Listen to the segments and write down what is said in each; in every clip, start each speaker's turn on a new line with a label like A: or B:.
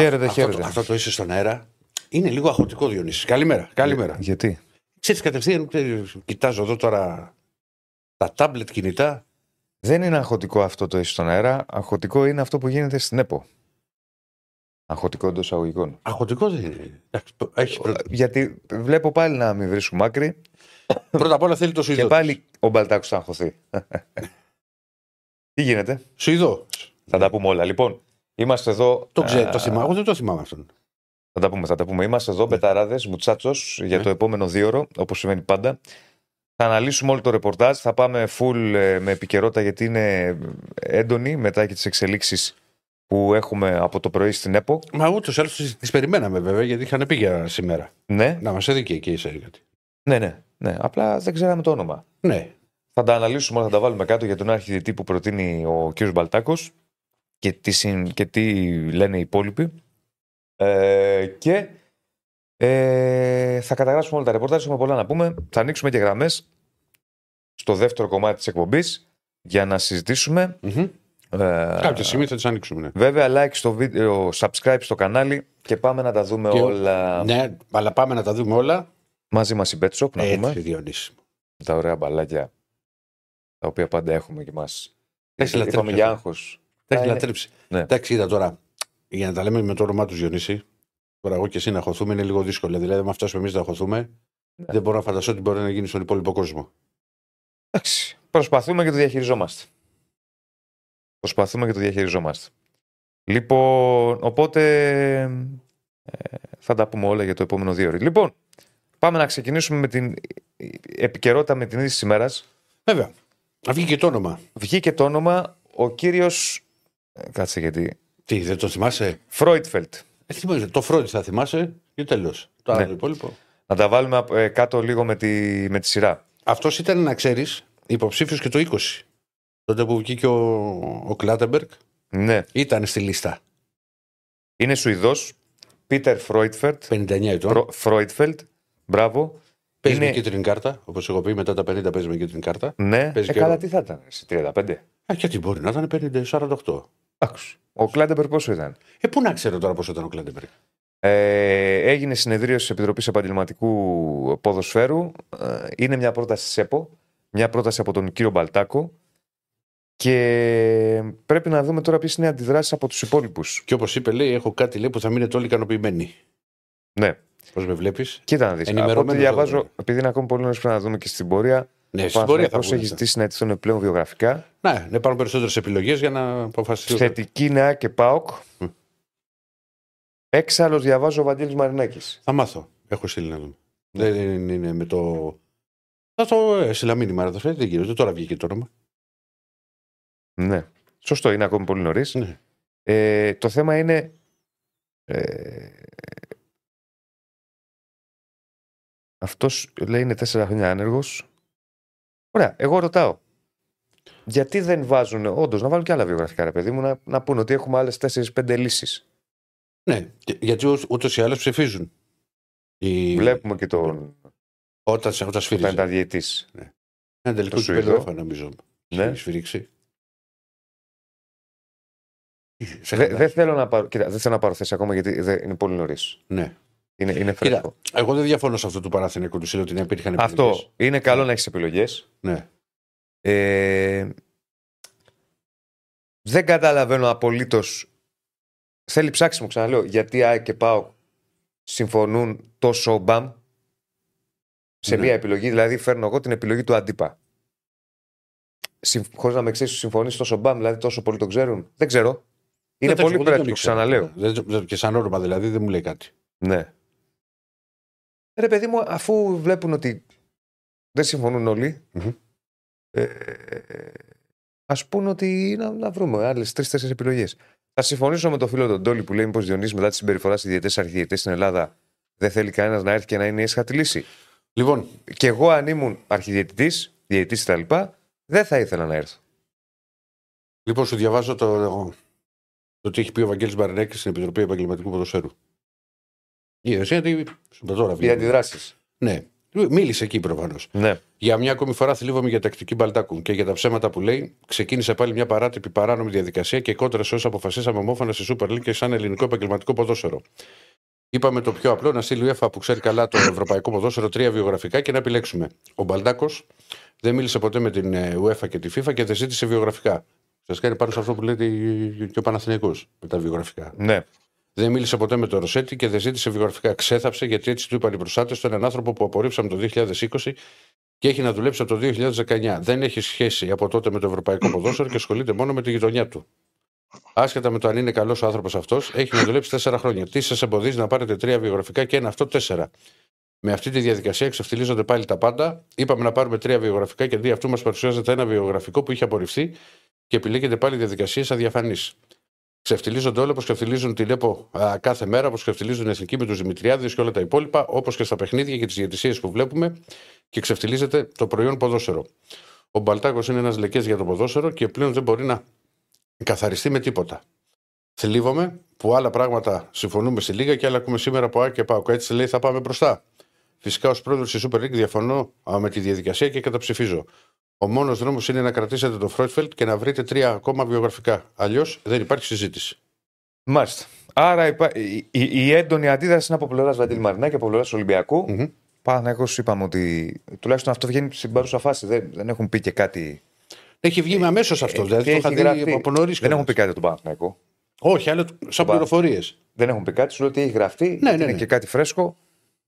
A: Χαίρετε,
B: αυτό,
A: χαίρετε.
B: το, αυτό το είσαι στον αέρα είναι λίγο αχωτικό, Διονύσης. Καλημέρα. Καλημέρα.
A: Γιατί;
B: Ξέρεις κατευθείαν, ξέρεις, κοιτάζω εδώ τώρα τα τάμπλετ κινητά.
A: Δεν είναι αγχωτικό αυτό το είσαι στον αέρα. Αγχωτικό είναι αυτό που γίνεται στην ΕΠΟ. Αγχωτικό εντός αγωγικών.
B: Αχωτικό δεν είναι. Εντάξει, Έχει πρώτα.
A: Γιατί βλέπω πάλι να μην βρίσκουμε άκρη
B: πρώτα απ' όλα θέλει το
A: και
B: Σουηδό.
A: πάλι ο Μπαλτάκος θα αγχωθεί. Τι γίνεται,
B: Σουηδό.
A: θα τα πούμε όλα. Λοιπόν, είμαστε εδώ.
B: Το ξέρω,
A: α,
B: το θυμάμαι. Εγώ δεν το θυμάμαι αυτόν.
A: Θα τα πούμε, θα τα πούμε. Είμαστε εδώ, μπεταράδες, μουτσάτσος, για
B: Ναι.
A: το επόμενο δύο ώρο, όπως συμβαίνει πάντα. Θα αναλύσουμε όλο το ρεπορτάζ. Θα πάμε full ε, με επικαιρότητα γιατί είναι έντονη μετά και τις εξελίξεις που έχουμε από το πρωί στην ΕΠΟ.
B: Μα ούτως ή άλλως τι περιμέναμε βέβαια γιατί είχαν πει για σήμερα.
A: Ναι,
B: Να μας έδειξε εκεί η κάτι.
A: ναι, ναι, ναι. Απλά δεν ξέραμε το όνομα.
B: Ναι.
A: Θα τα αναλύσουμε όλα, θα τα βάλουμε κάτω για τον αρχιδητή που προτείνει ο κ. Μπαλτάκος και, τι συν- και τι λένε οι υπόλοιποι. Ε, και ε, θα καταγράψουμε όλα τα ρεπορτάζ. Έχουμε πολλά να πούμε. Θα ανοίξουμε και γραμμές στο δεύτερο κομμάτι της εκπομπής για να συζητήσουμε.
B: Μμμ.
A: Ε,
B: Κάποια στιγμή θα τις ανοίξουμε. Ναι.
A: Βέβαια, like στο βίντεο, subscribe στο κανάλι και πάμε να τα δούμε
B: Και-
A: όλα
B: ναι, αλλά πάμε να τα δούμε όλα.
A: μαζί μας η BetShop. Να πούμε
B: Έτσι, Διονύση.
A: τα ωραία μπαλάκια τα οποία πάντα έχουμε και εμά.
B: Έχεις
A: Είπαμε
B: λατρέψει
A: για
B: αυτό.
A: Άγχο.
B: Τα έχει
A: είναι-
B: λατρέψει.
A: Ναι.
B: Εντάξει, είδα τώρα. Για να τα λέμε με το όνομά του Διονύση. Τώρα, εγώ και εσύ να χωθούμε είναι λίγο δύσκολο. Δηλαδή, αν φτάσουμε εμείς να χωθούμε,
A: Ναι.
B: δεν μπορώ να φανταστώ τι μπορεί να γίνει στον υπόλοιπο κόσμο.
A: Εντάξει. Προσπαθούμε και το διαχειριζόμαστε. Προσπαθούμε και το διαχειριζόμαστε. Λοιπόν, οπότε ε, θα τα πούμε όλα για το επόμενο δύο ώρες. Λοιπόν, πάμε να ξεκινήσουμε με την επικαιρότητα με την είδηση της ημέρας.
B: Βέβαια. Να βγει και το όνομα.
A: Βγήκε το όνομα ο κύριος... ε, Κάτσε γιατί...
B: Τι, δεν το θυμάσαι;
A: Φρόιτφελτ.
B: Ε, θυμάσαι, το Φρόντ θα θυμάσαι και τέλος; Το
A: Ναι.
B: άλλο υπόλοιπο;
A: Να τα βάλουμε ε, κάτω λίγο με τη, με τη σειρά.
B: Αυτός ήταν, να ξέρεις, υποψήφιος και το 20. Τότε που βγήκε ο, ο Κλάτενμπεργκ,
A: Ναι.
B: ήταν στη λίστα.
A: Είναι Σουηδός. Πίτερ Φρόιτφελντ.
B: 59 ετών.
A: Φρο- Φρόιτφελντ. Μπράβο.
B: Παίζει
A: είναι-
B: με κίτρινη κάρτα. Όπως έχω πει, μετά τα 50 παίζει με κίτρινη κάρτα.
A: Ναι.
B: Παίζει
A: Ε,
B: και
A: καλά,
B: ο-
A: τι θα ήταν. Σε 35.
B: Α, γιατί μπορεί να ήταν 50, 48.
A: Άκουσε. Ο Κλάτενμπεργκ πόσο ήταν;
B: Ε, πού να ξέρω τώρα πόσο ήταν ο Κλάτενμπεργκ.
A: Ε, έγινε συνεδρίαση της Επιτροπής Επαγγελματικού Ποδοσφαίρου. Ε, είναι μια πρόταση της ΕΠΟ. Μια πρόταση από τον κύριο Μπαλτάκο. Και πρέπει να δούμε τώρα ποιες είναι οι αντιδράσεις από τους υπόλοιπους.
B: Και όπως είπε, λέει, έχω κάτι λέει, που θα μείνετε όλοι ικανοποιημένοι.
A: Ναι.
B: Πώς με βλέπεις;
A: Κοίτα να δεις. Από ό,τι
B: Ενημερωμένος
A: διαβάζω,
B: εδώ.
A: επειδή είναι ακόμα πολύ νωρίς πρέπει να δούμε και στην πορεία.
B: Ναι,
A: Ο
B: στην πορεία θα
A: Παναθηναϊκός
B: βγουν.
A: έχει
B: αυτά.
A: ζητήσει να ετηθούν πλέον βιογραφικά.
B: Ναι, να υπάρχουν περισσότερες επιλογές για να αποφασιστούν.
A: Θετική νέα και ΠΑΟΚ.
B: Μμ.
A: Έξαλλο διαβάζω ο Βαγγέλης Μαρινάκης.
B: Θα μάθω. Έχω στείλει να δούμε. Δεν είναι με το. Θα το έστειλα μήνυμα, αλλά δεν γίνεται. Τώρα βγήκε το όνομα.
A: Ναι. Σωστό, είναι ακόμη πολύ νωρίς.
B: Ναι.
A: Ε, το θέμα είναι. Ε, Αυτός λέει είναι τέσσερα χρόνια άνεργος. Ωραία, εγώ ρωτάω. Γιατί δεν βάζουν, όντως, να βάλουν και άλλα βιογραφικά, ρε παιδί μου, να, να πούνε ότι έχουμε άλλες 4-5 λύσεις;
B: Ναι, και- γιατί ούτως ή άλλως ψηφίζουν. Οι...
A: Βλέπουμε και τον.
B: Όταν, όταν
A: Όταν
B: σφυρίζει.
A: ήταν διαιτής.
B: Ένα τελικό
A: το
B: κυπέλο
A: Σουηδό.
B: έφα, νομίζω.
A: Ναι.
B: Έχει σφυρίξει. Σε
A: Δεν
B: χαλάει.
A: δεν θέλω, να πάρω, κοίτα, δεν θέλω να πάρω θέση ακόμα γιατί δεν, είναι πολύ νωρίς.
B: Ναι.
A: Είναι, είναι
B: Κοίτα,
A: φρέσκο.
B: εγώ δεν διαφωνώ σε αυτό του Παναθηναϊκού του Σύλλογου ότι να υπήρχαν
A: Αυτό
B: επιλογές.
A: είναι καλό να έχεις επιλογές.
B: Ναι.
A: Ε, δεν καταλαβαίνω απολύτως. Θέλει ψάξιμο, ξαναλέω. Γιατί ΑΕΚ και ΠΑΟΚ συμφωνούν τόσο μπαμ σε
B: Ναι.
A: μία επιλογή. Δηλαδή, φέρνω εγώ την επιλογή του αντίπα. Χωρίς να με ξέρεις, συμφωνείς τόσο μπαμ, δηλαδή τόσο πολύ το ξέρουν. Δεν ξέρω. Είναι
B: Εντάξει,
A: πολύ
B: εγώ δεν τον
A: πρέσβο,
B: ήξερα.
A: ξαναλέω.
B: Δεν- δεν- Και σαν όνομα δηλαδή δεν μου λέει κάτι.
A: Ναι. Ρε παιδί μου, αφού βλέπουν ότι δεν συμφωνούν όλοι,
B: Μμμ.
A: ε, ας πούνε ότι να, να βρούμε άλλες τρεις-τέσσερις επιλογές. Θα συμφωνήσω με τον φίλο τον Τόλι που λέει πως Διονύσης μετά τη συμπεριφορά στις διαιτές αρχιδιαιτές στην Ελλάδα δεν θέλει κανένας να έρθει και να είναι η έσχατη λύση.
B: Λοιπόν,
A: Και εγώ αν ήμουν αρχιδιαιτητής, διαιτητής κτλ. δεν θα ήθελα να έρθω.
B: λοιπόν σου διαβάζω το, το τι έχει πει ο Βαγγέλης Μπαρνέκη στην Επιτροπή Επαγγελματικού Ποδοσφαίρου. Είδες, γιατί σου είπα τώρα
A: Οι
B: βγαίνει.
A: αντιδράσεις.
B: Ναι. Μίλησε εκεί προφανώς.
A: Ναι.
B: Για μια ακόμη φορά θλίβομαι για τακτική Μπαλτάκου και για τα ψέματα που λέει. Ξεκίνησε πάλι μια παράτυπη παράνομη διαδικασία και κόντρα σε όσα αποφασίσαμε ομόφωνα στη Super League και σαν ελληνικό επαγγελματικό ποδόσφαιρο. Είπαμε το πιο απλό να στείλει η UEFA που ξέρει καλά το ευρωπαϊκό ποδόσφαιρο τρία βιογραφικά και να επιλέξουμε. Ο Μπαλτάκος δεν μίλησε ποτέ με την ε, UEFA και τη FIFA και δεν ζήτησε βιογραφικά. Σας κάνει πάνω σε αυτό που λέει και ο Παναθηναϊκός με τα βιογραφικά.
A: ναι.
B: Δεν μίλησε ποτέ με τον Ρωσέτη και δεν ζήτησε βιογραφικά. Ξέθαψε γιατί έτσι του είπαν οι προστάτες του έναν άνθρωπο που απορρίψαμε το 2020 και έχει να δουλέψει από το 2019. Δεν έχει σχέση από τότε με το ευρωπαϊκό ποδόσφαιρο και ασχολείται μόνο με τη γειτονιά του. Άσχετα με το αν είναι καλός ο άνθρωπος αυτός, έχει να δουλέψει τέσσερα χρόνια. Τι σας εμποδίζει να πάρετε τρία βιογραφικά και ένα αυτό τέσσερα; Με αυτή τη διαδικασία εξευθυλίζονται πάλι τα πάντα. Είπαμε να πάρουμε τρία βιογραφικά και αντί αυτού μας παρουσιάζεται ένα βιογραφικό που είχε απορριφθεί και επιλέγεται πάλι διαδικασίες αδιαφανεί. Ξεφτιλίζονται όλα όπως ξεφτιλίζουν την ΕΠΟ α, κάθε μέρα, όπως ξεφτιλίζουν οι εθνικοί με τους Δημητριάδε και όλα τα υπόλοιπα, όπως και στα παιχνίδια και τις διαιτησίες που βλέπουμε και ξεφτιλίζεται το προϊόν ποδόσφαιρο. Ο Μπαλτάκος είναι ένας λεκές για το ποδόσφαιρο και πλέον δεν μπορεί να καθαριστεί με τίποτα. Θλίβομαι που άλλα πράγματα συμφωνούμε στη Λίγα και άλλα ακούμε σήμερα από Α και Πάο. Έτσι λέει θα πάμε μπροστά. Φυσικά ως πρόεδρος της Super League διαφωνώ α, με τη διαδικασία και καταψηφίζω. Ο μόνος δρόμος είναι να κρατήσετε το Φρόιτφελτ και να βρείτε τρία ακόμα βιογραφικά. Αλλιώς δεν υπάρχει συζήτηση.
A: Μάλιστα. Άρα υπά... η, η, η έντονη αντίδραση είναι από πλευράς Βαντήλ Μαρινά και από πλευράς Ολυμπιακού.
B: Μμμ.
A: Παναγιώ είπαμε ότι τουλάχιστον αυτό βγαίνει στην παρούσα φάση. Δεν, δεν έχουν πει και κάτι.
B: Έχει βγει με αμέσως αυτό.
A: Ε,
B: Δηλαδή
A: τι
B: το είχα
A: έχει
B: δει
A: γραφτεί.
B: από νωρίς.
A: Δεν έχουν πει κάτι από τον Παναθηναϊκό.
B: Όχι, αλλά σαν
A: Μπα.
B: πληροφορίες.
A: Δεν έχουν πει κάτι. Σου λέω ότι έχει γραφτεί.
B: Ναι,
A: ότι
B: ναι,
A: είναι
B: ναι.
A: και κάτι φρέσκο.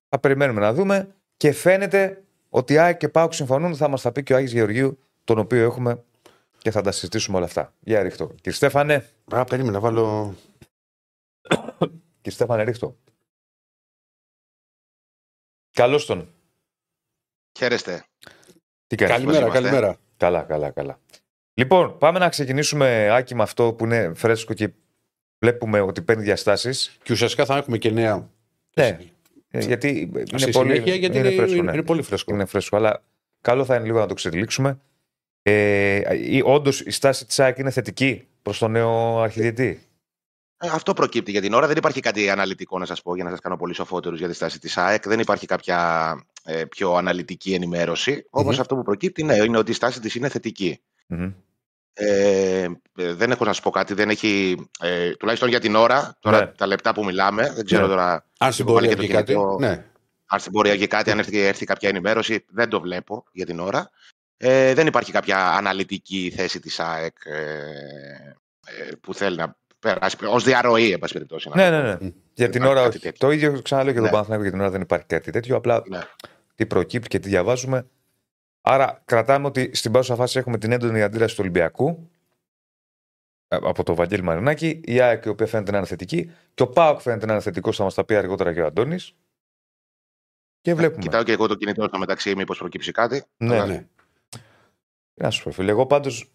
A: Θα περιμένουμε να δούμε. Και φαίνεται ότι ΑΕΚ και ΠΑΟΚ συμφωνούν. Θα μας τα πει και ο Άγιος Γεωργίου, τον οποίο έχουμε και θα τα συζητήσουμε όλα αυτά. Για ρίχτω. Κύριε Στέφανε,
B: Α, περίμενα να βάλω.
A: κύριε Στέφανε, ρίχτω. Καλώς τον.
C: Χαίρεστε.
A: Τι κάνεις;
B: Καλημέρα,
C: είμαστε.
B: καλημέρα.
A: Καλά, καλά, καλά. Λοιπόν, πάμε να ξεκινήσουμε, Άκη, με αυτό που είναι φρέσκο και βλέπουμε ότι παίρνει διαστάσεις.
B: Και ουσιαστικά θα έχουμε και νέα.
A: Ναι, ε, γιατί είναι
B: Στη
A: πολύ,
B: συνέχεια, γιατί
A: είναι
B: είναι,
A: φρέσκο.
B: είναι,
A: ναι.
B: πολύ φρέσκο.
A: Είναι φρέσκο, αλλά καλό θα είναι λίγο να το ξετυλίξουμε. Ε, Όντως η στάση της ΑΕΚ είναι θετική προς τον νέο αρχιδιετή;
C: Ε, Αυτό προκύπτει για την ώρα. Δεν υπάρχει κάτι αναλυτικό να σας πω για να σας κάνω πολύ σοφότερους για τη στάση της ΑΕΚ. Δεν υπάρχει κάποια ε, πιο αναλυτική ενημέρωση. Όμως
B: Μμμ.
C: αυτό που προκύπτει ναι, είναι ότι η στάση της είναι θετική.
A: Μμμ.
C: Ε, ε, δεν έχω να σα πω κάτι. Δεν έχει, ε, τουλάχιστον για την ώρα, τώρα
A: Ναι.
C: τα λεπτά που μιλάμε, δεν ξέρω
A: Ναι.
C: τώρα
B: Αν στην
C: Έχω βάλει
B: πορεία
C: και το
B: βγει κάτι.
C: κινητό.
B: Ναι.
C: αν στην πορεία και κάτι, αν έρθει, έρθει κάποια ενημέρωση. Δεν το βλέπω για την ώρα. Ε, δεν υπάρχει κάποια αναλυτική θέση της ΑΕΚ ε, ε, που θέλει να περάσει ως διαρροή, εν πάση περιπτώσει. να
A: Ναι,
C: το
A: ναι,
C: πω.
A: ναι.
B: Μμ.
A: Για
C: Δεν
A: την
C: υπάρχει
A: ώρα
C: κάτι
A: όχι.
C: τέτοιο.
A: Το ίδιο ξαναλέω και τον
C: Ναι.
A: Παναθηναϊκό για την ώρα δεν υπάρχει κάτι τέτοιο. Απλά
C: Ναι.
A: τι προκύπτει και τι διαβάζουμε. Άρα κρατάμε ότι στην παρούσα φάση έχουμε την έντονη αντίδραση του Ολυμπιακού ε, από το Βαγγέλη Μαρινάκη, η ΑΕΚ η οποία φαίνεται να είναι θετική και ο ΠΑΟΚ φαίνεται να είναι θετικός, θα μας τα πει αργότερα και ο Αντώνης. Και βλέπουμε.
C: Κοιτάω και εγώ το κινητό στο μεταξύ, μήπως προκύψει κάτι.
A: Ναι,
C: Αλλά-
B: ναι.
A: Τι Να σου πω, φίλε. Εγώ πάντως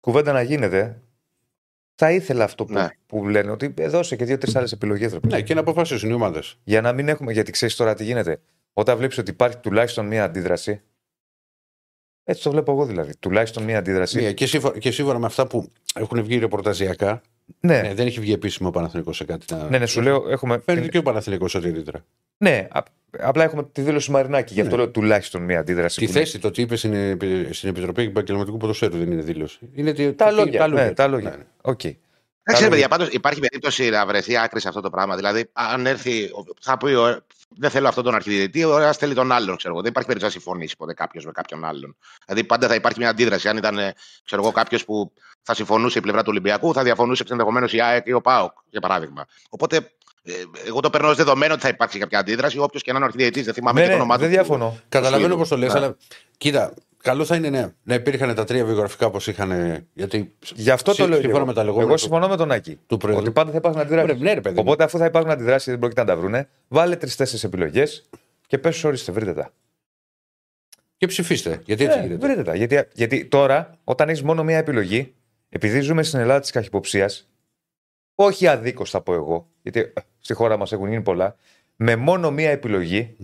A: κουβέντα να γίνεται. Θα ήθελα αυτό που,
C: Ναι.
A: που λένε ότι ε, δώσε και δύο-τρεις άλλες επιλογές.
B: ναι, και να αποφασίσουν οι ομάδες.
A: Για να μην έχουμε. Γιατί ξέρεις τώρα τι γίνεται. Όταν βλέπεις ότι υπάρχει τουλάχιστον μία αντίδραση. Έτσι το βλέπω εγώ δηλαδή. Τουλάχιστον μία αντίδραση.
B: Ναι, και, σύμφωνα, και σύμφωνα με αυτά που έχουν βγει ρεπορταζιακά,
A: Ναι,
B: ναι, δεν έχει βγει επίσημο ο Παναθηναϊκός σε κάτι. Να...
A: ναι, ναι, σου λέω. Έχουμε,
B: Φαίνεται και ο Παναθηναϊκός ότι ρήτρα.
A: Ναι, α- απλά έχουμε τη δήλωση Μαρινάκη. Γι' αυτό
B: Ναι.
A: λέω τουλάχιστον μία αντίδραση.
B: Τη
A: που είναι-
B: θέση, το τι είπε στην, Επι- στην Επιτροπή Επαγγελματικού Ποδοσφαίρου δεν είναι δήλωση. Είναι τι-
A: Τα
B: τι-
A: λόγια.
B: τα
A: Ναι, τα λόγια.
B: Ναι, ναι.
A: Οκ.
C: Εντάξει, ρε
A: Καλό
C: παιδιά, πάντως υπάρχει περίπτωση να βρεθεί άκρη σε αυτό το πράγμα. Δηλαδή, αν έρθει, θα πει, ο- δεν θέλω αυτόν τον αρχιδητή, ωραία, στέλνει τον άλλον. Ξέρω εγώ. Δεν υπάρχει περίπτωση να συμφωνήσει ποτέ κάποιος με κάποιον άλλον. Δηλαδή, πάντα θα υπάρχει μια αντίδραση. Αν ήταν, ε, ξέρω εγώ, κάποιος που θα συμφωνούσε η πλευρά του Ολυμπιακού, θα διαφωνούσε ενδεχομένω η ΑΕΚ ή ο ΠΑΟΚ, για παράδειγμα. Οπότε, ε, εγώ το παίρνω ως δεδομένο ότι θα υπάρξει κάποια αντίδραση, όποιος και να είναι ο αρχιδητή. Δεν θυμάμαι
A: Ναι,
C: και το
A: ναι,
C: όνομά του.
A: δεν διαφωνώ.
B: Καταλαβαίνω
C: Σίγουρα.
B: πώς το λες,
C: Ναι.
B: αλλά κοίτα, καλό θα είναι ναι, να υπήρχαν τα τρία βιογραφικά όπως είχαν. Γιατί
A: Γι' αυτό το
B: Συ-
A: λέω. και
B: σύμφωνα
A: Εγώ,
B: με τα λεγόμενα
A: εγώ
B: του-
A: συμφωνώ με τον Άκη.
B: του Προέδρου.
A: Ότι πάντα θα υπάρχουν αντιδράσεις.
B: Πρέπει, ναι, ρε παιδί. μου.
A: Οπότε, αφού θα υπάρχουν αντιδράσεις και δεν πρόκειται να τα βρούνε, βάλε τρει-τέσσερι επιλογές και πες ορίστε, βρείτε τα.
B: Και ψηφίστε. Γιατί έτσι
A: Ε,
B: γίνεται.
A: βρείτε τα. Γιατί, γιατί τώρα, όταν έχεις μόνο μία επιλογή, επειδή ζούμε στην Ελλάδα της καχυποψίας, όχι αδίκως θα πω εγώ, γιατί ε, στη χώρα μας έχουν γίνει πολλά, με μόνο μία επιλογή,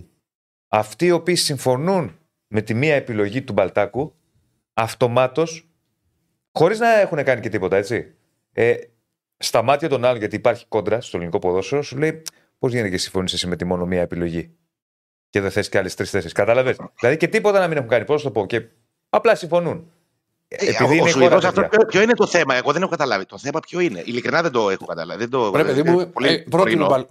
A: αυτοί οι οποίοι συμφωνούν με τη μία επιλογή του Μπαλτάκου, αυτομάτως, χωρίς να έχουν κάνει και τίποτα, έτσι. Ε, στα μάτια των άλλων, γιατί υπάρχει κόντρα στο ελληνικό ποδόσφαιρο, σου λέει πώς γίνεται και συμφωνείς εσύ με τη μόνο μία επιλογή. και δεν θες και άλλες τρει-τέσσερι. Κατάλαβες. Δηλαδή και τίποτα να μην έχουν κάνει. Πώς το πω. Και απλά συμφωνούν.
C: Ε, Επειδή ο, είναι ο αυτό, ποιο, ποιο, είναι το θέμα, εγώ δεν έχω καταλάβει. Το θέμα ποιο είναι. Ειλικρινά δεν το έχω καταλάβει. Δεν το,
B: Πρέπει, δηλαδή, ε, πολύ, ε,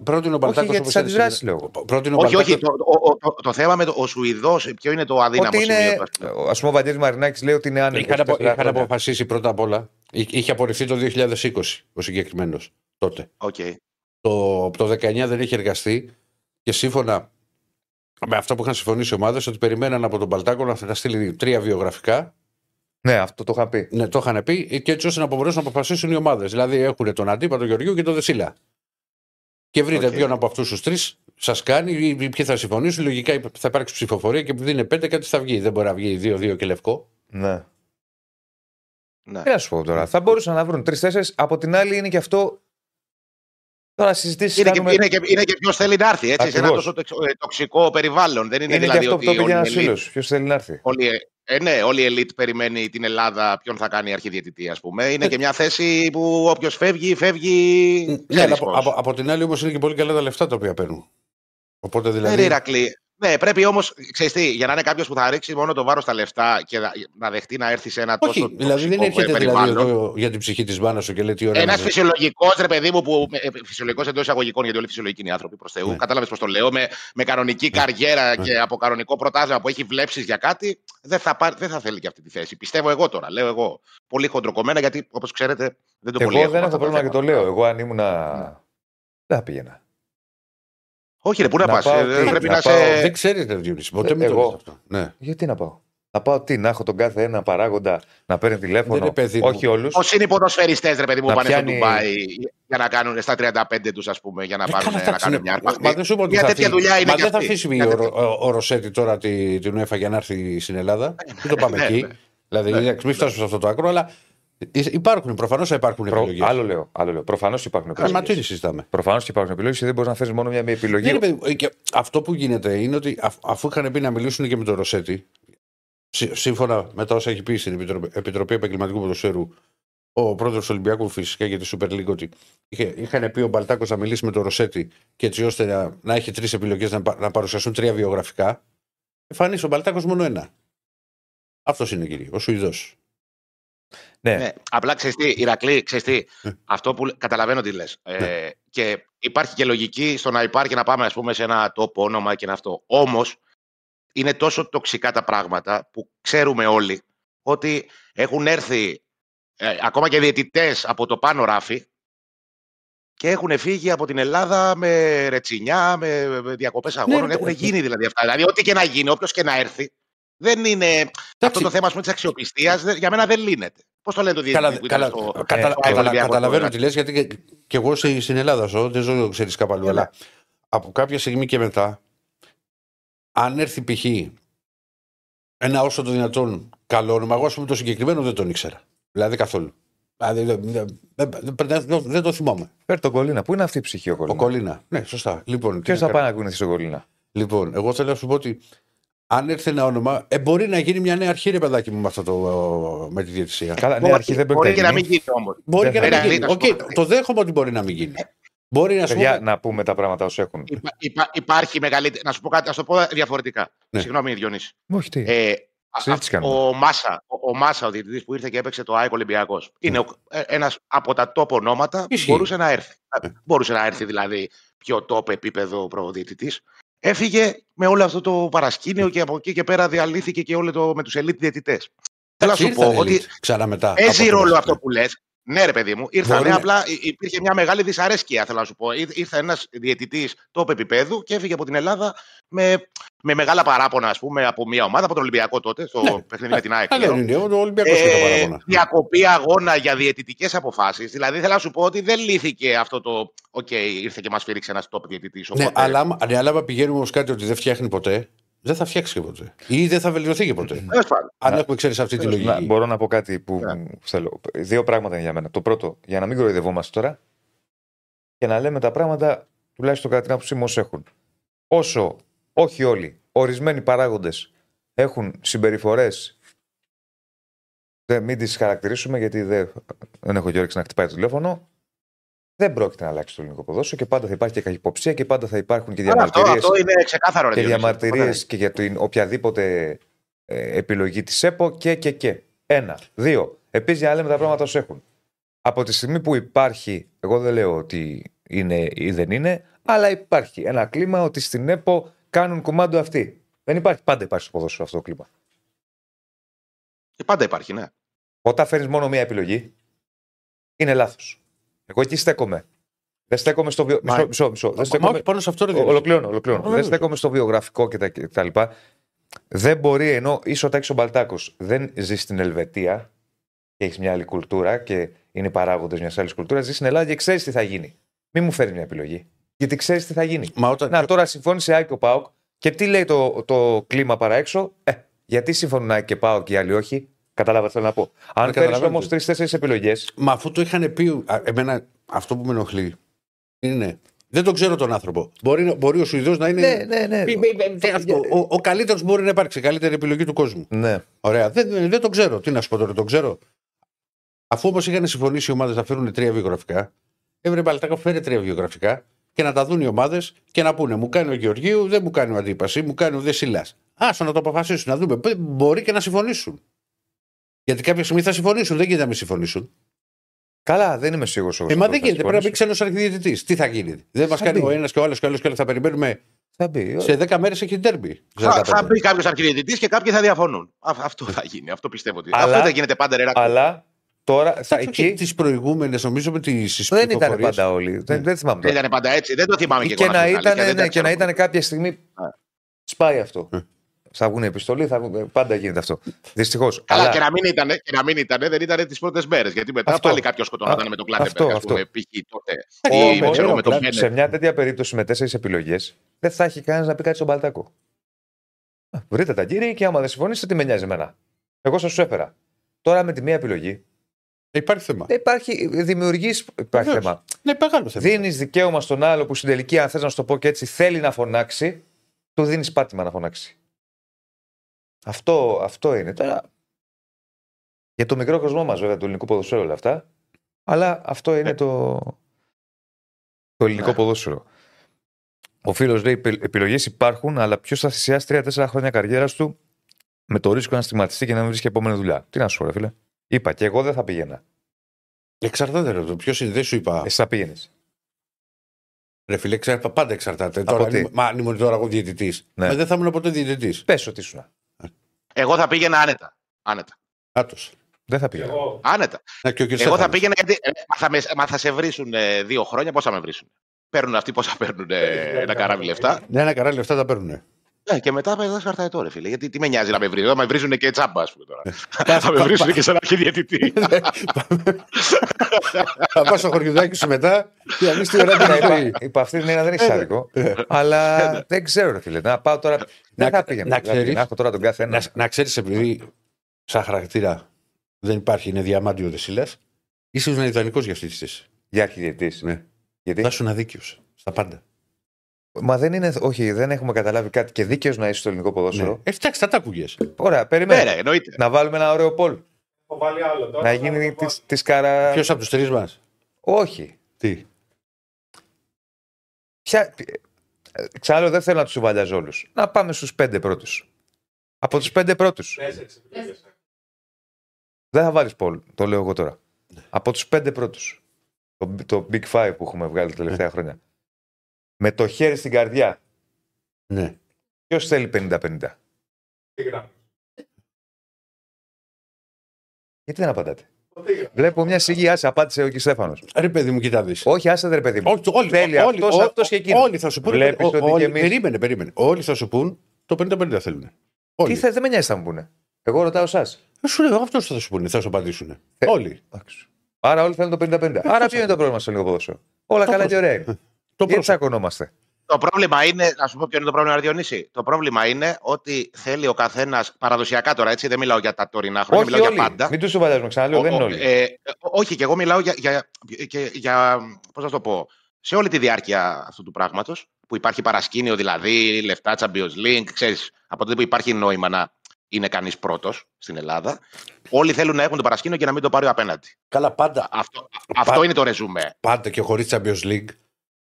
B: πρώτη ο Μπαλτάκος.
A: Για τις αντιδράσεις, λέω.
C: Όχι, όχι. Το, το, το, το, θέμα με το, ο Σουηδός, ποιο είναι το αδύναμο ότι είναι,
A: σημείο. Α πούμε, ο Βαντήρης Μαρινάκης λέει ότι είναι άνετο.
B: Είχαν, απο, είχαν αποφασίσει πρώτα απ' όλα. Είχε απορριφθεί το 2020 ο συγκεκριμένος τότε.
C: Okay.
B: Το, το 19 δεν είχε εργαστεί και σύμφωνα με αυτό που είχαν συμφωνήσει οι ομάδες, ότι περιμέναν από τον Μπαλτάκο να στείλει τρία βιογραφικά
A: ναι, αυτό το είχα πει.
B: Ναι, το είχαν πει και έτσι ώστε να μπορέσουν να αποφασίσουν οι ομάδες. Δηλαδή έχουν τον Αντίπα, τον Γεωργίου και τον Δεσίλα. Και βρείτε okay. ποιον από αυτούς τους τρεις σας κάνει ή ποιοι θα συμφωνήσουν. Λογικά θα υπάρξει ψηφοφορία και επειδή είναι πέντε, κάτι θα βγει. Δεν μπορεί να βγει δύο-δύο και λευκό.
A: Ναι. Ναι. Τι να σου πω τώρα. Θα μπορούσαν να βρουν τρει-τέσσερι. Από την άλλη είναι και αυτό. Τώρα συζητήσεις.
C: Είναι, κάνουμε... και, είναι, και, είναι και ποιος θέλει να έρθει έτσι, σε ένα τόσο τοξικό περιβάλλον. Δεν είναι,
A: είναι
C: δηλαδή
A: και αυτό που το πήγε ένας φίλος. Ποιος θέλει να έρθει.
C: Όλοι, ε, ναι, όλη η ελίτ περιμένει την Ελλάδα ποιον θα κάνει αρχιδιαιτητή, ας πούμε. Είναι και μια θέση που όποιος φεύγει, φεύγει.
B: Ναι, από, από, από, την άλλη όμω είναι και πολύ καλά τα λεφτά τα οποία παίρνουν. Οπότε δηλαδή.
C: Ναι, ναι, πρέπει όμως, ξέρεις για να είναι κάποιος που θα ρίξει μόνο το βάρος στα λεφτά και να δεχτεί να έρθει σε ένα
B: Όχι,
C: τόσο.
B: Δηλαδή δεν έρχεται δηλαδή εδώ για την ψυχή της μάνας σου και λέει τι ωραία.
C: Ένας φυσιολογικός, ρε παιδί μου, που. Ε, φυσιολογικός εντός εισαγωγικών, γιατί όλοι φυσιολογικοί είναι άνθρωποι προς Θεού. Ναι. Κατάλαβες πώς το λέω. Με, με κανονική ναι. καριέρα ναι. και από κανονικό προτάσμα που έχει βλέψεις για κάτι, δεν θα, πάρει, δεν θα θέλει και αυτή τη θέση. Πιστεύω εγώ τώρα. Λέω εγώ. Πολύ χοντροκομμένα, γιατί όπως ξέρετε δεν το
A: εγώ
C: πολύ
A: Εγώ δεν έχω πρόβλημα και το λέω. Εγώ αν ήμουν. Δεν θα πήγαινα.
C: Όχι, ρε, πού να, να πας. Ε, πρέπει να,
B: να
C: σε.
B: Δεν ξέρεις, ρε Διονύση. Ποτέ ε,
A: εγώ.
B: αυτό. Ναι.
A: Γιατί να πάω; Να πάω τι, να έχω τον κάθε ένα παράγοντα να παίρνει τηλέφωνο. Όχι όλους.
C: Πώ είναι οι ποδοσφαιριστές, ρε παιδί μου, που πάνε πιάνει... στο Ντουμπάι για να κάνουν στα 35 τους, ας πούμε, για να, ε, πάνε, να κάνουν μια αρπαχτή.
B: Μα δεν σου πω Μια τέτοια δουλειά είναι. Μα δεν θα αφήσει ο Ρωσέτη τώρα την UEFA για να έρθει στην Ελλάδα. Δεν το πάμε εκεί. Δηλαδή, μην φτάσουμε σε αυτό το άκρο, αλλά Υπάρχουν, προφανώς θα υπάρχουν Προ... επιλογές.
A: Άλλο λέω. Άλλο λέω. Προφανώς υπάρχουν επιλογές.
B: Μα τι συζητάμε.
A: Προφανώς και υπάρχουν επιλογές και δεν μπορείς να θέσει μόνο μια επιλογή.
B: Ναι, παιδί, και αυτό που γίνεται είναι ότι αφού είχαν πει να μιλήσουν και με τον Ρωσέτη, σύμφωνα με τα όσα έχει πει στην Επιτροπή, Επιτροπή Επαγγελματικού Ποδοσφαίρου ο πρόεδρος του Ολυμπιακού φυσικά για τη Super League ότι είχε, είχαν πει ο Μπαλτάκος να μιλήσει με τον Ρωσέτη και έτσι ώστε να, να έχει τρεις επιλογές να, να παρουσιαστούν τρία βιογραφικά. Εμφανίσει ο Μπαλτάκος μόνο ένα. Αυτός είναι κύριε, ο Σουηδός.
C: Ναι. ναι. Απλά ξέρεις τι, Ηρακλή, ξέρεις τι, ε. αυτό που καταλαβαίνω τι λες. Ε, ναι. και υπάρχει και λογική στο να υπάρχει να πάμε ας πούμε, σε ένα τόπο όνομα και αυτό. Όμως είναι τόσο τοξικά τα πράγματα που ξέρουμε όλοι ότι έχουν έρθει ε, ακόμα και διαιτητές από το πάνω ράφι και έχουν φύγει από την Ελλάδα με ρετσινιά, με διακοπές αγώνων. Ναι, έχουν γίνει δηλαδή αυτά. Δηλαδή, ό,τι και να γίνει, όποιος και να έρθει, δεν είναι. Αυτό το θέμα της αξιοπιστίας για μένα δεν λύνεται. Πώς το λένε το διεθνή που
B: καλά, στο, κατα, στο κατα, Καταλαβαίνω τι λες, γιατί και, και, εγώ στην Ελλάδα ζω, δεν ζω, ξέρεις κάπου αλλού. Αλλά από κάποια στιγμή και μετά, αν έρθει π.χ. ένα όσο το δυνατόν καλό όνομα, εγώ ας πούμε το συγκεκριμένο δεν τον ήξερα. Δηλαδή καθόλου. Δηλαδή δεν, δεν, δεν το θυμάμαι.
A: Φέρ τον Κολίνα. Πού είναι αυτή η ψυχή ο Κολίνα.
B: Ο Κολίνα. Ναι, σωστά. Λοιπόν,
A: Ποιος θα πάει να ακούνε στον Κολίνα.
B: Λοιπόν, εγώ θέλω να σου πω ότι αν έρθει ένα όνομα, ε, μπορεί να γίνει μια νέα αρχή, ρε παιδάκι μου, με, αυτό το, με τη διαιτησία.
A: Καλά, νέα αρχή δεν
C: μπορεί, μπορεί να μην γίνει όμως.
B: Μπορεί και να μην γίνει. Okay, το δέχομαι ότι μπορεί να μην γίνει. Μπορεί να,
A: Παιδιά, να πούμε τα πράγματα όσο έχουν.
C: Υπά, υπά, υπάρχει μεγαλύτερη. Να σου πω κάτι, να σου το πω διαφορετικά. Ναι. Συγγνώμη, Διονύση.
A: Όχι, τι;
C: Ε, ο, Μάσα, ο, ο Μάσα, ο διαιτητής που ήρθε και έπαιξε το ΑΕΚ Ολυμπιακός, είναι mm. ένας από τα top ονόματα που μπορούσε να έρθει. Mm. Μπορούσε να έρθει δηλαδή πιο top επίπεδο προδιαιτητής. Έφυγε με όλο αυτό το παρασκήνιο και από εκεί και πέρα διαλύθηκε και όλο το με τους ελίτ διαιτητές. Θέλω να σου πω ότι παίζει ρόλο αυτό που λες. Ναι, ρε παιδί μου, ήρθαν. Ναι, απλά υπήρχε μια μεγάλη δυσαρέσκεια, θέλω να σου πω. Ήρθε ένας διαιτητής top επιπέδου και έφυγε από την Ελλάδα με, με μεγάλα παράπονα, ας πούμε, από μια ομάδα, από τον Ολυμπιακό τότε, στο ναι. παιχνίδι με την ΑΕΚ.
B: Ναι, ναι, ο Ολυμπιακός ε, παράπονα.
C: Διακοπή αγώνα για διαιτητικές αποφάσεις. Δηλαδή, θέλω να σου πω ότι δεν λύθηκε αυτό το. Ok, okay, ήρθε και μας σφύριξε ένας top διαιτητής.
B: Ναι, αλλά, ναι, αλλά πηγαίνουμε ως κάτι ότι δεν φτιάχνει ποτέ, δεν θα φτιάξει και ποτέ. Ή δεν θα βελτιωθεί και ποτέ. Αν έχουμε ξέρει αυτή τη λογική.
A: μπορώ να πω κάτι που θέλω. Δύο πράγματα είναι για μένα. Το πρώτο, για να μην κοροϊδευόμαστε τώρα και να λέμε τα πράγματα τουλάχιστον κατά την άποψή μου έχουν. Όσο, όχι όλοι, ορισμένοι παράγοντες έχουν συμπεριφορές. Δεν μην τις χαρακτηρίσουμε γιατί δεν, δεν έχω και όρεξη να χτυπάει το τηλέφωνο. Δεν πρόκειται να αλλάξει το ελληνικό ποδόσφαιρο και πάντα θα υπάρχει και καχυποψία και πάντα θα υπάρχουν και
C: Άρα αυτό,
A: διαμαρτυρίες
C: αυτό είναι ξεκάθαρο. ρε
A: και
C: Διονύση.
A: διαμαρτυρίες
C: Αυτό
A: και για την οποιαδήποτε ε, επιλογή της ΕΠΟ και, και, και. Ένα. Δύο. Επίσης, για να λέμε τα πράγματα ω έχουν. Από τη στιγμή που υπάρχει, εγώ δεν λέω ότι είναι ή δεν είναι, αλλά υπάρχει ένα κλίμα ότι στην ΕΠΟ κάνουν κουμάντο αυτοί. Δεν υπάρχει. Πάντα υπάρχει στο ποδόσφαιρο αυτό το κλίμα.
C: είναι. Πάντα υπάρχει, ναι.
A: Όταν φέρνεις μόνο μία επιλογή, είναι λάθος. Εγώ εκεί στέκομαι. Δεν στέκομαι στο βιο...
B: Μα-
A: Μισό, μισό, μισό. Δεν
B: Μα
A: στέκομαι...
B: όχι πάνω σε αυτό, ρε
A: Ο-
B: Διονύση.
A: Ολοκληρώνω, ολοκληρώνω.
B: Βέβαια.
A: Δεν στέκομαι στο βιογραφικό και τα, και τα λοιπά. Δεν μπορεί, ενώ είσαι ο Τάκης ο Μπαλτάκος δεν ζεις στην Ελβετία και έχεις μια άλλη κουλτούρα και είναι παράγοντες μιας άλλης κουλτούρας, ζεις στην Ελλάδα και ξέρεις τι θα γίνει. Μην μου φέρεις μια επιλογή. Γιατί ξέρεις τι θα γίνει.
B: Μα όταν...
A: Να, τώρα συμφώνησε η ΑΕΚ και ο ΠΑΟΚ και τι λέει το, το κλίμα παρά έξω; Ε, γιατί συμφωνούν ΑΕΚ και ΠΑΟΚ και οι άλλοι όχι; Κατάλαβα τι θέλω να πω. Αν φέρεις
B: καταλαβαίνετε.
A: όμως τρει-τέσσερι επιλογέ.
B: Μα αφού το είχαν πει. α, Εμένα αυτό που με ενοχλεί είναι. Δεν τον ξέρω τον άνθρωπο. Μπορεί, να- μπορεί ο Σουηδός να είναι.
A: Ναι, ναι, ναι.
B: Μη- μη- μη- τι αυτό. Ο, ο καλύτερος μπορεί να υπάρξει. Η καλύτερη επιλογή του κόσμου.
A: Ναι.
B: Ωραία. Δεν, δεν, δεν τον ξέρω. Τι να σου πω τώρα, τον ξέρω. Αφού όμως είχαν συμφωνήσει οι ομάδες να φέρουν τρία βιογραφικά, έβρε Μπαλτάκο φέρε τρία βιογραφικά και να τα δουν οι ομάδες και να πούνε μου κάνει ο Γεωργίου, δεν μου κάνει ο Αντίπαση, μου κάνει ο Δεσίλας. Άσο να το αποφασίσουν, να δούμε. Πε- Μπορεί και να συμφωνήσουν. Γιατί κάποια στιγμή θα συμφωνήσουν, δεν γίνεται να μην συμφωνήσουν.
A: Καλά, δεν είμαι σίγουρος.
B: Ε, μα δεν γίνεται. Πρέπει να μπει ξένος αρχιδιαιτητή. Τι θα γίνει. Δεν μας
A: Θα
B: κάνει
A: μπει.
B: ο ένας και ο άλλος και ο άλλος και άλλος. Θα περιμένουμε.
A: Θα μπει.
B: Σε 10 μέρες έχει τέρμπι.
C: Θα, θα μπει κάποιος αρχιδιετητή και κάποιοι θα διαφωνούν. Α, αυτό θα γίνει. Αυτό πιστεύω ότι.
A: Αλλά-
C: Αυτό δεν γίνεται πάντα, ρε Ράκλη.
A: Αλλά τώρα θα εκεί.
B: Τις προηγούμενες, νομίζω με τις
A: Δεν ήταν πάντα όλοι. Δεν, δεν θυμάμαι
C: Δεν
A: τώρα.
C: ήταν πάντα έτσι. Δεν το θυμάμαι και,
A: Και
C: εγώ.
A: να
C: σου πω την αλήθεια,
A: ήταν,
C: δεν τα
A: ναι, και να
C: ξέρω.
A: ήταν κάποια στιγμή.
C: Α.
A: Σπάει αυτό.
B: Ε.
A: Θα βγουν επιστολή, θα βγουν- πάντα γίνεται αυτό. Δυστυχώς.
C: Καλά, και να μην ήταν, και να μην ήταν δεν ήταν τις πρώτες μέρες. Γιατί μετά
A: Αυτό.
C: πάλι κάποιος σκοτωνόταν
A: Α,
C: με τον
A: αυτό,
C: Κλάτεμπεργκ, α
A: αυτό.
C: πούμε, π.χ. τότε.
B: Όμως,
C: Ή με, ξέρω, με τον
A: σε
C: Μπένετ.
A: μια τέτοια περίπτωση με τέσσερις επιλογές, δεν θα έχει κανένας να πει κάτι στον Παλτάκο. Α, Βρείτε τα κύριοι και άμα δεν συμφωνήσετε, τι με νοιάζει εμένα. Εγώ σας σου έφερα. Τώρα με τη μία επιλογή
B: Υπάρχει θέμα.
A: δεν υπάρχει, δημιουργεί. Υπάρχει
B: Βεβαίως.
A: θέμα.
B: Ναι, μεγάλο θέμα.
A: Δίνεις δικαίωμα στον άλλο που στην τελική, αν θες να σου το πω και έτσι, θέλει να φωνάξει, του δίνεις πάτημα να φωνάξει. Αυτό, αυτό είναι. Τώρα. Για το μικρό κοσμό μας, βέβαια, του ελληνικού ποδοσφαίρου όλα αυτά. Αλλά αυτό είναι το, το ελληνικό
C: Ναι.
A: ποδόσφαιρο. Ο φίλος λέει: Επιλογές υπάρχουν, αλλά ποιος θα θυσιάσει 3-4 χρόνια καριέρας του με το ρίσκο να στιγματιστεί και να μην βρει και επόμενη δουλειά. Τι να σου πω, ρε φίλε. Είπα και εγώ δεν θα πήγαινα.
B: Εξαρτάται ρε, το ποιος είναι, δεν σου είπα.
A: Εσύ θα πήγαινες.
B: Ρε φίλε, εξαρτάται, πάντα εξαρτάται.
A: Από
B: Τώρα,
A: τι;
B: αν- μα αν ήμουν τώρα εγώ διαιτητής.
A: Ναι.
B: Ναι. δεν θα ήμουν ποτέ διαιτητής.
A: Πες ότι ήσουν.
C: Εγώ θα πήγαινα άνετα. Άνετα.
B: Άτος.
A: Δεν θα πήγαινα.
C: άνετα.
B: Να και ο κύριος
C: Εγώ θα
B: Στέφανος.
C: πήγαινα γιατί. ε, μα, θα με, μα θα σε βρίσουν ε, δύο χρόνια, πώ θα με βρίσουν. Παίρνουν αυτοί πόσα παίρνουν ε, ένα καράβι λεφτά;
B: Ναι, ένα καράλι λεφτά τα παίρνουν.
C: Ε, και μετά με δώσει χαρταετό, ρε φίλε. Γιατί τι με νοιάζει να με βρει. Θα με βρίζουν και τσάμπα, ας πούμε τώρα.
B: Πας-
C: θα με
B: πα-
C: βρίσουν
B: πα-
C: και σε ένα αρχιδιαιτητή.
B: Θα πας στο χωριουδάκι σου μετά και να δει τι ωραία
A: Ναι,
B: την
A: είπα,
B: ζωή.
A: είπα, αυτή την έννοια δεν έχει άδικο. αλλά δεν ξέρω, ρε φίλε. Να πάω τώρα. Δεν θα πήγαινα.
B: να
A: Να,
B: ξέρεις-
A: να έχω τώρα τον κάθε ένα.
B: Να, να ξέρεις, επειδή σαν χαρακτήρα δεν υπάρχει, είναι διαμάντιο δεσίλα, είσαι ένα ιδανικός για αυτής της θέσης.
A: Για αρχιδιετή.
B: Ναι.
A: Γιατί;
B: Θα ήσουν αδίκιο στα πάντα.
A: Μα δεν είναι. Όχι, δεν έχουμε καταλάβει κάτι και δίκαιος να είσαι στο ελληνικό ποδόσφαιρο.
B: Ναι. Ε, φτιάξει, θα τα άκουγε.
A: Ωραία,
C: Ναι,
A: περιμένει.
C: ρε, εννοείται.
A: Να βάλουμε ένα ωραίο πολ.
D: Έχω βάλει άλλο τώρα.
A: να
D: θα
A: γίνει
D: το
A: τη της καρα.
B: Ποιος από τους τρεις μας;
A: Όχι.
B: Τι;
A: Ποια... ε, Ξαναλέω, δεν θέλω να τους σουβαλιάζω όλου. Να πάμε στους πέντε πρώτους. Από τους πέντε πρώτους.
D: Τέσσερις επιλογές.
A: Δεν θα βάλεις Πολ, το λέω εγώ τώρα. Από τους πέντε πρώτους. Το, το Big Five που έχουμε βγάλει τα τελευταία χρόνια. Με το χέρι στην καρδιά.
B: Ναι.
A: Ποιος θέλει 50-50.
D: Τι γράφεις;
A: Γιατί δεν απαντάτε;
D: Τι γράφεις;
A: Βλέπω μια σιγή, άσε, απάντησε ο κ. Στέφανος.
B: Ρε παιδί μου, κοιτά δεις.
A: Όχι, άσε ρε παιδί μου.
B: Όχι, όλοι,
A: Θέλει
B: όλοι,
A: αυτός,
B: ό-
A: αυτός και εκείνος.
B: Όλοι θα σου πούνε.
A: Βλέπεις
B: ο-
A: ότι
B: όλοι-
A: και εμείς-
B: Περίμενε, περίμενε. Όλοι θα σου πούν το 50-50 θέλουν. Όλοι.
A: Τι θες, δεν με νοιάζει θα μου πούνε. Εγώ ρωτάω εσάς.
B: Ε, Σου λέω, αυτός θα σου πούνε, θα σου απαντήσουν. Όλοι.
A: Άρα όλοι θέλουν το 50-50. Άρα ποιο είναι το πρόβλημα στο λίγο ποδόσφαιρο. Όλα
B: Το
A: καλά και
B: πρόσωπο.
A: ωραία είναι.
B: Το
A: Γιατί
B: πρόσωπο.
A: τσακωνόμαστε.
C: Το πρόβλημα είναι, να σου πω ποιο είναι το πρόβλημα, Διονύση. Το πρόβλημα είναι ότι θέλει ο καθένας παραδοσιακά τώρα, έτσι, δεν μιλάω για τα τωρινά χρόνια,
A: Όχι
C: μιλάω
A: όλοι.
C: για πάντα.
A: Μην του σοβαλιάζουμε. Ξαναλέω,
C: Ο-
A: δεν είναι
C: ο-
A: όλοι.
C: ε, ε, όχι, και εγώ μιλάω για, για, για, για πώς να το πω, σε όλη τη διάρκεια αυτού του πράγματος, που υπάρχει παρασκήνιο, δηλαδή λεφτά, Champions League, ξέρεις, από τότε που υπάρχει νόημα να, είναι κανείς πρώτος στην Ελλάδα. Όλοι θέλουν να έχουν το παρασκήνιο και να μην το πάρει ο απέναντι.
B: Καλά, πάντα,
C: Αυτό, αυτό είναι το ρεζούμε.
B: πάντα και χωρίς Champions League.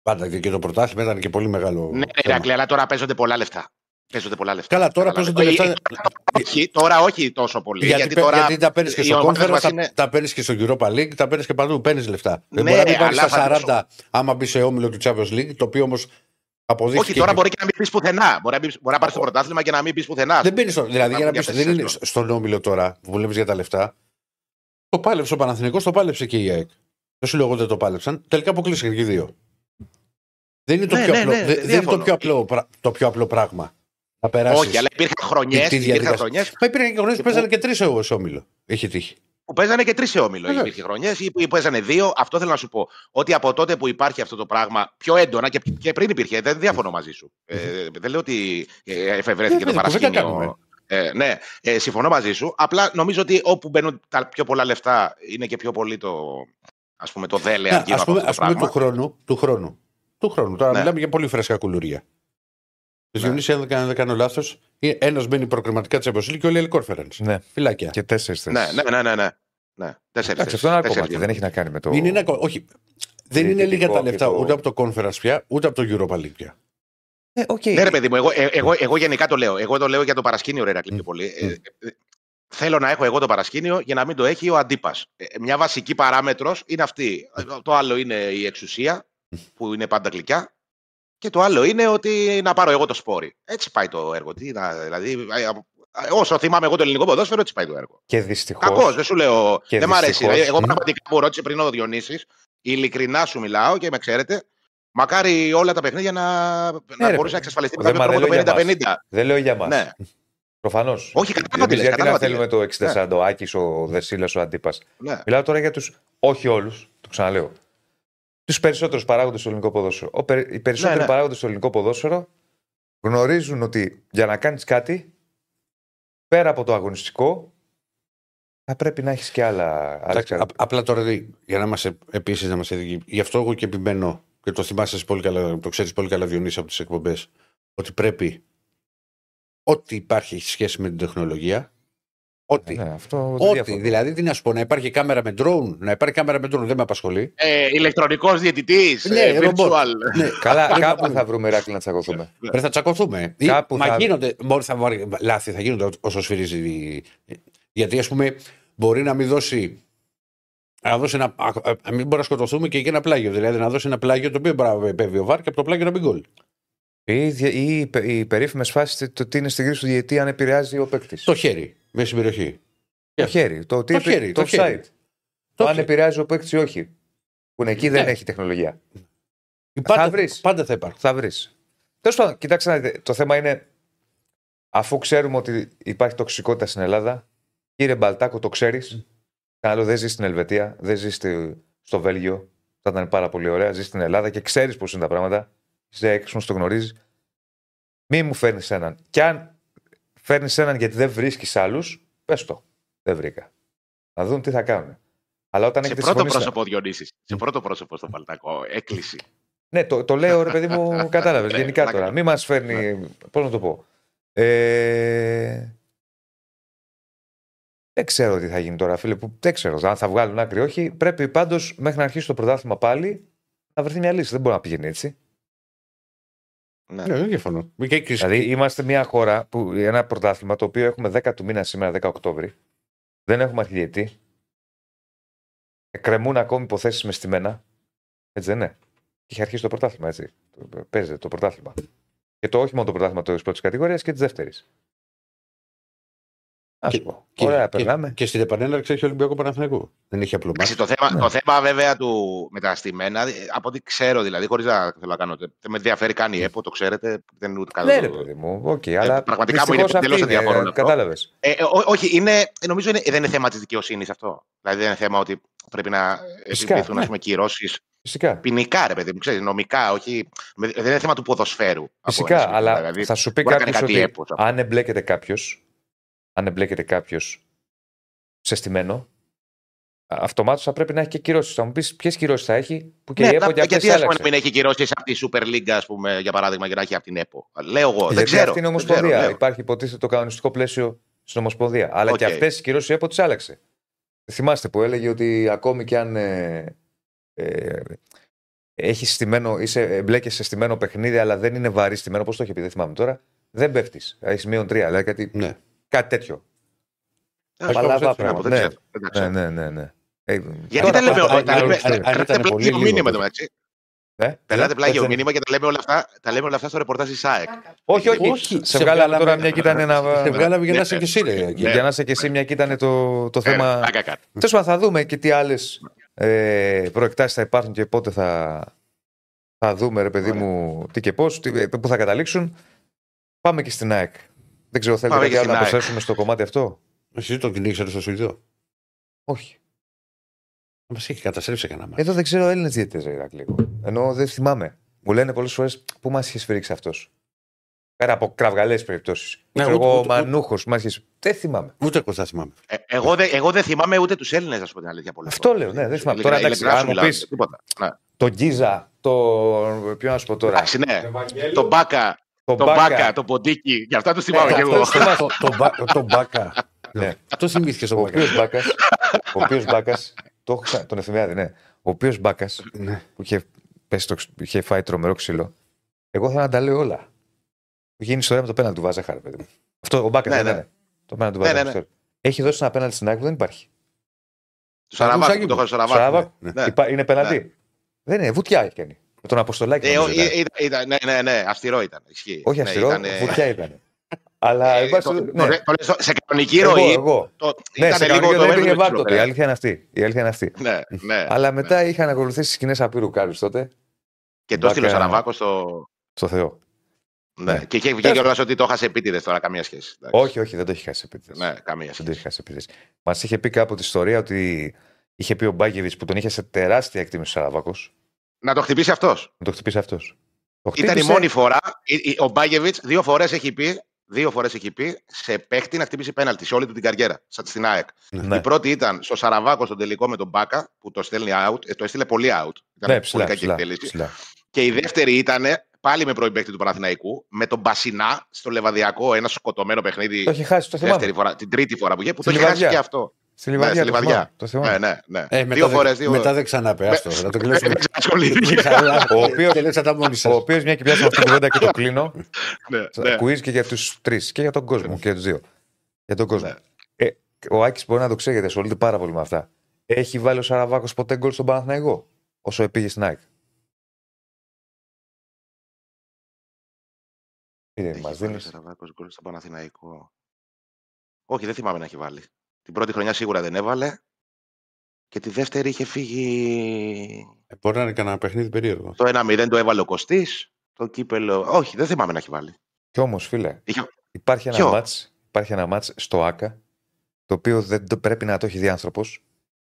B: Πάντα και το πρωτάθλημα ήταν και πολύ μεγάλο.
C: Ναι,
B: θέμα.
C: Ηρακλή, αλλά τώρα παίζονται πολλά λεφτά. Παίζονται πολλά λεφτά.
B: Καλά, τώρα
C: Καταλαβαίνω.
B: παίζονται λεφτά.
C: Ε, ε, Όχι, τώρα όχι τόσο πολύ.
B: Γιατί,
C: Γιατί,
B: παι-
C: τώρα
B: γιατί τα παίρνεις και
C: οι
B: στο
C: ομάδες
B: Conference,
C: μας
B: τα,
C: είναι-
B: τα παίρνεις και στο Europa League, τα παίρνεις και παντού. Παίρνεις λεφτά. Δεν
C: Ναι,
B: μπορεί να μην πάρεις
C: αλλά
B: στα
C: θα
B: 40 άμα μπει σε όμιλο του Champions League, το οποίο όμως αποδείχθηκε.
C: Όχι, τώρα
B: και-
C: μπορεί και να μην πεις πουθενά. Μπορεί να, μπεις- μπορεί να πάρεις το πρωτάθλημα και να μην πεις πουθενά.
B: Δεν μπαίνει στο. Δηλαδή, για να
C: για
B: πεις,
C: θέσεις
B: δεν είναι
C: αυτό.
B: στον όμιλο τώρα που βλέπεις για τα λεφτά. Το πάλεψε ο Παναθηνικός, το πάλεψε και η ΑΕΚ. Δεν σου λέω εγώ δεν το πάλεψαν. Τελικά αποκλείστηκαν και οι δύο. Δεν είναι το,
C: Ναι,
B: πιο,
C: ναι,
B: απλό,
C: ναι,
B: δεν- δεν είναι το,
C: διαφωνώ.
B: πιο απλό, πρα- το πιο απλό πράγμα. Να περάσεις.
C: Όχι, αλλά υπήρχαν χρονιές
B: Τι- τι διαδικασία.
C: χρονιές
B: Μα υπήρχαν και χρονιές που
C: Και
B: παίζανε και τρεις εγώ σε όμιλο. Έχει τύχει.
C: που παίζανε και τρεις σε όμιλο.
B: Βεβαίως.
C: Υπήρχε χρονιές ή που παίζανε δύο. Αυτό θέλω να σου πω. Ότι από τότε που υπάρχει αυτό το πράγμα πιο έντονα και, και πριν υπήρχε, δεν διαφωνώ μαζί σου. Ε, δεν λέω ότι ε, εφευρέθηκε
B: Ε,
C: το
B: βέβαια, κουβέντα κάνουμε.
C: παρασκήνιο. Ε, ναι, ε, συμφωνώ μαζί σου. Απλά νομίζω ότι όπου μπαίνουν τα πιο πολλά λεφτά είναι και πιο πολύ το, ας πούμε, το δέλεα
B: Α
C: γύρω από
B: πούμε,
C: αυτό
B: ας
C: το
B: πούμε του
C: πράγμα.
B: χρόνου. Του χρόνου. Του χρόνου. Τώρα
C: Ναι.
B: μιλάμε για πολύ φρέσκα κουλουρία. Το
C: Ναι.
B: Διονύση, αν δεν κάνω- δεν κάνω λάθο, ένας μπαίνει προκριματικά της Champions League και όλοι οι conference.
A: Ναι,
B: Φυλάκια.
A: και τέσσερις θέσεις.
C: Ναι, ναι, ναι, ναι. ναι. ναι. Τέσσερις
A: Εντάξει, αυτό είναι άλλο
C: θέσεις.
A: κομμάτι. Δεν έχει να κάνει με το.
B: Είναι ένα, όχι, δεν είναι
A: διαιτητικό
B: λίγα τα
A: και
B: λεφτά
A: το-
B: ούτε από το conference πια, ούτε από το Europa League πια.
A: Ε, οκ.
C: Ναι, ρε παιδί μου, εγώ, ε, εγώ, εγώ γενικά το λέω. Εγώ το λέω για το παρασκήνιο, ρε Ηρακλή, πιο πολύ. Ε, ε, θέλω να έχω εγώ το παρασκήνιο για να μην το έχει ο αντίπαλος. μια βασική παράμετρος είναι αυτή. Ε, Το άλλο είναι η εξουσία, που είναι πάντα γλυκιά. Και το άλλο είναι ότι να πάρω εγώ το σπόρι. Έτσι πάει το έργο. Τι, να, δηλαδή, ε, ε, όσο θυμάμαι εγώ το ελληνικό ποδόσφαιρο, έτσι πάει το έργο.
A: Και δυστυχώς.
C: Κακώς, δεν σου λέω.
A: Και
C: δεν μ' αρέσει.
A: δυστυχώς.
C: Δηλαδή, εγώ
A: Μμ.
C: πραγματικά που ρώτησε πριν ο Διονύσης, ειλικρινά σου μιλάω και με ξέρετε. Μακάρι όλα τα παιχνίδια να, να
A: ρε,
C: μπορούσε να εξασφαλιστεί με
A: δεν
C: κάποιο
A: μα,
C: τρόπο
A: δεν
C: το
A: λέω για
C: 50-50.
A: Δεν λέω για μας.
C: Ναι.
A: Προφανώς.
C: Όχι, κατάλαβα τι λες,
A: γιατί να
C: κατάλαβα τι
A: θέλουμε το 60-40, ο Άκης, ο Δεσίλας, ο Αντίπας.
C: Ναι.
A: Μιλάω τώρα για τους. Όχι όλους, το ξαναλέω. Τους περισσότερους παράγοντες στο ελληνικό ποδόσφαιρο. Ο, περι- οι περισσότεροι
C: Ναι, ναι.
A: παράγοντες στο ελληνικό ποδόσφαιρο γνωρίζουν ότι για να κάνεις κάτι, πέρα από το αγωνιστικό, θα πρέπει να έχεις και άλλα. άλλες
B: Εντάξει,
A: καρ-
B: απ- απλά τώρα δει, για να είμαστε επίσης να είμαστε δικοί. Γι' αυτό εγώ και επιμένω και το θυμάσαι εσύ πολύ καλά, το ξέρεις πολύ καλά Διονύση από τις εκπομπές, ότι πρέπει ό,τι υπάρχει έχει σχέση με την τεχνολογία. Ό,τι.
A: Ναι, αυτό δεν
B: Ό,τι.
A: διαφωνώ.
B: Δηλαδή, τι να σου πω, να υπάρχει κάμερα με drone, να υπάρχει κάμερα με drone δεν με απασχολεί.
C: Ε, Ηλεκτρονικός διαιτητής.
B: Ναι, ρομπότ.
C: virtual.
B: ναι.
A: Καλά,
B: Πρέπει να
A: κάπου
B: πούμε.
A: θα βρούμε ράκλι να τσακωθούμε.
B: Ρε, θα τσακωθούμε. Ή-
A: Κάπου
B: Μα
A: θα-
B: γίνονται. Μπορεί, θα, βάρει- λάθη θα γίνονται όσο σφυρίζει. η- Γιατί ας πούμε μπορεί να μην δώσει. Να δώσει ένα, α, α, να μην μπορεί να σκοτωθούμε και για ένα πλάγιο. Δηλαδή να δώσει ένα πλάγιο το οποίο μπορεί να επέβει ο Βάρ και από το πλάγιο να μην γκολ.
A: Ή, δια- ή οι, πε- οι περίφημες φάσεις το τι είναι στη γρήση του διαιτή αν επηρεάζει ο παίκτης.
B: Το χέρι, μέσα στην περιοχή.
A: Το χέρι. Το, τι
B: Το
A: επι-
B: χέρι,
A: το
B: το χέρι.
A: offside.
B: Το
A: Το αν
B: χέρι.
A: επηρεάζει ο παίκτης ή όχι. Που είναι εκεί δεν
B: Ναι.
A: έχει τεχνολογία.
B: Πάντα,
A: βρεις.
B: πάντα θα υπάρχουν.
A: Θα βρεις. Τέλος πάντων, κοιτάξτε να δείτε. Το θέμα είναι, αφού ξέρουμε ότι υπάρχει τοξικότητα στην Ελλάδα, κύριε Μπαλτάκο, το ξέρεις. Καλό, δεν ζει στην Ελβετία, δεν ζει στη- στο Βέλγιο. Θα ήταν πάρα πολύ ωραία. Ζει στην Ελλάδα και ξέρεις πώς είναι τα πράγματα. Είσαι έξυπνο, το γνωρίζεις. Μη μου φέρνεις έναν. Και αν φέρνεις έναν γιατί δεν βρίσκεις άλλους, πες το. Δεν βρήκα. Να δουν τι θα κάνουν. Αλλά όταν
C: Σε
A: έχετε
C: πρώτο
A: συμφωνήσει.
C: πρόσωπο Διονύσης. Σε πρώτο πρόσωπο στο Παλτακό. Έκκληση.
A: Ναι, το, το λέω ρε παιδί μου, κατάλαβες.
C: Ναι,
A: γενικά
C: πλάκα.
A: τώρα. Μην μας φέρνει. Πώς να το πω. Ε... Δεν ξέρω τι θα γίνει τώρα, φίλε. Που δεν ξέρω αν θα βγάλουν άκρη ή όχι. Πρέπει πάντως μέχρι να αρχίσει το πρωτάθλημα πάλι να βρεθεί μια λύση. Δεν μπορεί να πηγαίνει έτσι.
C: Ναι.
B: Ναι, δεν διαφωνώ. Μη και έκρηση.
A: Δηλαδή, είμαστε μια χώρα που ένα πρωτάθλημα το οποίο έχουμε 10 του μήνα σήμερα, 10 Οκτώβρη. Δεν έχουμε αρχιδιετή. Κρεμούν ακόμη υποθέσεις μες στημένα. Έτσι δεν είναι. Είχε αρχίσει το πρωτάθλημα, έτσι. Παίζεται το πρωτάθλημα. Και το όχι μόνο το πρωτάθλημα της πρώτη κατηγορίας και της δεύτερης. Α
B: Και-
A: πω.
B: Και-
A: Ωραία,
B: και,
A: περνάμε.
B: Και στην επανέναρξη έχει Ολυμπιακό Παναθηναϊκό. Δεν έχει απλό
C: Εντάξει,
B: μάτι.
C: το, θέμα,
A: Ναι.
C: το θέμα βέβαια του με τα στημένα, ε, από ό,τι ξέρω δηλαδή, χωρίς να θέλω να κάνω. Δεν με ενδιαφέρει καν η ΕΠΟ, το ξέρετε. Δεν είναι ούτε καν.
A: Ναι, ρε παιδί μου. Οκ, αλλά
C: πραγματικά μου είναι
A: δυστυχώς
C: εντελώς
A: αυτή είναι,
C: αδιαφορούν αυτό.
A: Κατάλαβες.
C: Ε, ε, ό- όχι, είναι, ε, νομίζω είναι, δεν είναι θέμα της δικαιοσύνης αυτό. Δηλαδή δεν είναι θέμα ότι πρέπει να
A: Φυσικά,
C: επιβληθούν
A: ναι.
C: ναι. κυρώσεις
A: Φυσικά.
C: ποινικά, ρε παιδί μου, ξέρεις, νομικά, όχι. με- Δεν είναι θέμα του ποδοσφαίρου. από ένα
A: Φυσικά,
C: σημείο,
A: αλλά
C: δηλαδή,
A: θα σου πει
C: μπορεί να
A: κάποιος
C: κάνει κάτι
A: ότι
C: έπος αυτό.
A: αν εμπλέκεται κάποιος, αν εμπλέκεται κάποιος σε στημένο, αυτομάτως θα πρέπει να έχει και κυρώσεις. Θα μου πεις ποιες κυρώσεις θα έχει, που και
C: Ναι,
A: η ΕΠΟ
C: να-
A: για αυτές
C: γιατί ας πούμε,
A: άλλαξε.
C: να μην έχει κυρώσεις από τη Super League, ας πούμε, για παράδειγμα, και να έχει από την ΕΠΟ. Λέω εγώ. δεν
A: Γιατί
C: ξέρω.
A: αυτή είναι
C: δεν
A: ομοσπονδία.
C: ξέρω, λέω.
A: Υπάρχει υποτίθεται το κανονιστικό πλαίσιο στην Ομοσπονδία. Αλλά και
C: Οκ.
A: αυτές τι κυρώσεις η ΕΠΟ τις άλλαξε. Θυμάστε που έλεγε ότι ακόμη κι αν ε, ε, έχεις στημένο, είσαι, εμπλέκεσαι στημένο παιχνίδι, αλλά δεν είναι βαρύ στημένο, πώς το έχει πει, δεν θυμάμαι τώρα, δεν πέφτεις. Έχεις μείον τρία. Δηλαδή κάτι,
B: Ναι.
A: Κάτι τέτοιο.
C: Ε,
A: Παλαβά
C: δεν
A: πράγματα.
C: ξέρω,
A: Ναι.
C: δεν ξέρω, δεν τα ξέρω.
A: Ναι, ναι, ναι. ναι. Ε,
C: Γιατί τα λέμε,
B: αν-
C: τα
B: αν-
C: λέμε,
B: αν- αν
C: περνάτε
B: ήταν πολύ
C: πλάγιο
B: λίγο
C: μήνυμα
B: το-
C: μεταξύ.
A: ε,
C: Περνάτε πλάγιο
A: έτσι δεν-
C: μήνυμα και τα λέμε όλα αυτά, τα λέμε όλα αυτά στο ρεπορτάζ της ΣΑΕΚ.
A: Όχι, όχι.
B: Όχι,
A: σε,
B: σε
A: βγάλαμε
B: βγάλαμε-
A: τώρα μια και ήταν ένα.
B: Σε βγάλαμε για να
C: Ναι,
B: είσαι και εσύ, ρε, εκεί.
C: ναι.
A: Για να είσαι και εσύ, μια και ήταν το, το
C: Ε,
A: θέμα.
C: πλάκα κάνω.
A: Τέλος πάντων, θα δούμε και τι άλλες ε, προεκτάσεις θα υπάρχουν και πότε θα, θα δούμε, ρε παιδί
C: Ωραία.
A: μου, τι και πώς, πού θα καταλήξουν. Πάμε και στην ΑΕΚ. Δεν ξέρω, θέλετε
C: Πάμε
A: κάτι
C: και
A: άλλο να
C: στην ΑΕΚ.
A: προσθέσουμε στο κομμάτι αυτό;
B: Εσύ τον κυνήγησες στο Σουηδό.
A: Όχι.
B: Μα έχεις καταστρέψει κανένα μάτι.
A: Εδώ δεν ξέρω Έλληνες διαιτητές, Ηρακλή. Ενώ δεν θυμάμαι. Μου λένε πολλές φορές πού μας είχες σφυρίξει αυτός; Πέρα από κραυγαλές περιπτώσεις.
B: Ναι,
A: Ναι,
B: ούτε-
A: εγώ
B: ούτε-
A: μανούχος, μας είχε. Δεν θυμάμαι.
B: Ούτε εγώ θα θυμάμαι.
C: Ε, Εγώ δεν εγώ δεν θυμάμαι ούτε τους Έλληνες, να σου πω την αλήθεια. πολλές
A: Αυτό
C: φορές.
A: λέω, ναι, δεν θυμάμαι.
C: Ειλικρινά-
A: Τώρα, εντάξει,
C: ειλικρινά
A: αν
C: σου
A: μου
C: μιλάω,
A: πεις-
C: τίποτα. Ναι.
A: Το Γκίζα, το. Ποιο να σου πω τώρα.
C: Εντάξει, ναι.
D: Ευαγγέλιο.
C: Τον Μπάκα,
A: Το
C: τον Μπάκα, τον Ποντίκι, γι' αυτά του θυμάμαι
A: Ε,
C: κι
A: αυτό
C: εγώ.
A: θυμάμαι.
B: Το- το μπα- Το μπάκα.
A: Ναι.
B: Αυτό θυμήθηκε στον
A: Ο
B: μπάκα.
A: οποίος Μπάκας. Ο οποίος Μπάκας. Το έχω ξα- τον εφημερίδα, ναι. Ο οποίος Μπάκας
B: Ναι.
A: που είχε, πέσει το, ξ- είχε φάει τρομερό ξύλο. Εγώ θα να τα λέω όλα. Που γίνει ιστορία με το πέναλτι του Βάζεχαρ, παιδί μου. Αυτό ο Μπάκας
C: Ναι,
A: δεν
C: ναι.
A: είναι. Το πέναλτι του
C: Ναι,
A: Βάζεχαρ.
C: ναι, ναι.
A: Έχει δώσει ένα πέναλτι στην άκρη που δεν υπάρχει.
C: Του Σαραβάκου,
B: Σαραβάκου.
C: που το έχω Σαραβάκου.
A: Σαραβάκου.
B: ναι.
C: Ναι.
A: Υπά- Είναι πέναλτι. Δεν είναι, βουτιά έχει κάνει. Με τον Αποστολάκη.
C: Ε,
A: νομίζω
C: ο-
A: ήταν.
C: ήταν- ήταν- Ναι, ναι, ναι, αυστηρό ήταν. Ισχύει.
A: Όχι
C: Ναι,
A: αυστηρό,
C: ήταν, ε,
A: βουτιά ήταν. Αλλά.
C: ε,
A: εν πάση
C: το-
A: περιπτώσει,
C: το-
A: ναι.
C: το λες Σε κανονική
A: Εγώ,
C: ροή.
A: εγώ.
C: το-
A: Ναι,
C: ήταν
A: σε
C: λίγο
A: κανονικό
C: το
A: δεν πήγε
C: έβγαλε
A: βάρ τότε.
C: ψηλό,
A: Η αλήθεια είναι αυτή. Η αλήθεια είναι αυτή.
C: Ναι, ναι.
A: Αλλά
C: ναι.
A: μετά είχαν ακολουθήσει σκηνές απείρου κάρου τότε.
C: Και το έστειλε ο
A: Μπάκα-
C: Σαραβάκος στο.
A: Στο Θεό.
C: Ναι.
A: Ναι.
C: Και είχε βγει
A: Τέλος
C: κιόλα ότι το έχασε επίτηδες τώρα, καμία σχέση. Εντάξει.
A: Όχι, όχι, δεν το έχει χάσει επίτηδες.
C: Ναι, καμία
A: Δεν το
C: σχέση.
A: έχει χάσει επίτηδες. Μας είχε πει κάπου τη ιστορία ότι είχε πει ο Μπάκεβιτς που τον είχε σε τεράστια εκτίμηση ο Σαραβάκος
C: Να το χτυπήσει αυτός.
A: να το χτυπήσει αυτός.
C: Ήταν η μόνη φορά. η- η- Ο Μπάγεβιτς δύο φορές έχει πει. Δύο φορές έχει πει σε παίχτη να χτυπήσει πέναλτι σε όλη του την καριέρα. Σαν στην ΑΕΚ.
A: Ναι,
C: Η πρώτη ήταν στο Σαραβάκο στον τελικό με τον Μπάκα που το στέλνει out. Ε, το έστειλε πολύ out. Ήταν
A: ναι ψηλά.
C: πολύ κακή
A: ψηλά,
C: εκτέλεση.
A: ψηλά.
C: Και η δεύτερη ήταν πάλι με πρώην παίκτη του Παναθηναϊκού με τον Μπασινά στο Λεβαδιακό. Ένα σκοτωμένο παιχνίδι.
A: Το είχε χάσει, το
C: δεύτερη
A: θυμάμαι.
C: φορά, την τρίτη φορά που είχε. Που
A: Στη
C: το είχε χάσει
A: Λιβαδιά.
C: και αυτό.
A: Στη Λιβαδιά.
C: στη
A: το
C: Λιβαδιά.
A: θυμάμαι, Το θυμάμαι.
C: Ναι, ναι, ναι.
B: Ε, μετά
C: δύο
B: δεν-
C: φορές. Δύο...
B: Μετά δεν ξαναπε. Άστο, να το κλείσουμε.
C: Δεν ασχολήθηκε.
B: Καλά.
A: Ο οποίος-
B: Τελείωσα τα μόνοι
A: Ο
B: σας.
A: οποίος, μια και πιάσαμε αυτή την κουβέντα και το κλείνω,
C: Ναι, ναι.
A: Quiz και για τους τρεις και για τον κόσμο και για τους δύο. Για τον κόσμο.
C: Ναι.
A: Ε, ο Άκης μπορεί να το ξέρει γιατί ασχολείται πάρα πολύ με αυτά. Έχει βάλει ο Σαραβάκος ποτέ γκολ στον Παναθηναϊκό όσο πήγε στην ΑΕΚ; Τι
C: Έχει
A: μα
C: βάλει
A: δίνει.
C: ο Σαραβάκος γκολ στον Παναθηναϊκό. Όχι, δεν θυμάμαι να έχει βάλει. Την πρώτη χρονιά σίγουρα δεν έβαλε. Και τη δεύτερη είχε φύγει.
B: Ε, Μπορεί να είναι κανένα παιχνίδι περίεργο.
C: Το 1-0 το έβαλε ο Κωστής. Το κύπελο. Όχι, δεν θυμάμαι να έχει βάλει.
A: Κι όμως, φίλε,
C: Είχε-
A: υπάρχει ένα,
C: Ποιο;
A: μάτς, υπάρχει ένα μάτς στο ΑΚΑ το οποίο δεν το πρέπει να το έχει δει άνθρωπος.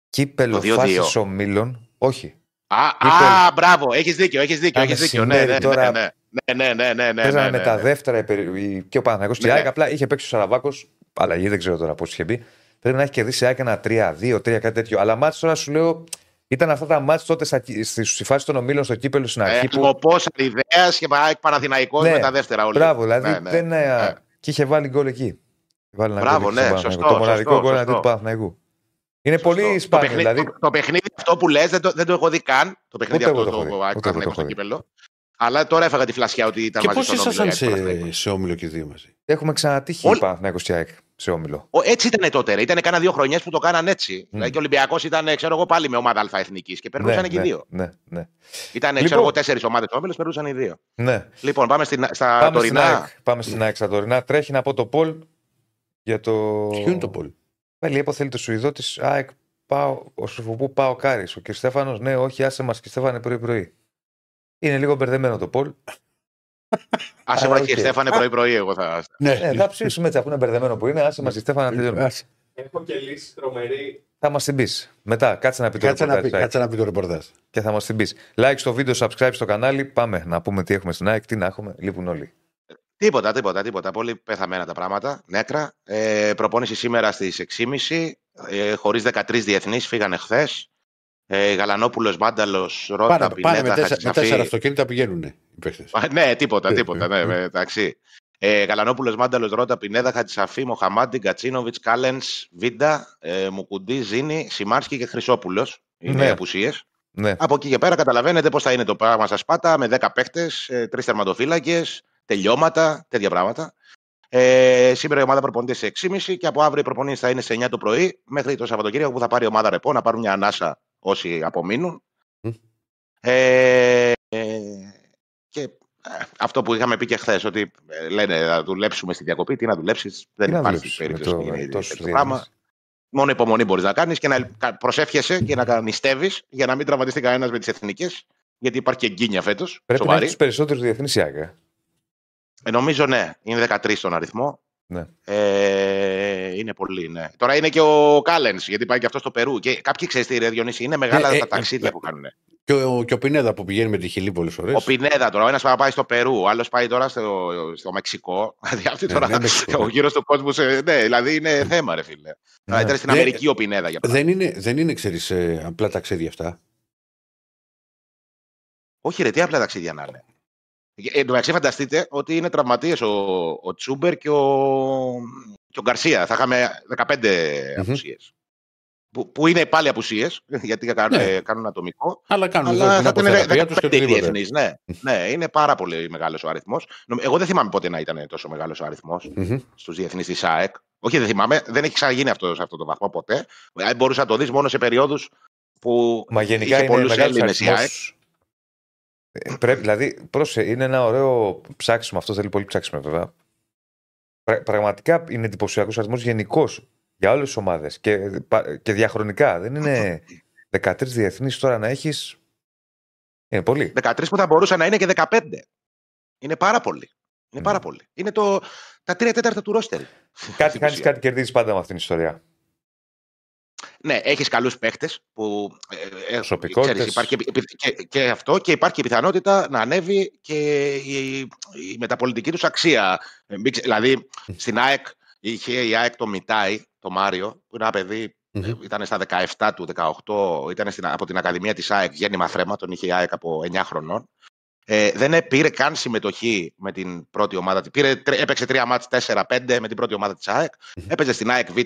A: Κύπελο
C: Το 2-2.
A: φάσης ομίλων. Όχι.
C: Α,
A: Είπε-
C: α, μπράβο, έχεις δίκιο, έχεις δίκιο.
A: Κάνε
C: Έχεις δίκιο. Ναι, ναι,
A: μεσημέρι
C: ναι,
A: τώρα.
C: ναι, ναι, ναι, ναι, ναι, ναι,
A: Παίζανε
C: ναι,
A: με
C: ναι,
A: τα
C: ναι.
A: δεύτερα η περι- η- και ο Παναθηναϊκός και η
C: Ναι.
A: ΑΕΚ. Απλά είχε παίξει ο Σαραβάκος. Αλλαγή δεν ξέρω τώρα πώς είχε μπει. Πρέπει να έχει κερδίσει η ΑΕΚ ένα 3-2-3 κάτι τέτοιο. Αλλά μάτς τώρα σου λέω ήταν αυτά τα μάτς τότε στα, στη, στη φάση των ομίλων στο κύπελο στην αρχή.
C: Ε,
A: που,
C: ο Πόσα ιδέα και πάει Παναθηναϊκός
A: Ναι,
C: με τα δεύτερα όλοι.
A: μπράβο, δηλαδή
C: Ναι, ναι,
A: δεν, ε,
C: ναι.
A: Και είχε βάλει γκολ εκεί. Βάλει ένα
C: Μπράβο,
A: γκολ εκεί
C: ναι,
A: στον
C: σωστό,
A: Παναθηναϊκό. Το μοναδικό
C: σωστό,
A: γκολ αντί
C: σωστό.
A: του Παναθηναϊκού. Είναι
C: Σωστό.
A: πολύ
C: το,
A: σπάνιο.
C: παιχνίδι,
A: Δηλαδή,
C: το, το παιχνίδι αυτό που λες δεν το, δεν το έχω δει καν. Το παιχνίδι
A: Ούτε εγώ
C: αυτό
A: το
C: το,
A: έχω δει.
C: το,
A: Ούτε εγώ το
C: Παναθηναϊκό
A: έχω
C: στο
A: δει.
C: κύπελο. Αλλά τώρα έφαγα τη φλασιά ότι ήταν
B: Και
C: μαζί
B: πώς
C: στον
B: ήσασταν
C: Όμιλο, η ΑΕΚ Παναθηναϊκός.
B: σε, σε όμιλο και οι δύο μαζί;
A: έχουμε ξανατύχει
C: Όλοι-
A: η Παναθηναϊκός και η ΑΕΚ σε όμιλο.
C: Ο- Έτσι ήταν τότε. ρε. Ήταν κάνα δύο χρονιές που το κάναν έτσι. Δηλαδή και ο Ολυμπιακός ήταν, ξέρω εγώ, πάλι με ομάδα Α εθνικής και περνούσαν
A: ναι,
C: και οι
A: ναι,
C: δύο.
A: Ναι, ναι.
C: Ήταν,
A: Λοιπόν.
C: ξέρω εγώ, τέσσερις ομάδες όμιλο, περνούσαν οι δύο.
A: ναι.
C: Λοιπόν, πάμε στην, στα
A: Πάμε στην,
C: τωρινά.
A: ΑΕΚ, πάμε στην ΑΕΚ στα τωρινά. Τρέχει να πω το poll για το.
B: Ποιο είναι το poll.
A: Πάλι ΕΠΟ θέλει το Σουηδό της ΑΕΚ, ΠΑΟ, ΟΣΦΠ, ΠΑΟΚ, Άρη. Ο κ. Στέφανος, ναι, όχι, άσε μας ρε Στέφανε πρωί-πρωί. Είναι λίγο μπερδεμένο το poll.
C: Α σε
A: Αλλά
C: βρει και
A: οκ.
C: Στέφανε πρωί-πρωί, εγώ θα.
B: Ναι,
A: Ε, θα ψήσουμε έτσι, αφού είναι μπερδεμένο που είναι, άσε μας ρε Στέφανε να τελειώνουμε.
B: Άσε,
D: Έχω και λύση τρομερή.
A: Θα μας την πεις. Μετά, κάτσε να πει το
B: Κάτσε να,
A: ρεπορτάζ
B: πει,
A: της ΑΕΚ
B: κάτσε να πει το ρεπορτάζ.
A: και θα μας την πεις. Like στο βίντεο, subscribe στο κανάλι. Πάμε να πούμε τι έχουμε στην ΑΕΚ, τι να έχουμε. Λείπουν όλοι.
C: Τίποτα, τίποτα, τίποτα. Πολύ πεθαμένα τα πράγματα. Νέκρα. Ε, προπόνηση σήμερα στις 6.30. Ε, Χωρίς 13 διεθνείς φύγανε χθες. Ε, Γαλανόπουλος, Μάνταλο, Ρότα,
B: Πάνε, πάνε με,
C: Πινέτα,
B: τέσσερα, με
C: Χατζησαφή.
B: τέσσερα αυτοκίνητα πηγαίνουν οι παίχτες.
C: Α, Ναι, τίποτα, τίποτα.
B: Ε,
C: Ναι,
B: ε.
C: με- εντάξει. Ε, Καλανόπουλο, Μάνταλο, Ρότα, Πινέδα, Χατζησαφή, Μοχαμάντι, Γκατσίνοβιτς, Κάλενς, Βίντα, ε, Μουκουντή, Ζήνη, Σιμάρσκι και Χρυσόπουλος. Είναι
A: Ναι.
C: απουσίες.
A: Ναι.
C: Από εκεί και πέρα καταλαβαίνετε πώς θα είναι το πράγμα στα Σπάτα με 10 παίχτες, τρεις τερματοφύλακε, τελειώματα, τέτοια πράγματα. Ε, σήμερα η ομάδα προπονείται σε 6.30 και από αύριο οι προπονήσεις θα είναι σε 9 το πρωί μέχρι το Σαββατοκύριακο που θα πάρει η ομάδα ρεπό να πάρουν μια ανάσα όσοι απομείνουν.
B: Μμ.
C: Ε, ε, και ε, αυτό που είχαμε πει και χθες, ότι ε, λένε να δουλέψουμε στη διακοπή, τι να δουλέψεις, δεν
A: Τι να
C: υπάρχει
A: δουλέψεις με
C: περίπτωση
A: το-
C: να γίνει
A: τόσους
C: τέτοιο
A: διεθνείς.
C: πράγμα. Μόνο υπομονή μπορείς να κάνεις και να ελ- κα- προσεύχεσαι και να νηστεύει για να μην τραυματιστεί κανένας με τις εθνικές. Γιατί υπάρχει και γκίνια φέτος.
A: Πρέπει να έχεις του περισσότερους διεθνείς Ιάγκα.
C: Ε, νομίζω ναι, είναι 13 στον αριθμό.
A: Ναι.
C: Ε, είναι πολύ, ναι. Τώρα είναι και ο Κάλενς, γιατί πάει και αυτό στο Περού. Και κάποιοι ξέρεις τι, ρε Διονύση, είναι μεγάλα
B: Ε, ε,
C: τα ταξίδια
B: ε,
C: που κάνουν.
B: Και ο, και ο Πινέδα που πηγαίνει με τη Χιλή πολλές φορέ.
C: Ο Πινέδα τώρα, ο ένας πάει στο Περού, ο άλλος πάει τώρα στο, στο Μεξικό. Δηλαδή αυτή
B: Ναι,
C: τώρα
B: ναι, Μεξικό.
C: ο γύρος του κόσμου. σε- ναι, δηλαδή είναι θέμα, ρε φίλε.
A: Ναι.
C: Ήταν στην
B: Ναι.
C: Αμερική ο Πινέδα για παράδειγμα.
B: Δεν είναι, δεν είναι ξέρεις, ε, απλά ταξίδια αυτά.
C: Όχι, ρε, τι απλά ταξίδια να είναι. Ε, Εν τω μεταξύ, φανταστείτε ότι είναι τραυματίες ο, ο Τσούμπερ και ο, και ο Γκαρσία. Θα είχαμε 15
B: Μμμ.
C: απουσίες. Που, που είναι πάλι απουσίες, γιατί κάνουν,
B: Ναι.
C: κάνουν ατομικό.
B: Αλλά κάνουν
C: Αλλά
B: εδώ την
C: θα ήταν
B: αποθεραπεία τους και
C: 15
B: οτιδήποτε.
C: διεθνείς. Ναι, ναι, είναι πάρα πολύ μεγάλος ο αριθμός. Εγώ δεν θυμάμαι πότε να ήταν τόσο μεγάλος ο αριθμός
B: Μμμ.
C: στους διεθνείς της ΑΕΚ. Όχι, δεν θυμάμαι, δεν έχει ξαναγίνει αυτό σε αυτό το βαθμό ποτέ. Ε, Μπορούσε να το δεις μόνο σε περιόδους που
A: Μα γενικά
C: είχε
A: είναι
C: πολλούς
A: μεγάλος
C: Έλληνες η ΑΕΚ.
A: Αριθμό. Πρέπει, δηλαδή, πρόσε, είναι ένα ωραίο ψάξιμο. Αυτό θέλει πολύ ψάξιμο, βέβαια. Πρα- πραγματικά είναι εντυπωσιακός αριθμός γενικώς για όλες τις ομάδες και, πα- και διαχρονικά. Δεν είναι 13 διεθνείς τώρα να έχεις. Είναι πολύ.
C: 13 που θα μπορούσαν να είναι και 15. Είναι πάρα πολύ. Είναι πάρα πολύ. Είναι το, τα τρία τέταρτα του ρόστερ.
A: Κάτι
C: Στην
A: κάνεις,
C: ουσία.
A: κάτι κερδίζεις πάντα με αυτήν την ιστορία.
C: Ναι, έχεις καλούς παίχτε που. Ε, ε,
A: Προσωπικότητες.
C: ξέρεις, υπάρχει επι- επι- και, και αυτό και υπάρχει και η πιθανότητα να ανέβει και η, η μεταπολιτική τους αξία. Ε, μην ξε- Δηλαδή, στην ΑΕΚ είχε η ΑΕΚ το Μιτάι, το Μάριο, που είναι ένα παιδί
B: Μμμ.
C: Ε, ήταν στα 17 του, 18, ήταν στην, από την Ακαδημία της ΑΕΚ, γέννημα θρέμα, τον είχε η ΑΕΚ από 9 χρονών. Ε, δεν ε- πήρε καν συμμετοχή με την πρώτη ομάδα. της. Πήρε, τρε- έπαιξε τρία μάτς 4-5 με την πρώτη ομάδα της ΑΕΚ.
B: Μμμ.
C: Έπαιζε στην ΑΕΚ Β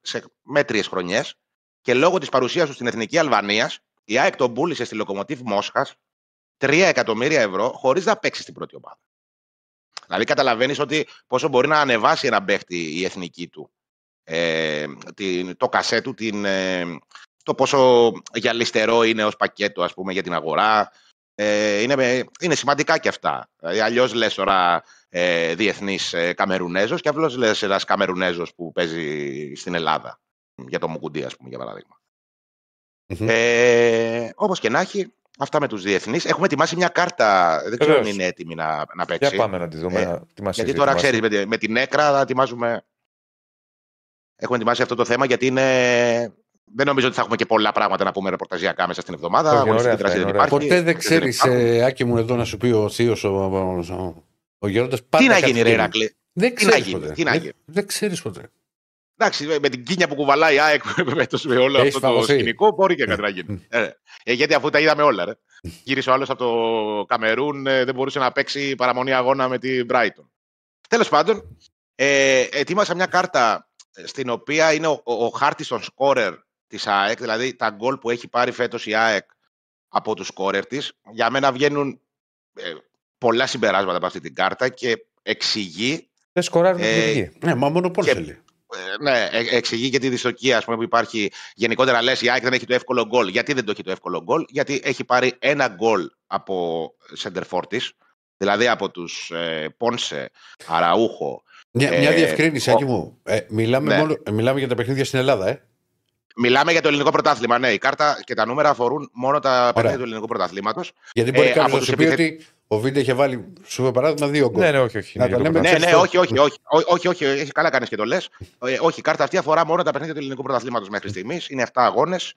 C: σε μέτριες χρονιές και λόγω της παρουσίας τους στην Εθνική Αλβανίας η ΑΕΚ τον πούλησε στη Λοκομοτίβ Μόσχας 3 εκατομμύρια ευρώ χωρίς να παίξει στην πρώτη ομάδα. Δηλαδή καταλαβαίνεις ότι πόσο μπορεί να ανεβάσει ένα παίχτη η εθνική του ε, την, το κασέ του, την, ε, το πόσο γυαλιστερό είναι ως πακέτο ας πούμε, για την αγορά. Ε, είναι, με- είναι σημαντικά και αυτά. Δηλαδή, Αλλιώς λες τώρα ε, διεθνή ε, Καμερουνέζος και απλώς λες ένας Καμερουνέζος που παίζει στην Ελλάδα. Για το Μουκουντή, ας πούμε, για παράδειγμα.
B: Μμμ.
C: Ε, Όπως και να έχει, αυτά με τους διεθνείς. Έχουμε ετοιμάσει μια κάρτα. Δεν ξέρω αν
A: Βεβαίως.
C: είναι έτοιμη να, να
A: Για
C: παίξει.
A: πάμε να τη δούμε.
C: Ε,
A: να- τι μας
C: Γιατί
A: έχει
C: τώρα
A: ετοιμάσει.
C: ξέρεις, με, τη- με την έκρα θα ετοιμάζουμε. Έχουμε ετοιμάσει αυτό το θέμα γιατί είναι. Δεν νομίζω ότι θα έχουμε και πολλά πράγματα να πούμε ρεπορταζιακά μέσα στην εβδομάδα.
A: Όχι,
C: Αγωνιστική
A: ωραία
C: δράση
A: αυτά,
C: δεν
A: είναι
C: υπάρχει.
B: Ποτέ δεν
C: δεν
B: ξέρεις,
C: υπάρχουν.
B: Άκη μου, εδώ να σου πει ο Θείος ο, ο, ο, ο Γερόντας.
C: Τι να γίνει, ρε Ηρακλή.
B: Δεν
C: Τι να
B: ξέρεις
C: γίνει,
B: ποτέ.
C: τι να
B: Δεν-
C: γίνει.
B: Δεν ξέρεις ποτέ.
C: Εντάξει, με την κίνια που κουβαλάει η ΑΕΚ με, το, με όλο
B: Έχεις
C: αυτό το
B: φαγωθεί.
C: σκηνικό, μπορεί και κάτι να γίνει. Ε, ε, γιατί αφού τα είδαμε όλα, ρε. Γύρισε ο άλλος από το Καμερούν, ε, δεν μπορούσε να παίξει παραμονή αγώνα με την Brighton. Τέλος πάντων, ε, ετοίμασα μια κάρτα ε, στην οποία είναι ο, ο, ο χάρτη των σκόρερ της ΑΕΚ, δηλαδή τα γκολ που έχει πάρει φέτος η ΑΕΚ από τους σκόρερ της. Για μένα βγαίνουν ε, πολλά συμπεράσματα από αυτή την κάρτα και εξηγεί
A: Δεν σκοράρουν
C: Ε,
A: την εθνική.
B: Ναι, μα μόνο πόλ
C: Και-
B: θέλει.
C: Ε, ναι, ε, εξηγεί και τη δυστοκία ας πούμε, που υπάρχει. Γενικότερα λες: Η ΑΕΚ δεν έχει το εύκολο γκολ. Γιατί δεν το έχει το εύκολο γκολ, Γιατί έχει πάρει ένα γκολ από σεντερφόρ τη, δηλαδή από τους ε, Πόνσε, Αραούχο.
B: Μια,
C: Ε,
B: μια διευκρίνηση,
C: ο-
B: Άκη μου. Ε, μιλάμε,
C: Ναι.
B: μόνο, ε, μιλάμε για τα παιχνίδια στην Ελλάδα, ε.
C: Μιλάμε για το ελληνικό πρωτάθλημα. Ναι, η κάρτα και τα νούμερα αφορούν μόνο τα παιχνίδια του ελληνικού πρωταθλήματος.
B: Γιατί μπορεί
C: Ε,
B: κάποιος
C: από
B: να
C: τους
B: σου πει
C: επιθε-
B: ότι ο Βίντε είχε βάλει, σου είπε παράδειγμα, δύο γκολ.
A: Ναι, ναι, όχι, όχι.
B: Να
A: είναι
B: το
A: για το
B: λέμε
C: Ναι,
A: πρωτάθλημα.
C: ναι,
B: Ξέρεις
C: όχι,
B: το-
C: όχι, όχι, όχι, όχι, όχι, έχει καλά κάνεις και το λες. Ε, όχι, η κάρτα αυτή αφορά μόνο τα παιχνίδια του ελληνικού πρωταθλήματος μέχρι στιγμής. Είναι 7 αγώνες.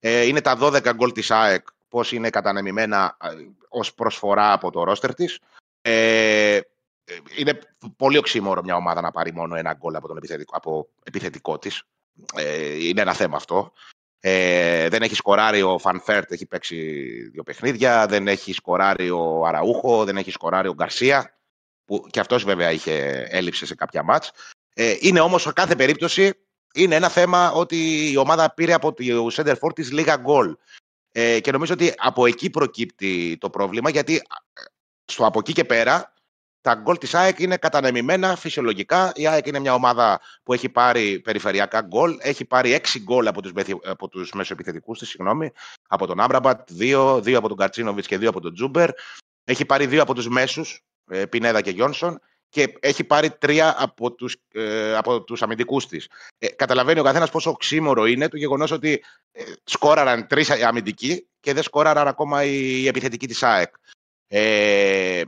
C: Ε, είναι τα 12 γκολ της ΑΕΚ, πώς είναι κατανεμημένα ως προσφορά από το ρόστερ της. Ε, ε, είναι πολύ οξύμωρο μια ομάδα να πάρει μόνο ένα γκολ από τον επιθετικό, από επιθετικό της. Ε, είναι ένα θέμα αυτό. Ε, δεν έχει σκοράρει ο Φαν Βέερτ, έχει παίξει δύο παιχνίδια. Δεν έχει σκοράρει ο Αραούχο, δεν έχει σκοράρει ο Γκαρσία. που και αυτός βέβαια είχε έλειψε σε κάποια ματς. Ε, είναι όμως σε κάθε περίπτωση είναι ένα θέμα ότι η ομάδα πήρε από το σέντερ φορ της λίγα γκολ. Ε, και νομίζω ότι από εκεί προκύπτει το πρόβλημα, γιατί ε, στο από εκεί και πέρα τα γκολ της ΑΕΚ είναι κατανεμημένα φυσιολογικά. Η ΑΕΚ είναι μια ομάδα που έχει πάρει περιφερειακά γκολ. Έχει πάρει έξι γκολ από τους, από τους μεσοεπιθετικούς της, συγγνώμη, από τον Άμραμπατ, δύο, δύο από τον Γκατσίνοβιτς και δύο από τον Τσούμπερ. Έχει πάρει δύο από τους μέσους, ε, Πινέδα και Γιόνσον και έχει πάρει τρία από τους, ε, από τους αμυντικούς της. Ε, καταλαβαίνει ο καθένας πόσο οξύμορο είναι το γεγονός ότι ε, σκόραραν τρεις αμυντικοί και δεν σκόραραν ακόμα οι επιθετικοί της ΑΕΚ. Ε,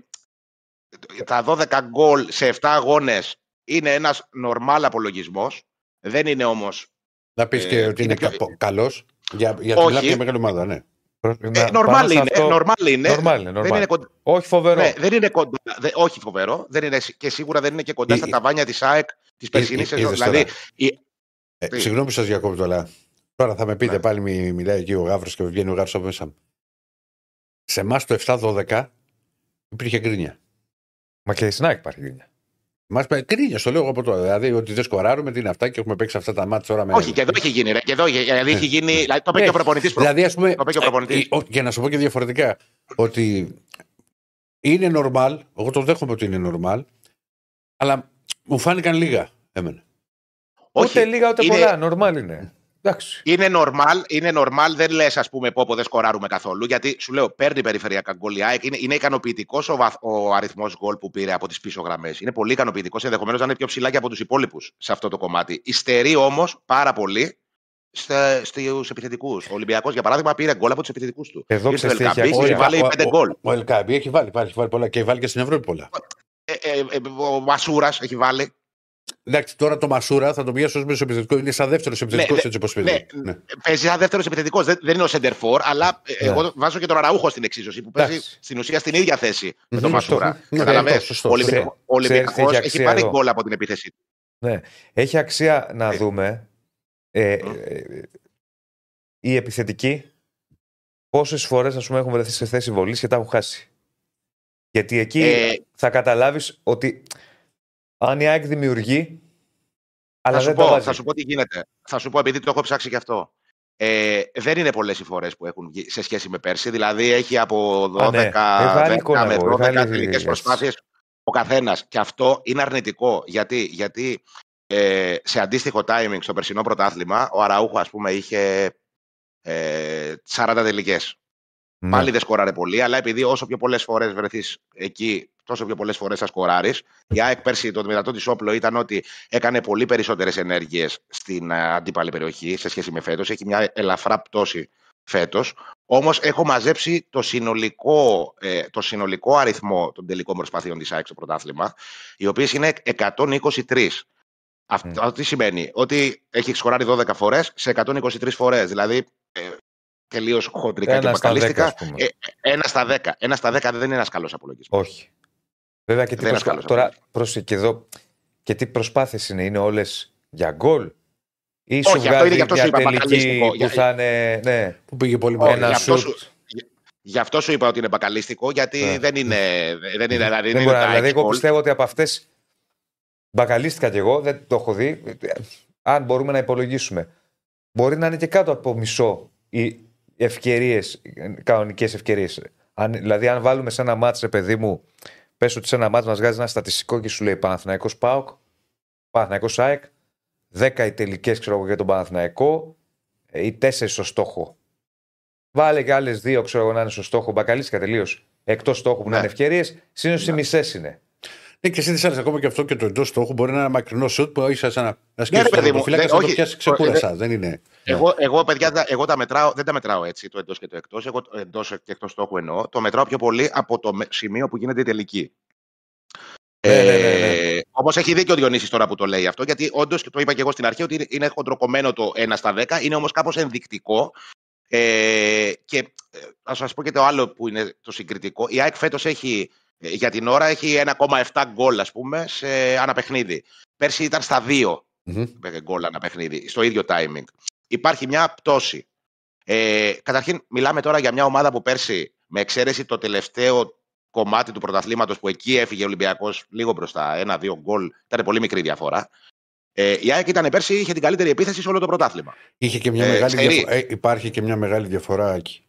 C: τα 12 γκολ σε 7 αγώνες είναι ένας νορμάλ απολογισμός. Δεν είναι όμως...
B: Να πεις και
C: ε,
B: ότι είναι,
C: είναι
B: πιο... καλός για, για τη μια μεγάλη ομάδα, ναι.
C: Ε, νορμάλ είναι,
A: αυτό...
C: νορμάλ είναι.
A: Normal είναι, normal.
C: Δεν είναι κοντα...
A: Όχι φοβερό.
C: Ναι, δεν είναι κοντα... δε... όχι φοβερό. Δεν είναι... Και σίγουρα δεν είναι και κοντά
B: Η-
C: στα
B: η-
C: ταβάνια της ΑΕΚ της περσινής
B: Εί-
C: σεζόν.
B: είδες
C: Δηλαδή,
B: τώρα.
C: η...
B: Ε,
C: Τι;
B: συγγνώμη που σας διακόπτω, αλλά τώρα θα με πείτε
C: Ναι.
B: πάλι μι, μιλάει εκεί ο Γαύρος και βγαίνει ο Γαύρος από μέσα μου. Σε εμάς το 7-12 υπήρχε γκρίνια.
A: Μα και στην ΑΕΚ υπάρχει γκρίνια.
B: Μας είπε γκρίνια, στο λέω εγώ από τώρα. Δηλαδή ότι δεν σκοράρουμε, τι είναι αυτά και έχουμε παίξει αυτά τα μάτια τώρα με.
C: όχι, και εδώ έχει γίνει. Ρε. Και εδώ δηλαδή, έχει γίνει. Δηλαδή, το είπε και ο
B: Ναι.
C: προπονητής προ-
B: Δηλαδή, ας πούμε.
C: Το είπε και ο προπονητής.
B: ε, ε, Και να σου πω και διαφορετικά. Ότι είναι normal, εγώ το δέχομαι ότι είναι normal, αλλά μου φάνηκαν λίγα εμένα.
C: Όχι,
A: Ούτε λίγα ούτε
C: είναι-
A: πολλά. Νορμάλ είναι. Εντάξει.
C: Είναι normal, είναι normal, δεν λες, ας πούμε, πω, πω δεν σκοράρουμε καθόλου. Γιατί σου λέω, παίρνει περιφερειακά γκολ η ΑΕΚ. Είναι, είναι ικανοποιητικός ο, βαθ- ο αριθμός γκολ που πήρε από τις πίσω γραμμές. Είναι πολύ ικανοποιητικός, ενδεχομένως να είναι πιο ψηλά και από τους υπόλοιπους σε αυτό το κομμάτι. Ιστερεί όμως πάρα πολύ στους επιθετικούς. Ο Ολυμπιακός, για παράδειγμα, πήρε γκολ από τους επιθετικούς του.
A: Εδώ
C: Ήρθε ο
A: ξέρεις τι έχει
C: Ελκαμπή και
A: αξία.
C: έχει βάλει
B: Ο-
C: πέντε
B: ο-
C: γκολ.
B: Ο Ελκάμπη έχει βάλει, έχει βάλει πολλά και έχει βάλει και στην Ευρώπη πολλά.
C: Ε, ε, ε, ο Μασούρας έχει βάλει.
B: Εντάξει, τώρα το Μασούρα θα το πιάσω ως μέσος επιθετικός. Είναι σαν δεύτερος επιθετικός
C: Ναι,
B: έτσι όπως
C: Ναι,
B: παίζει. Ναι.
C: παίζει σαν δεύτερος επιθετικός. Δεν, δεν είναι ο Σεντερφόρ, αλλά ε,
A: Ναι.
C: εγώ βάζω και τον Αραούχο στην εξίσωση που παίζει
A: Εντάξει.
C: στην ουσία στην ίδια θέση με τον
B: Μμμ,
C: Μασούρα.
B: σωστό. Ναι,
C: Καταλαβες.
B: σωστό,
C: Ο
B: σωστό.
C: Ολυμπιακό- ο
A: Ξέρεις τι
C: Ολυμπιακός
A: έχει
C: έχει
A: αξία
C: πάρει
A: εδώ.
C: γκολ από την επίθεση του.
A: Ναι. Έχει αξία να
C: Ε.
A: δούμε ε, ε, οι επιθετικοί πόσες φορές έχουν βρεθεί σε θέση βολής και τα έχουν χάσει. Γιατί εκεί
C: Ε,
A: θα καταλάβεις ότι αν η ΑΕΚ δημιουργεί. Αλλά
C: θα, σου
A: δεν το
C: πω,
A: βάζει.
C: θα σου πω τι γίνεται. Θα σου πω επειδή το έχω ψάξει και αυτό. Ε, δεν είναι πολλές οι φορές που έχουν βγει σε σχέση με πέρσι. Δηλαδή έχει από 12
A: Α, ναι. Έχει βάλει
C: 10
A: εικόνα
C: με
A: εγώ,
C: 12
A: έχει βάλει
C: τελικέ
A: έτσι.
C: προσπάθειες ο καθένας. Και αυτό είναι αρνητικό. Γιατί, γιατί ε, σε αντίστοιχο timing στο περσινό πρωτάθλημα, ο Αραούχο, ας πούμε, είχε ε, 40 τελικές.
A: Ναι.
C: Πάλι δεν σκοράρε πολύ, αλλά επειδή όσο πιο πολλές φορές βρεθείς εκεί, τόσο πιο πολλές φορές θα σκοράρεις. Η ΑΕΚ πέρσι το δυνατό της όπλο ήταν ότι έκανε πολύ περισσότερες ενέργειες στην ε, αντίπαλη περιοχή σε σχέση με φέτος. Έχει μια ελαφρά πτώση φέτος. Όμως έχω μαζέψει το συνολικό, ε, το συνολικό αριθμό των τελικών προσπαθειών της ΑΕΚ στο πρωτάθλημα, οι οποίες είναι 123. Αυτό τι σημαίνει, ότι έχει σκοράρει 12 φορές σε 123 φορές. Δηλαδή, ε, τελείως χοντρικά
A: Ένα
C: και
A: στα δέκα,
C: μπακαλίστικα.
A: ας πούμε.
C: Ε, ένα στα 10. Ένα στα 10 δεν είναι ένας καλός απολογισμό.
A: Όχι. Βέβαια και τι
C: Δεν είναι
A: προσπά...
C: καλός
A: Τώρα
C: απολογισμός.
A: πρόσεχε και εδώ. Και τι προσπάθειες είναι, είναι όλες για γκολ; Ή σου
C: Όχι, αυτό είναι
A: βγάζει
C: γι' αυτό
A: μια
C: σου είπα
A: τελική
C: μπακαλίστικο.
A: που
C: Για-
A: θα είναι. Ναι,
B: Που πήγε πολύ
C: Όχι,
B: μακριά.
A: ένα
C: γι' αυτό
A: σουτ.
C: σου- Γι' αυτό σου είπα ότι είναι μπακαλίστικο, γιατί
A: Ναι.
C: δεν είναι. Δεν είναι, δηλαδή,
A: δεν
C: είναι
A: μπορεί να.
C: τα
A: Δηλαδή, εγώ
C: goal.
A: πιστεύω ότι από αυτέ. Μπακαλίστηκα κι εγώ, δεν το έχω δει. Αν μπορούμε να υπολογίσουμε. Μπορεί να είναι και κάτω από μισό οι ευκαιρίες, κανονικές ευκαιρίες. Δηλαδή, αν βάλουμε σε ένα μάτς, ρε παιδί μου, πες ότι σε ένα μάτς μας βγάζει ένα στατιστικό και σου λέει Παναθηναϊκός ΠΑΟΚ, Παναθηναϊκός ΑΕΚ, 10 οι τελικές ξέρω εγώ για τον Παναθηναϊκό, ε, ή 4 στο στόχο. Βάλε και άλλες δύο, ξέρω εγώ, να είναι στο στόχο. Μπακαλίστηκα τελείως. Εκτός στόχου που να
C: Ναι.
A: είναι ευκαιρίες, σύνολο οι
C: Ναι.
A: μισές είναι.
B: Ναι, και εσύ τι άλλε, ακόμα και αυτό και το εντός στόχου μπορεί να είναι ένα μακρινό σουτ που είσαι σαν να
C: Ναι,
B: σκέφτεσαι
C: ρε, παιδί
B: το
C: μου,
B: φύλακα
C: δεν-
B: να το
C: όχι,
B: πιάσεις
C: ε,
B: ξεκούρασα. Δεν είναι.
C: Εγώ, εγώ, παιδιά, τα- εγώ τα μετράω, δεν τα μετράω έτσι, το εντός και το εκτός. Εγώ το εντός και εκτός στόχου εννοώ. Το μετράω πιο πολύ από το με- σημείο που γίνεται η τελική.
A: Ναι, ναι, ναι, ναι.
C: Όμως έχει δίκιο ο Διονύσης τώρα που το λέει αυτό, γιατί όντως και το είπα και εγώ στην αρχή ότι είναι- είναι χοντροκομμένο το 1 στα 10, είναι όμως κάπως ενδεικτικό. Ε, και ε, θα σας πω και το άλλο που είναι το συγκριτικό. Η ΑΕΚ φέτος έχει, ε, για την ώρα, έχει 1,7 γκολ, ας πούμε, σε ένα παιχνίδι. Πέρσι ήταν στα 2
B: Μμμ.
C: γκολ ένα παιχνίδι, στο ίδιο timing. Υπάρχει μια πτώση. Ε, καταρχήν, μιλάμε τώρα για μια ομάδα που πέρσι, με εξαίρεση το τελευταίο κομμάτι του πρωταθλήματος που εκεί έφυγε ο Ολυμπιακός λίγο μπροστά, ένα-δύο γκολ. Ήταν πολύ μικρή διαφορά. Ε, η ΑΕΚ ήταν πέρσι, είχε την καλύτερη επίθεση σε όλο το πρωτάθλημα.
B: Είχε και μια
C: Ε,
B: μεγάλη
C: στερή.
B: διαφορά. Ε, υπάρχει και μια μεγάλη διαφορά εκεί.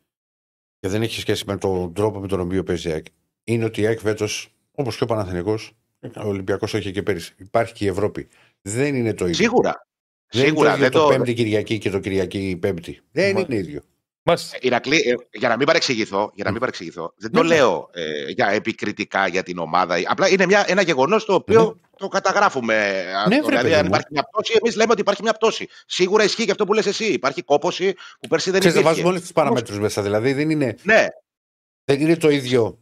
B: Και δεν έχει σχέση με τον τρόπο με τον οποίο παίζει η ΑΕΚ. Είναι ότι η ΑΕΚ φέτος, όπως και ο Παναθηναϊκός, ο Ολυμπιακός όχι και πέρυσι. Υπάρχει και η Ευρώπη. Δεν είναι το ίδιο.
C: Σίγουρα.
B: Δεν
C: Σίγουρα.
B: είναι το,
C: Δεν
B: ίδιο
C: το...
B: το Πέμπτη Κυριακή και το Κυριακή Πέμπτη. Δεν
A: Μα-
B: είναι ίδιο.
A: Μάλιστα.
C: Ηρακλή, ε, για να μην παρεξηγηθώ, για να μην παρεξηγηθώ δεν το
B: Ναι, ναι.
C: λέω ε, για επικριτικά για την ομάδα. Απλά είναι μια, ένα γεγονός το οποίο
B: Ναι.
C: το καταγράφουμε. αυτό.
B: βρε,
C: δηλαδή,
B: παιδί
C: αν
B: μου.
C: υπάρχει μια πτώση, εμείς λέμε ότι υπάρχει μια πτώση. Σίγουρα ισχύει και αυτό που λες εσύ. Υπάρχει κόποση που πέρσι δεν
B: Ξέρεις, δεν
C: υπήρχε.
B: βάζουμε όλες τις παραμέτρους μέσα. Δηλαδή δεν είναι,
C: Ναι,
B: δεν είναι το ίδιο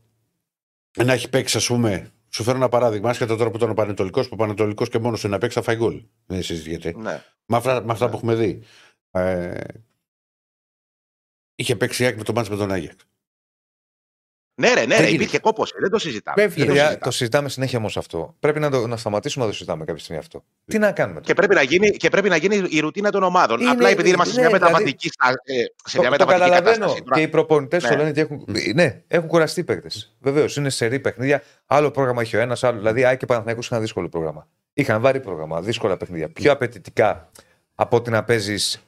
B: να έχει παίξει, ας πούμε. Σου φέρω ένα παράδειγμα. Άσχετα τώρα που ήταν ο Πανετολικός, που ο Πανετολικός και μόνος του να παίξει θα φάει γκολ. Δεν συζητιέται.
C: ναι.
B: Με αυτά, με αυτά που έχουμε δει. Ε, είχε παίξει η ΑΕΚ με τον Μάτς με τον Άγιαξ.
C: Ναι, ρε, ναι,
B: Δεν
C: ρε,
B: γίνεται.
C: υπήρχε κόποση. Δεν το συζητάμε.
B: Βέβαια,
C: Δεν το
A: Παιδιά,
C: συζητάμε.
A: το συζητάμε συνέχεια όμως αυτό. Πρέπει να, το, να σταματήσουμε να το συζητάμε κάποια στιγμή αυτό. Τι να κάνουμε.
C: Και πρέπει, να γίνει, και πρέπει να γίνει η ρουτίνα των ομάδων.
A: Είναι-
C: Απλά επειδή είμαστε σε
A: ναι,
C: μια
A: δηλαδή-
C: μεταβατική, στα- ε, σε μια
A: Το, το
C: μεταβατική
A: καταλαβαίνω.
C: κατάσταση.
A: Και οι προπονητές
C: Ναι.
A: το λένε ότι έχουν, ναι, έχουν κουραστεί οι παίκτες. Βεβαίως είναι σερή παιχνίδια. Άλλο πρόγραμμα έχει ο ένας, άλλο. Δηλαδή, ΑΕΚ και Παναθηναϊκός είχαν δύσκολο πρόγραμμα. Είχαν βαρύ πρόγραμμα, δύσκολα παιχνίδια. Πιο απαιτητικά από ότι να παίζεις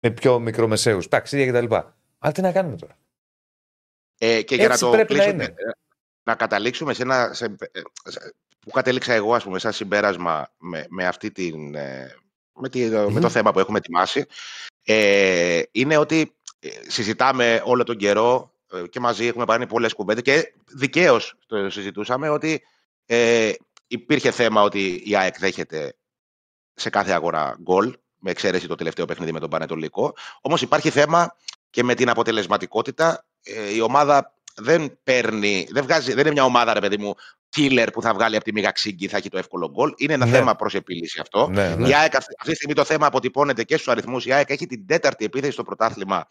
A: με πιο μικρομεσαίους. Ταξίδια κτλ. Αλλά τι να κάνουμε τώρα;
C: Ε, και για να
A: Έτσι
C: το
A: πρέπει να
C: κλείσουμε,
A: είναι.
C: ε, να καταλήξουμε σε ένα. Σε, ε, σε- που κατέληξα εγώ, ας πούμε, σαν συμπέρασμα με, με αυτή την. ε, Με, τη, με το θέμα που έχουμε ετοιμάσει, ε, είναι ότι ε, συζητάμε όλο τον καιρό ε, και μαζί έχουμε πάρει πολλές κουβέντες και δικαίως το συζητούσαμε ότι ε, υπήρχε θέμα ότι η ΑΕΚ δέχεται σε κάθε αγορά γκολ, με εξαίρεση το τελευταίο παιχνίδι με τον Πανετολικό. Όμως υπάρχει θέμα και με την αποτελεσματικότητα ε, η ομάδα δεν παίρνει, δεν, βγάζει, δεν είναι μια ομάδα, ρε παιδί μου, killer που θα βγάλει από τη μίγα ξύγκη θα έχει το εύκολο γκολ. Είναι ένα
A: Ναι.
C: θέμα προς επίλυση αυτό.
A: Ναι, ναι.
C: Η ΑΕΚ αυτή αυτή τη στιγμή το θέμα αποτυπώνεται και στους αριθμούς. Η ΑΕΚ έχει την τέταρτη επίθεση στο πρωτάθλημα.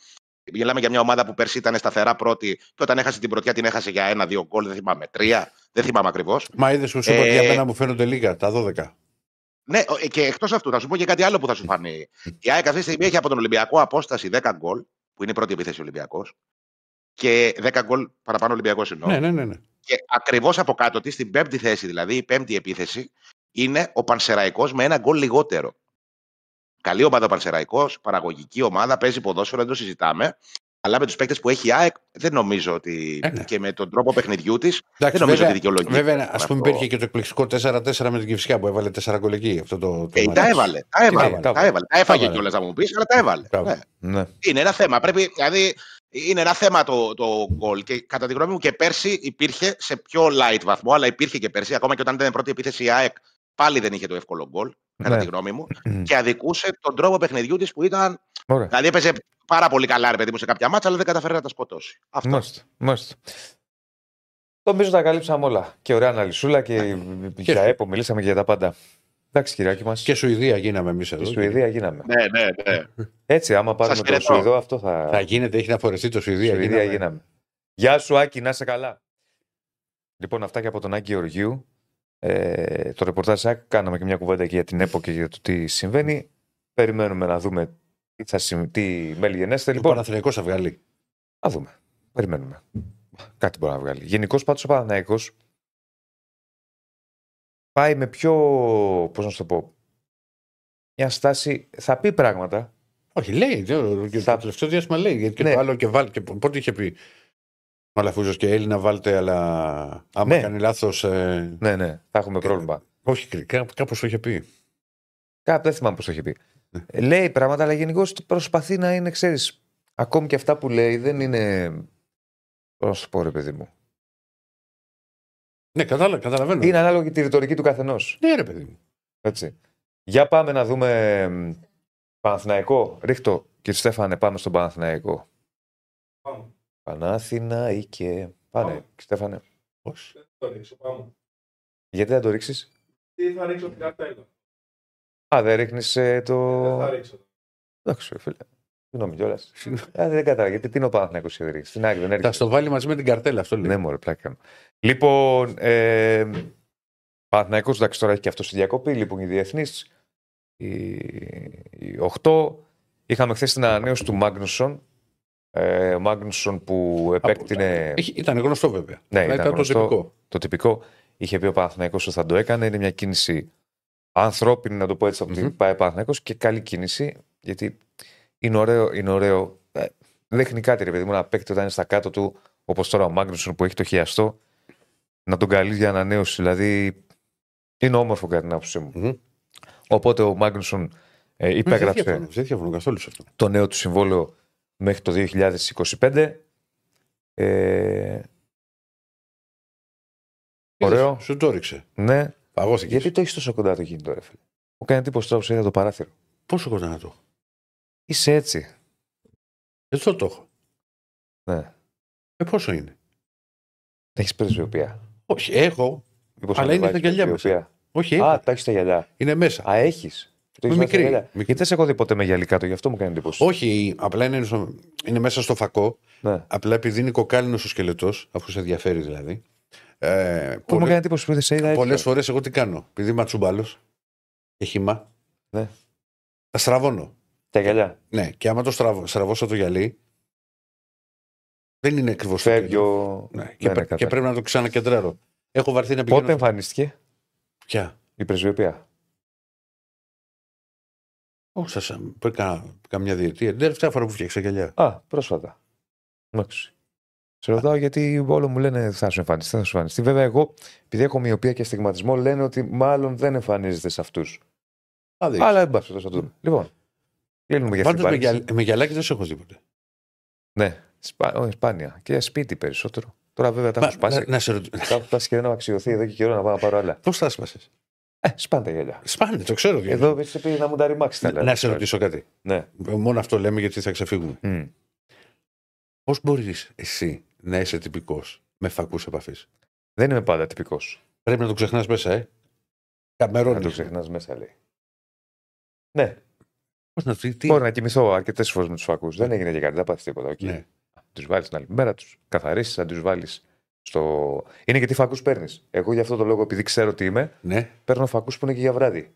C: Μιλάμε για μια ομάδα που πέρσι ήταν σταθερά πρώτη και όταν έχασε την πρωτιά την έχασε για ένα-δύο γκολ, δεν θυμάμαι, τρία, δεν θυμάμαι ακριβώς.
B: Μα είδες που σου είπα ότι
C: Ε,
B: για μένα μου φαίνονται λίγα, τα 12.
C: Ναι, ο- και εκτός αυτού, θα σου πω και κάτι άλλο που θα σου φανεί. Η ΑΕΚ αυτή τη στιγμή έχει από τον Ολυμπιακό απόσταση 10 γκολ, που είναι η πρώτη επίθεση Ολυμπιακός, και 10 γκολ παραπάνω Ολυμπιακός εννοώ.
B: Ναι, ναι, ναι. ναι.
C: Και ακριβώς από κάτω τη, στην πέμπτη θέση, δηλαδή η πέμπτη επίθεση, είναι ο Πανσεραϊκός με ένα γκολ λιγότερο. Καλή ομάδα ο Πανσεραϊκός, παραγωγική ομάδα, παίζει ποδόσφαιρο, δεν το συζητάμε. Αλλά με τους παίκτες που έχει η ΑΕΚ, δεν νομίζω ότι.
B: Ε, ναι.
C: και με τον τρόπο παιχνιδιού της, δεν
B: Εντάξει,
C: νομίζω
B: βέβαια,
C: ότι δικαιολογεί.
B: βέβαια, ας
C: αυτό.
B: πούμε, υπήρχε και το εκπληκτικό 4-4 με την Κυφσιά που έβαλε 4 γκολ εκεί. Αυτό το, το
C: Ε,
B: μάτι.
C: τα έβαλε. Τα έβαλε.
A: τα
C: Τα,
A: έβαλε.
C: έβαλε. τα έφαγε
B: έβαλε.
C: κιόλας να μου πεις, αλλά τα έβαλε.
B: Τα έβαλε.
C: Ναι.
A: ναι.
C: Είναι ένα θέμα. Πρέπει, δηλαδή, είναι ένα θέμα το, το γκολ. Και κατά τη γνώμη μου και πέρσι υπήρχε σε πιο light βαθμό, αλλά υπήρχε και πέρσι. Ακόμα και όταν ήταν πρώτη επίθεση η ΑΕΚ, πάλι δεν είχε το εύκολο γκολ, κατά
A: Ναι.
C: τη γνώμη μου. και αδικούσε τον τρόπο παιχνιδιού της που ήταν.
A: Ωραία.
C: Δηλαδή έπαιζε πάρα πολύ καλά, ρε παιδί μου, σε κάποια μάτσα, αλλά δεν καταφέρει να τα σκοτώσει. Αυτό.
A: Μάλιστα. Μάλιστα. Νομίζω τα καλύψαμε όλα. Και ωραία αναλυσούλα και για ΕΠΟ μιλήσαμε και για τα πάντα. Εντάξει, κυριάκι μας.
B: Και Σουηδία γίναμε εμείς εδώ.
A: Στη Σουηδία γίναμε.
C: Ναι, ναι, ναι.
A: Έτσι, άμα πάρουμε
C: Σας
A: το
C: χαιρετώ.
A: Σουηδό, αυτό θα.
B: Θα γίνεται, έχει να φορεστεί το Σουηδία.
A: Σουηδία
B: γίναμε.
A: γίναμε. Γεια σου, Άκη, να είσαι καλά. Λοιπόν, αυτά και από τον Άκη Γεωργίου. Ε, το ρεπορτάζ Άκη, κάναμε και μια κουβέντα και για την ΕΠΟ και για το τι συμβαίνει. Περιμένουμε να δούμε τι, θα, συμ- τι μέλη γενέστε.
B: Ο
A: Λοιπόν,
B: Παναθηναϊκός θα βγάλει.
A: να δούμε. Περιμένουμε. Κάτι μπορεί να βγάλει. Γενικώ πάντως ο Παναθηναϊκός πάει με πιο. Πώς να σου το πω. Μια στάση. Θα πει πράγματα.
B: Όχι, λέει. το- Και
A: Θα-
B: το τελευταίο διάστημα λέει. Γιατί και
A: Ναι.
B: το άλλο και βάλει. Και πότε είχε πει. Ο Αλαφούζο και Έλληνα βάλτε, αλλά άμα
A: Ναι.
B: κάνει λάθος. Ε...
A: Ναι, ναι, θα έχουμε πρόβλημα.
B: Όχι, κάπως το είχε πει.
A: Κάπου δεν θυμάμαι πώς το είχε πει.
B: Ναι.
A: Ε, Λέει πράγματα, αλλά γενικώ προσπαθεί να είναι, ξέρεις. Ακόμη και αυτά που λέει δεν είναι. Πώς να σου πω, ρε παιδί μου.
B: Ναι, κατάλα, καταλαβαίνω.
A: Είναι ανάλογη και τη ρητορική του καθενός.
B: Ναι, ρε παιδί μου.
A: Έτσι. Για πάμε να δούμε μ, Παναθηναϊκό. Ρίχτω, κύριε Στέφανε, πάμε στον Παναθηναϊκό.
D: Πάμε.
A: Παναθηναϊκέ. Πάνε,
D: Πάμε.
A: κύριε Στέφανε.
B: Πώς;
D: Δεν θα το ρίξω. Πάμε.
A: Γιατί δεν το ρίξεις;
D: Τι θα ρίξω την καρτέλα.
A: Α, δεν ρίχνεις το.
D: Δεν θα ρίξω.
A: Εντάξει, ρε φίλε. Συγγνώμη κιόλας. δεν κατάλαβα. Γιατί τι είναι ο Παναθηναϊκός και δεν ρίχνεις. Στην άκρη δεν
B: Θα
A: έρχεται.
B: στο βάλει μαζί με την καρτέλα, αυτό λέει.
A: Ναι, μωρέ, πλάκα κάνω. Λοιπόν, ε, Παναθηναϊκός, εντάξει, τώρα έχει και αυτό στη διακοπή. Λοιπόν, οι διεθνεί. Οι, οι 8. Είχαμε χθες την ανανέωση του Μάγνουσον. Ε, ο Μάγνουσον που επέκτηνε.
B: Έχει- Ήταν γνωστό βέβαια.
A: Ναι,
B: Αλλά
A: ήταν
B: το
A: γνωστό.
B: τυπικό.
A: το τυπικό. Είχε πει ο Παναθηναϊκός ότι θα το έκανε. Είναι μια κίνηση ανθρώπινη, να το πω έτσι, από την
B: Μμμ.
A: πάει ο Παναθηναϊκός και καλή κίνηση. Γιατί είναι ωραίο, είναι ωραίο. Ε, δείχνει κάτι, ρε παιδί μου, ένα παίκτη όταν είναι στα κάτω του, όπως τώρα ο Μάγνουσον που έχει το χιαστό, να τον καλείς για ανανέωση. Δηλαδή, είναι όμορφο κατά την άποψή μου.
B: Μμμ.
A: Οπότε ο Μάγνουσον ε,
B: Δεν
A: υπέγραψε
B: διαφωνώ, δεν διαφωνώ καθόλου σε αυτό.
A: το νέο του συμβόλαιο μέχρι το 2025. Ε, Ωραίο.
B: Σου το έριξε.
A: ναι,
B: Παγώθηκε.
A: γιατί το έχεις τόσο κοντά το κινητό, ρε φίλε. Μου κάνει εντύπωση τώρα που είδα το παράθυρο.
B: Πόσο κοντά να το έχω.
A: Είσαι έτσι.
B: Εδώ το έχω.
A: Ναι.
B: Ε, πόσο είναι.
A: Έχεις πρεσβειοποιά.
B: Όχι, έχω.
A: Μήπως
B: Αλλά
A: να
B: είναι
A: βάλεις
B: τα γυαλιά
A: πρεσβειοποία.
B: Όχι, έχω.
A: Α, τα έχεις τα γυαλιά.
B: είναι μέσα.
A: Α, έχεις. Το
B: Με
A: έχεις βάλει στα
B: μικρή.
A: γυαλιά.
B: Μικρή.
A: Γιατί δεν σε έχω δει ποτέ με γυαλί κάτω, γι' αυτό μου κάνει εντύπωση.
B: Όχι, απλά είναι, στο- είναι μέσα στο φακό.
A: Ναι.
B: Απλά επειδή είναι κοκάλινος ο σκελετός, αφού σε ενδιαφέρει δηλαδή. Ε,
A: Που μου κάνει εντύπωση που δεν σε είδα έτσι.
B: Πολλές φορές εγώ τι κάνω. Επειδή είμαι ατσούμπαλο και χυμά,
A: Ναι.
B: τα στραβώνω.
A: Τα γυαλιά.
B: Ναι, και άμα το στραβ, στραβώσω το γυαλί, δεν είναι ακριβώς
A: Φεύγει ο.
B: Ναι, και,
A: Ναι,
B: πρέ-
A: ναι,
B: και
A: κατάλαβα.
B: πρέπει να το ξανακεντράρω. Έχω βαρθεί να πηγαίνω.
A: Πότε εμφανίστηκε;
B: Πια.
A: η πρεσβειοποία.
B: Όχι, σα πριν κα- καμιά διετία. Την τελευταία φορά που φτιάξα γυαλιά.
A: Α, πρόσφατα. Εντάξει. Σε ρωτάω γιατί όλο μου λένε θα σου εμφανιστεί, θα σου εμφανιστεί. Βέβαια, εγώ, επειδή έχω μοιοπία και στιγματισμό, λένε ότι μάλλον δεν εμφανίζεται σε αυτούς.
B: Άδει.
A: Αλλά δεν πάση, θα το δούμε. Λοιπόν, κλείνουμε για αυτή
B: Πάντω
A: την
B: με,
A: παρένθεση.
B: γυαλ, με γυαλάκι δεν σε έχω δει ποτέ.
A: Ναι, σπα... όχι, σπάνια. Και σπίτι περισσότερο. Τώρα βέβαια τα
B: Μα,
A: έχω σπάσει.
B: να, να σε ρωτήσω.
A: Τα έχω σπάσει και δεν έχω αξιωθεί εδώ και καιρό να πάω να πάρω άλλα.
B: Πώς τα έσπασε.
A: Ε, σπάνε τα γυαλιά.
B: Σπάνε, το ξέρω. διότι.
A: Εδώ έτσι πει να μου τα ρημάξεις τα
B: να,
A: λέω.
B: να σε ρωτήσω κάτι.
A: Ναι.
B: Μόνο αυτό λέμε γιατί θα ξεφύγουμε.
A: Μμ.
B: Πώς μπορείς εσύ να είσαι τυπικός με φακούς επαφής;
A: Δεν είμαι πάντα τυπικός.
B: Πρέπει να το ξεχνάς μέσα, ε.
A: Να
B: Καμερώνει.
A: το ξεχνάς μέσα, λέει. Ναι,
B: Πώς να τι. τι-
A: μπορεί να κοιμηθώ αρκετές φορές με τους φακούς. Δεν έγινε και κάτι, δεν πάθεις τίποτα. Okay.
B: Ναι.
A: Τους βάλεις την άλλη μέρα, τους καθαρίσεις, να τους βάλεις στο. Είναι και τι φακούς παίρνεις. Εγώ γι' αυτό το λόγο, επειδή ξέρω τι είμαι,
B: ναι.
A: παίρνω φακούς που είναι και για βράδυ.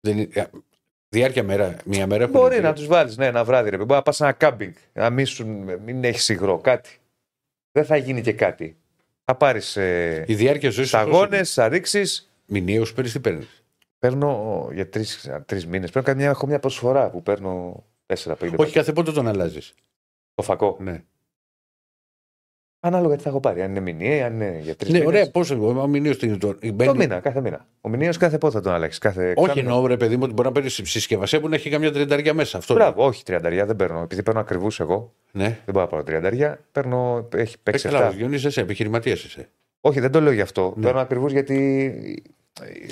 B: Δεν είναι... ε, Διάρκεια μέρα, μία μέρα έχουν
A: Μπορεί
B: δύο.
A: να τους βάλεις, ναι, ένα βράδυ. Ρε. Μπορεί να πας σε ένα κάμπινγκ, να μην, σου, μην έχεις υγρό, κάτι. Δεν θα γίνει και κάτι. Θα πάρεις ε,
B: Η διάρκεια ζωής
A: σταγόνες, θα ρίξεις.
B: Μηνύου παίρνεις τι παίρνεις;
A: Παίρνω για τρεις μήνες. Πρέπει να μια, έχω μια προσφορά που παίρνω 4-5
B: Όχι κάθε πότε τον αλλάζεις.
A: Το φακό.
B: Ναι,
A: Ανάλογα τι θα έχω πάρει. Αν είναι μηνιαία, αν είναι για τρεις
B: ναι
A: μήνες.
B: ωραία, πόσο. Ο μηνύο τι είναι τώρα.
A: Το
B: Μπαίνει-
A: μήνα, κάθε μήνα. Ο μηνύο κάθε πότε θα τον αλλάξεις. Κάθε
B: Όχι
A: εξάμηνο.
B: εννοώ, ρε παιδί μου, ότι μπορεί να παίρνεις συσκευασία που να έχει καμιά τριανταριά μέσα. Αυτό.
A: Μπράβο, όχι τριανταριά δεν παίρνω. Επειδή παίρνω ακριβούς εγώ,
B: Ναι.
A: δεν μπορώ να πάρω τριανταριά. Παίρνω, έχει
B: Ε,
A: παίξει
B: καλά, ο
A: 7.
B: Γιονύς είσαι, επιχειρηματίας είσαι.
A: Όχι, δεν το λέω γι' αυτό.
B: Ναι.
A: Παίρνω ακριβούς γιατί.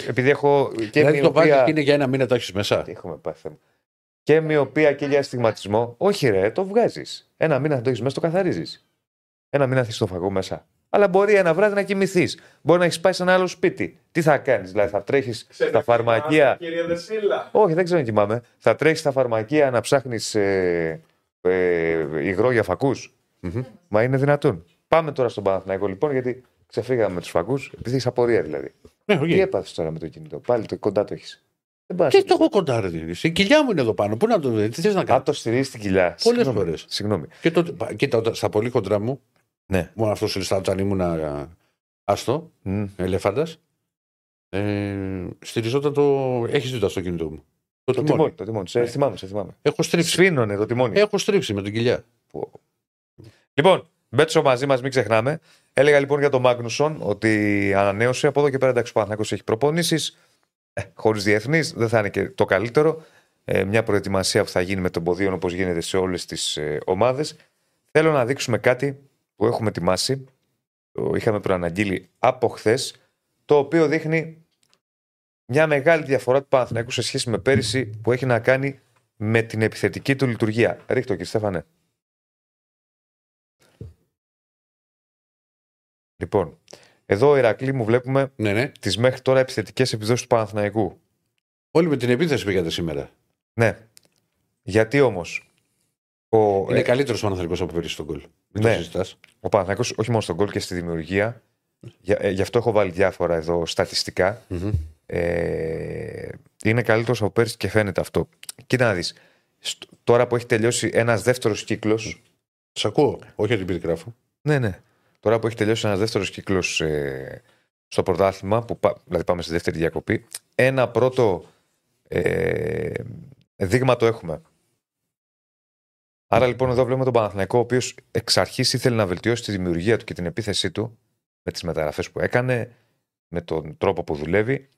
A: Επειδή έχω και
B: δηλαδή το βάζεις
A: μοιοπία.
B: και είναι για ένα μήνα το έχεις μέσα.
A: Τι έχουμε πάθει θέμα. Και μοιοπία και για αστιγματισμό. Όχι, ρε, το βγάζεις. Ένα μήνα θα το έχεις μέσα, το καθαρίζεις. Ένα μήνα θα έχεις το φαγό μέσα. Αλλά μπορεί ένα βράδυ να κοιμηθείς. Μπορεί να έχεις πάει σε ένα άλλο σπίτι. Τι θα κάνεις, δηλαδή θα τρέχεις στα φαρμακεία;
D: Κύριε Δεσίλα.
A: Όχι, δεν ξέρω αν κοιμάμαι. Θα τρέχεις στα φαρμακεία να ψάχνεις ε, ε, υγρό για φακούς;
B: Μμμ.
A: Μα είναι δυνατόν. Πάμε τώρα στον Παναθηναϊκό λοιπόν, γιατί ξεφύγαμε με τους φακούς, επειδή έχεις απορία δηλαδή.
B: Ναι, οκ.
A: Τι έπαθες τώρα με το κινητό, πάλι το κοντά το έχεις. Δεν πας.
B: Τι το έχω κοντά, ρε Διονύση. Η κοιλιά μου είναι εδώ πάνω. Πού να το δεις, τι θες να
A: Α,
B: κάνεις;
A: το στηρίζει στην κοιλιάς.
B: Πολλές
A: Συγγνώμη.
B: φορές.
A: Συγγνώμη.
B: Και τότε, πα- κοίτα, όταν- στα πολύ κοντρά μου,
A: Ναι.
B: μόνο αυτός σου όταν ήμουν α, άστο,
A: Μμ.
B: ελεφάντα, ε, στηριζόταν το. Έχεις δει το αυτοκίνητό μου. Το,
A: Το
B: τιμόνι.
A: τιμόνι. Το τιμόνι. Σε
B: Ναι.
A: θυμάμαι, σε θυμάμαι.
B: Έχω στρίψει.
A: Σφίνωνε το τιμόνι.
B: Έχω στρίψει με την κοιλιά.
A: Λοιπόν, Μπέτσο μαζί μας, μην ξεχνάμε. Έλεγα λοιπόν για τον Μάγνουσον ότι ανανέωσε από εδώ και πέρα εντάξει ο Παναθηναϊκός έχει προπονήσεις. Ε, Χωρίς διεθνείς δεν θα είναι και το καλύτερο. Ε, μια προετοιμασία που θα γίνει με τον ποδίων όπως γίνεται σε όλες τις ε, ομάδες. Θέλω να δείξουμε κάτι που έχουμε ετοιμάσει. Το είχαμε προαναγγείλει από χθες. Το οποίο δείχνει μια μεγάλη διαφορά του Παναθηναϊκού σε σχέση με πέρυσι που έχει να κάνει με την επιθετική του λειτουργία. Ρίχτω κύριε Στέφανε. Λοιπόν, εδώ Ηρακλή μου βλέπουμε
B: Ναι, ναι.
A: τις μέχρι τώρα επιθετικές επιδόσεις του Παναθηναϊκού.
B: Όλοι με την επίθεση πήγατε σήμερα.
A: Ναι. Γιατί όμως; Ο,
B: Είναι
A: ε,
B: καλύτερος ο Παναθηναϊκός από πέρυσι στον κολ. Μην
A: Ναι.
B: το συζητάς.
A: ο Παναθηναϊκός όχι μόνο στον γκολ και στη δημιουργία. Για, ε, γι' αυτό έχω βάλει διάφορα εδώ στατιστικά.
B: Μμμ.
A: Ε, είναι καλύτερος από πέρσι και φαίνεται αυτό. Κοίτα να δεις. στ- τώρα που έχει τελειώσει ένας δεύτερος κύκλος.
B: Σ' ακούω. Όχι ότι περιγράφω.
A: Ναι, ναι. Τώρα που έχει τελειώσει ένας δεύτερος κύκλος ε, στο πρωτάθλημα, που πά- δηλαδή πάμε στη δεύτερη διακοπή, ένα πρώτο ε, δείγμα το έχουμε. Άρα λοιπόν εδώ βλέπουμε τον Παναθηναϊκό, ο οποίος εξ αρχής ήθελε να βελτιώσει τη δημιουργία του και την επίθεσή του με τις μεταγραφές που έκανε, με τον τρόπο που δουλεύει,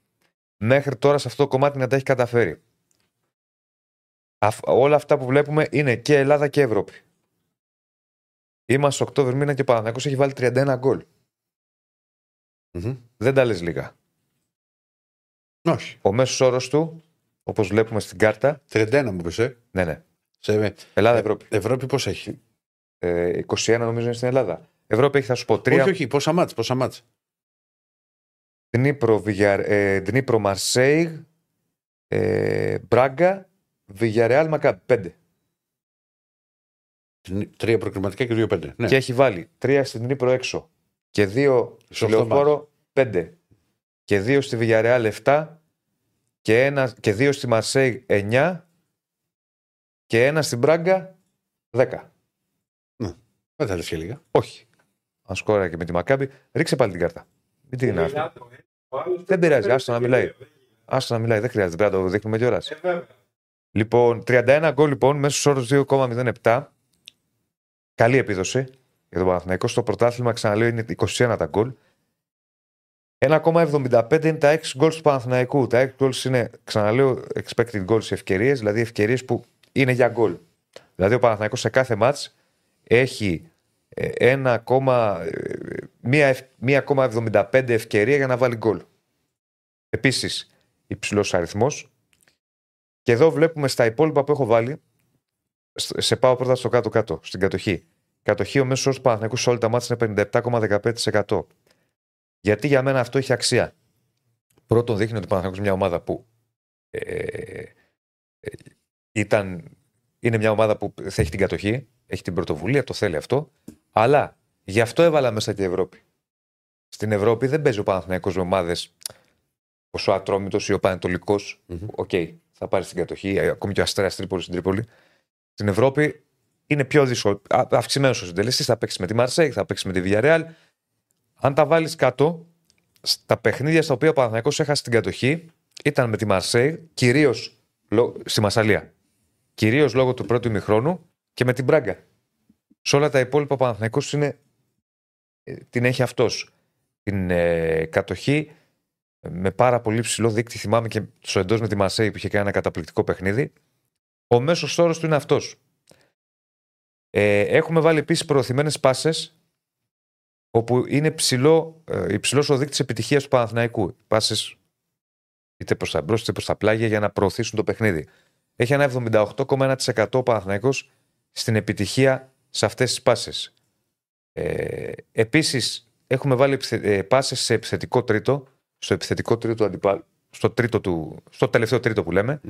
A: μέχρι τώρα σε αυτό το κομμάτι να τα έχει καταφέρει. Αφ- όλα αυτά που βλέπουμε είναι και Ελλάδα και Ευρώπη. Είμαστε Οκτώβρη μήνα και ο Παναθηναϊκός έχει βάλει 31 γκολ.
B: Μμμ.
A: Δεν τα λες λίγα.
B: Όχι.
A: Ο μέσος όρος του, όπως βλέπουμε στην κάρτα,
B: 31 μου πες, ε.
A: ναι, ναι.
B: Σε
A: Ελλάδα-Ευρώπη.
B: Ευρώπη πώς έχει;
A: Ε, 21 νομίζω είναι στην Ελλάδα. Ευρώπη έχει, θα σου πω, 3.
B: Όχι, όχι. Πόσα μάτς, πόσα μάτς.
A: Δνίπρο, Βιγια... ε, Δνίπρο Μαρσέιγ, ε, Μπράγκα, Βιγιαρεάλ Μακάμπ. 5.
B: Τρία προκριματικά και δύο πέντε. Ναι.
A: Και έχει βάλει 3 στην Δνίπρο έξω και 2 στη
B: Σε οχτώ
A: Λεωφόρο 5. Και 2 στη Βιγιαρεάλ 7 και, ένα, και 2 στη Μαρσέιγ 9 και 1 στην Μπράγκα 10.
B: Δεν θα λες και λίγα.
A: Όχι. Αν σκόρα και με τη Μακάμπη, ρίξε πάλι την κάρτα. Μην την είναι αυτό.
D: Λάτο, ε. Ο άλλος
A: Δεν πειράζει,
D: παίζει
A: άστο να
D: και
A: μιλάει.
D: δύο, δεν γίνεται.
A: Άστο να μιλάει, δεν χρειάζεται. Πρέπει να το δείχνουμε κιόλας.
D: Ε, βέβαια.
A: Λοιπόν, 31 γκολ λοιπόν, μέσος όρος 2,07. Καλή επίδοση για τον Παναθηναϊκό. Στο πρωτάθλημα, ξαναλέω, είναι 21 τα γκολ. 1,75 είναι τα 6 γκολ του Παναθηναϊκού. Τα 6 γκολ είναι, ξαναλέω, expected goals ευκαιρίες, δηλαδή ευκαιρίες που είναι για γκολ. Δηλαδή ο Παναθηναϊκός σε κάθε μάτς έχει ε, 1,, ε, μία ευ- 1,75 ευκαιρία για να βάλει γκολ. Επίσης, υψηλός αριθμός. Και εδώ βλέπουμε στα υπόλοιπα που έχω βάλει, σ- σε πάω πρώτα στο κάτω-κάτω, στην κατοχή. Κατοχή ο μέσος όρος του Παναθηναϊκού σε όλα τα μάτια είναι 57,15%. Γιατί για μένα αυτό έχει αξία. Πρώτον, δείχνει ότι ο Παναθηναϊκός είναι μια ομάδα που ε, ε, ήταν, είναι μια ομάδα που θα έχει την κατοχή, έχει την πρωτοβουλία, το θέλει αυτό. Αλλά γι' αυτό έβαλα μέσα και η Ευρώπη. Στην Ευρώπη δεν παίζει ο Παναθηναϊκός με ομάδες όπω ο Ατρόμητος ή ο Πανετολικό.
B: Μμμ.
A: Οκ, θα πάρει την κατοχή, ε, ακόμη και ο Αστέρας Τρίπολης στην Τρίπολη. Στην Ευρώπη είναι πιο δύσκολο. Αυξημένος ο συντελεστής, θα παίξει με τη Μαρσέιγ, θα παίξει με τη Villarreal. Αν τα βάλεις κάτω, στα παιχνίδια στα οποία ο Παναθηναϊκός έχασε την κατοχή ήταν με τη Μαρσέιγ, κυρίως στη Μασσαλία. Κυρίως λόγω του πρώτου ημιχρόνου και με την Μπράγκα. Σε όλα τα υπόλοιπα ο Παναθηναϊκός είναι, ε, την έχει αυτός. Την ε, κατοχή ε, με πάρα πολύ ψηλό δείκτη. Θυμάμαι και στο εντός με τη Μαρσέη που είχε κάνει ένα καταπληκτικό παιχνίδι. Ο μέσος όρος του είναι αυτός. Ε, έχουμε βάλει επίσης προωθημένες πάσες όπου είναι ψηλό, ε, υψηλός ο δείκτης επιτυχίας του Παναθηναϊκού. Πάσες είτε προς τα μπρος είτε προς τα πλάγια για να προωθήσουν το παιχνίδι. Έχει ένα 78,1% ο Παναθηναϊκός στην επιτυχία σε αυτές τις πάσες. Ε, επίσης έχουμε βάλει επιθε- ε, πάσες σε επιθετικό τρίτο, στο επιθετικό τρίτο του αντιπάλου, στο, τρίτο του, στο τελευταίο τρίτο που λέμε,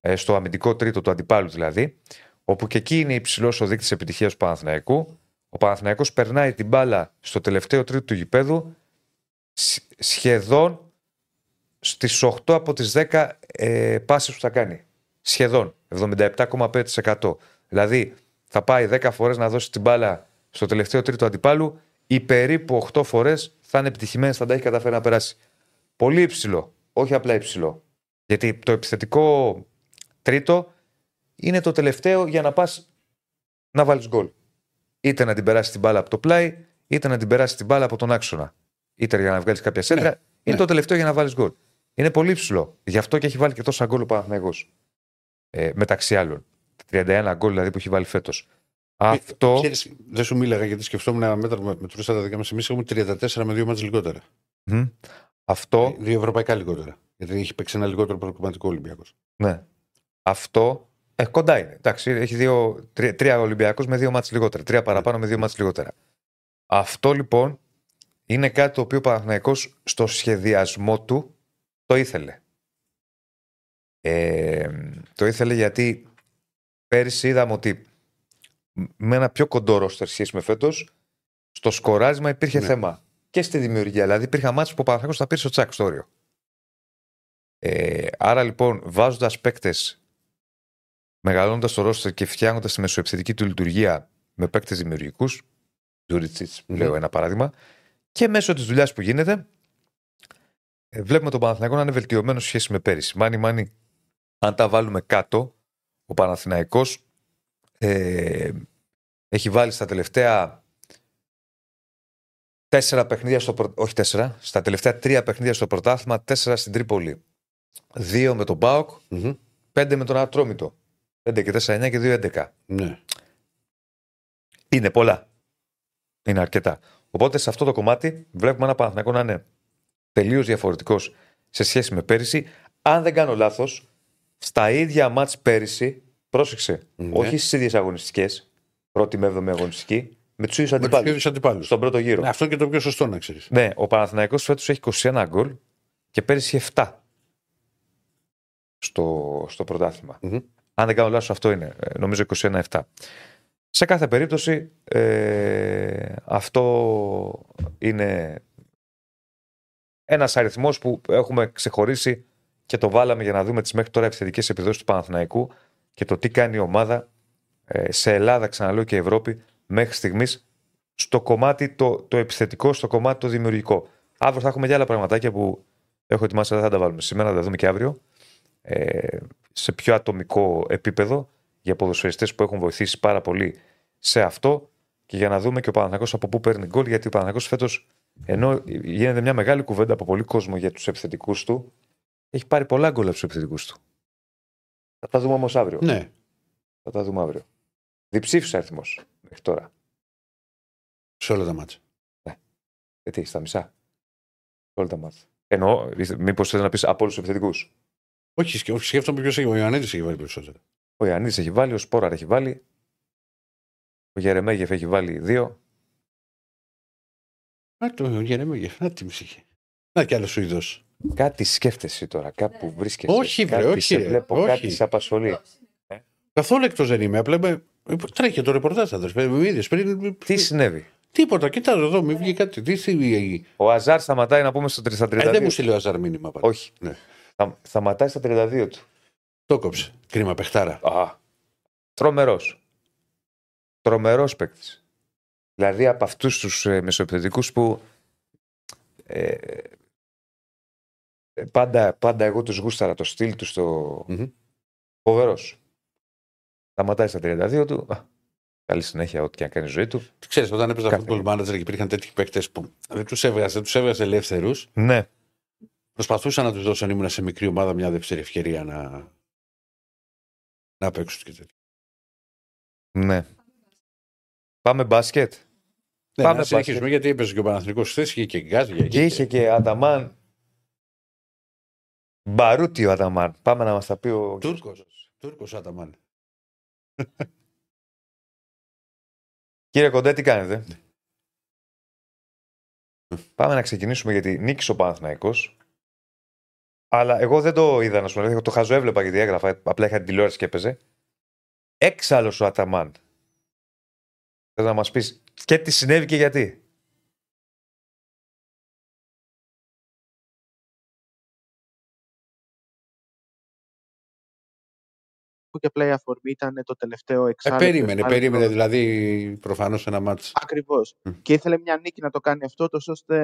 A: ε, στο αμυντικό τρίτο του αντιπάλου δηλαδή, όπου και εκεί είναι υψηλός ο δείκτης επιτυχίας του Παναθηναϊκού. Ο Παναθηναϊκός περνάει την μπάλα στο τελευταίο τρίτο του γηπέδου σ- σχεδόν στις 8 από τις 10 ε, πάσεις που θα κάνει. Σχεδόν. 77,5%. Δηλαδή θα πάει 10 φορές να δώσει την μπάλα στο τελευταίο τρίτο αντιπάλου ή περίπου 8 φορές θα είναι επιτυχημένες, θα τα έχει καταφέρει να περάσει. Πολύ υψηλό. Όχι απλά υψηλό. Γιατί το επιθετικό τρίτο είναι το τελευταίο για να πας να βάλεις γκολ είτε να την περάσεις την μπάλα από το πλάι, είτε να την περάσεις την μπάλα από τον άξονα. Είτε για να βγάλεις κάποια σέντρα. είναι
B: ναι.
A: το τελευταίο για να βάλεις γκολ. Είναι πολύ ψηλό. Γι' αυτό και έχει βάλει και τόσα γκολ ο Παναθηναϊκός. Ε, μεταξύ άλλων. 31 γκολ δηλαδή που έχει βάλει φέτος. Αυτό.
B: Ξέρεις, δεν σου μίλαγα γιατί σκεφτόμουν ένα μέτρο με μετρούσα τα δικά μας. Εμείς έχουμε 34 με δύο μάτς λιγότερα.
A: Μμ. αυτό.
B: Δύο ευρωπαϊκά λιγότερα. Γιατί έχει παίξει ένα λιγότερο προκριματικό Ολυμπιακός.
A: Ναι. Αυτό. Ε, κοντά είναι. Εντάξει, έχει δύο, τρία, τρία Ολυμπιακούς με δύο μάτς λιγότερα. Τρία παραπάνω με δύο μάτς λιγότερα. Αυτό λοιπόν είναι κάτι το οποίο ο Παναθηναϊκός στο σχεδιασμό του το ήθελε. Ε, το ήθελε γιατί πέρυσι είδαμε ότι με ένα πιο κοντό ρόστερ σχέση με φέτος, στο σκοράρισμα υπήρχε
B: Ναι.
A: θέμα. Και στη δημιουργία. Δηλαδή υπήρχαν μάτς που ο Παναθηναϊκός τα πήρε στο τσάκ στο όριο. Ε, άρα λοιπόν βάζοντας παίκτες μεγαλώνοντας το ρόστερ και φτιάχνοντας τη μεσοεπιθετική του λειτουργία με παίκτες δημιουργικούς. Τζούριτσιτς,
B: Μμμ.
A: λέω ένα παράδειγμα. Και μέσω της δουλειάς που γίνεται, ε, βλέπουμε τον Παναθηναϊκό να είναι βελτιωμένο σε σχέση με πέρυσι. Μάνι, μάνι, αν τα βάλουμε κάτω, ο Παναθηναϊκός ε, έχει βάλει στα τελευταία τέσσερα παιχνίδια στο πρω- όχι τέσσερα, στα τελευταία τρία παιχνίδια στο πρωτάθλημα, τέσσερα στην Τρίπολη. Δύο με τον Μπάοκ,
B: Μμμ.
A: πέντε με τον Ατρόμητο. 5 και 4-9 και 2-11.
B: Ναι.
A: Είναι πολλά. Είναι αρκετά. Οπότε σε αυτό το κομμάτι βλέπουμε ένα Παναθηναϊκό να είναι τελείως διαφορετικός σε σχέση με πέρυσι. Αν δεν κάνω λάθος, στα ίδια μάτς πέρυσι, πρόσεξε,
B: Ναι.
A: όχι στις ίδιες αγωνιστικές, πρώτη με έβδομη αγωνιστική, με τους ίδιους
B: Με τους
A: αντιπάλους.
B: ίδιους αντιπάλους.
A: Στον πρώτο γύρο.
B: Αυτό και το πιο σωστό να ξέρεις.
A: Ναι, ο Παναθηναϊκός φέτος έχει 21 γκολ και πέρυσι είχε 7 στο, στο πρωτάθλημα.
B: Μμμ.
A: Αν δεν κάνω λάθος αυτό είναι, ε, νομίζω 21-7. Σε κάθε περίπτωση ε, αυτό είναι ένας αριθμός που έχουμε ξεχωρίσει και το βάλαμε για να δούμε τις μέχρι τώρα επιθετικές επιδόσεις του Παναθηναϊκού και το τι κάνει η ομάδα ε, σε Ελλάδα, ξαναλέω και Ευρώπη, μέχρι στιγμής στο κομμάτι το, το επιθετικό, στο κομμάτι το δημιουργικό. Αύριο θα έχουμε και άλλα πραγματάκια που έχω ετοιμάσει, δεν θα τα βάλουμε σήμερα, θα τα δούμε και αύριο. Ε, σε πιο ατομικό επίπεδο για ποδοσφαιριστές που έχουν βοηθήσει πάρα πολύ σε αυτό και για να δούμε και ο Παναθηναϊκός από πού παίρνει γκολ γιατί ο Παναθηναϊκός φέτος ενώ γίνεται μια μεγάλη κουβέντα από πολύ κόσμο για τους επιθετικούς του έχει πάρει πολλά γκολ από τους επιθετικούς του. Θα τα δούμε όμως αύριο.
B: Ναι.
A: Θα τα δούμε αύριο. Διψήφισα αριθμός μέχρι τώρα.
B: Σε όλα τα μάτια.
A: Γιατί, στα μισά. Σε όλα τα μάτια. Εννοώ, μήπως θε να πεις από όλους τους επιθετικούς.
B: Όχι, σκε- όχι, σκέφτομαι ποιος έχει. Ο Ιωαννίδης έχει βάλει περισσότερο.
A: Ο Ιωαννίδης έχει βάλει, ο Σπόραρ έχει βάλει. Ο Γερεμέγεφ έχει βάλει δύο.
B: Α, το Γερεμέγεφ. Να τι ψυχή. Να κι άλλος Σουηδό.
A: Κάτι σκέφτεσαι τώρα, κάπου βρίσκεσαι.
B: Όχι, βρε,
A: κάτι
B: όχι,
A: Σε
B: ρε,
A: βλέπω,
B: όχι.
A: κάτι σε απασχολεί.
B: Καθόλου εκτός δεν είμαι. Απλά είμαι... Τρέχει το ρεπορτάζ, αδερφέ. Με είδες πριν.
A: Τι συνέβη;
B: Τίποτα, κοιτάζω εδώ, μην βγει κάτι. Τι θύμη.
A: Ο Αζάρ σταματάει να πούμε στο 3 στα 32.
B: Ε, δεν μου στείλει ο Αζάρ μήνυμα. πάλι.
A: Όχι.
B: Ναι.
A: Θα, σταματάει στα 32 του.
B: Το κόψε. Κρίμα, παιχτάρα.
A: Α. Τρομερός. Τρομερός παίκτης. Δηλαδή από αυτούς τους ε, μεσοεπιθετικούς που ε, ε, πάντα, πάντα εγώ τους γούσταρα το στυλ τους στο.
B: Μμμ.
A: Φοβερός. Σταματάει στα 32 του. Α, Καλή συνέχεια, ό,τι και αν κάνει η ζωή του.
B: Ξέρεις, όταν έπαιζα
A: Κάθε
B: football manager και υπήρχαν τέτοιοι παίκτες που δεν τους έβγαζε, δεν τους έβγαζε ελεύθερους,
A: Ναι.
B: Προσπαθούσα να τους δώσω αν ήμουν σε μικρή ομάδα μια δεύτερη ευκαιρία να, να παίξουν και τέτοια.
A: ναι. Πάμε μπάσκετ.
B: Ναι,
A: Πάμε
B: να συνεχίσουμε
A: μπάσκετ.
B: γιατί έπαιζε και ο Παναθηνικός χθες, είχε και γκάζια. εκεί
A: Και είχε και Αταμάν. Μπαρούτι ο Αταμάν. Πάμε να μας τα πει ο.
B: Τούρκος. Τούρκος Αταμάν.
A: Κύριε Κοντέ, τι κάνετε; Πάμε να ξεκινήσουμε γιατί νίκησε ο Παναθηναϊκός. Αλλά εγώ δεν το είδα να σου πω. Το χαζοέβλεπα γιατί έγραφα. Απλά είχα την τηλεόραση και έπαιζε. Έξαλλος ο Αταμάν. Θες να μας πεις και τι συνέβη και γιατί.
E: Και απλά η αφορμή ήταν το τελευταίο
B: Ε,
E: εξάρτητο.
B: περίμενε, περίμενε δηλαδή προφανώς ένα μάτς.
E: Ακριβώς.
B: Μμ.
E: Και ήθελε μια νίκη να το κάνει αυτό, τόσο ώστε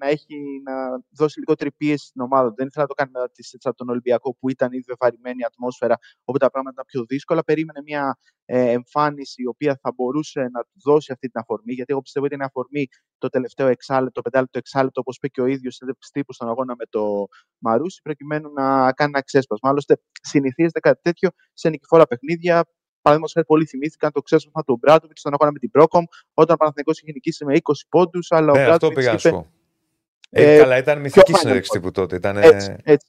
E: να, έχει, να δώσει λιγότερη πίεση στην ομάδα. του. Δεν ήθελε να το κάνει μετά τη σέτσα από τον Ολυμπιακό που ήταν ήδη βεβαρημένη η ατμόσφαιρα, όπου τα πράγματα ήταν πιο δύσκολα. Περίμενε μια ε, εμφάνιση η οποία θα μπορούσε να του δώσει αυτή την αφορμή, γιατί εγώ πιστεύω ότι είναι αφορμή το τελευταίο εξάλεπτο, το πεντάλεπτο εξάλεπτο, όπως είπε και ο ίδιος συνέντευξη τύπου στον αγώνα με το Μαρούσι, προκειμένου να κάνει ένα ξέσπασμα. Άλλωστε, συνηθίζεται κάτι τέτοιο σε νικηφόρα παιχνίδια. Παραδείγματος χάρη, πολλοί θυμήθηκαν το ξέσπασμα του Μπράτοβιτ στον αγώνα με την Πρόκομ, όταν ο Παναθηναϊκός είχε νικήσει με 20 πόντους, αλλά ο
A: Ναι, αυτό
E: Μπράτοβιτ
A: πήγα να σου
E: είπε.
A: πω. Ε,
E: Ε,
A: καλά, ήταν μυθική
E: Final
A: συνέντευξη
E: Four.
A: τύπου τότε. Ήταν,
E: Έτσι, έτσι.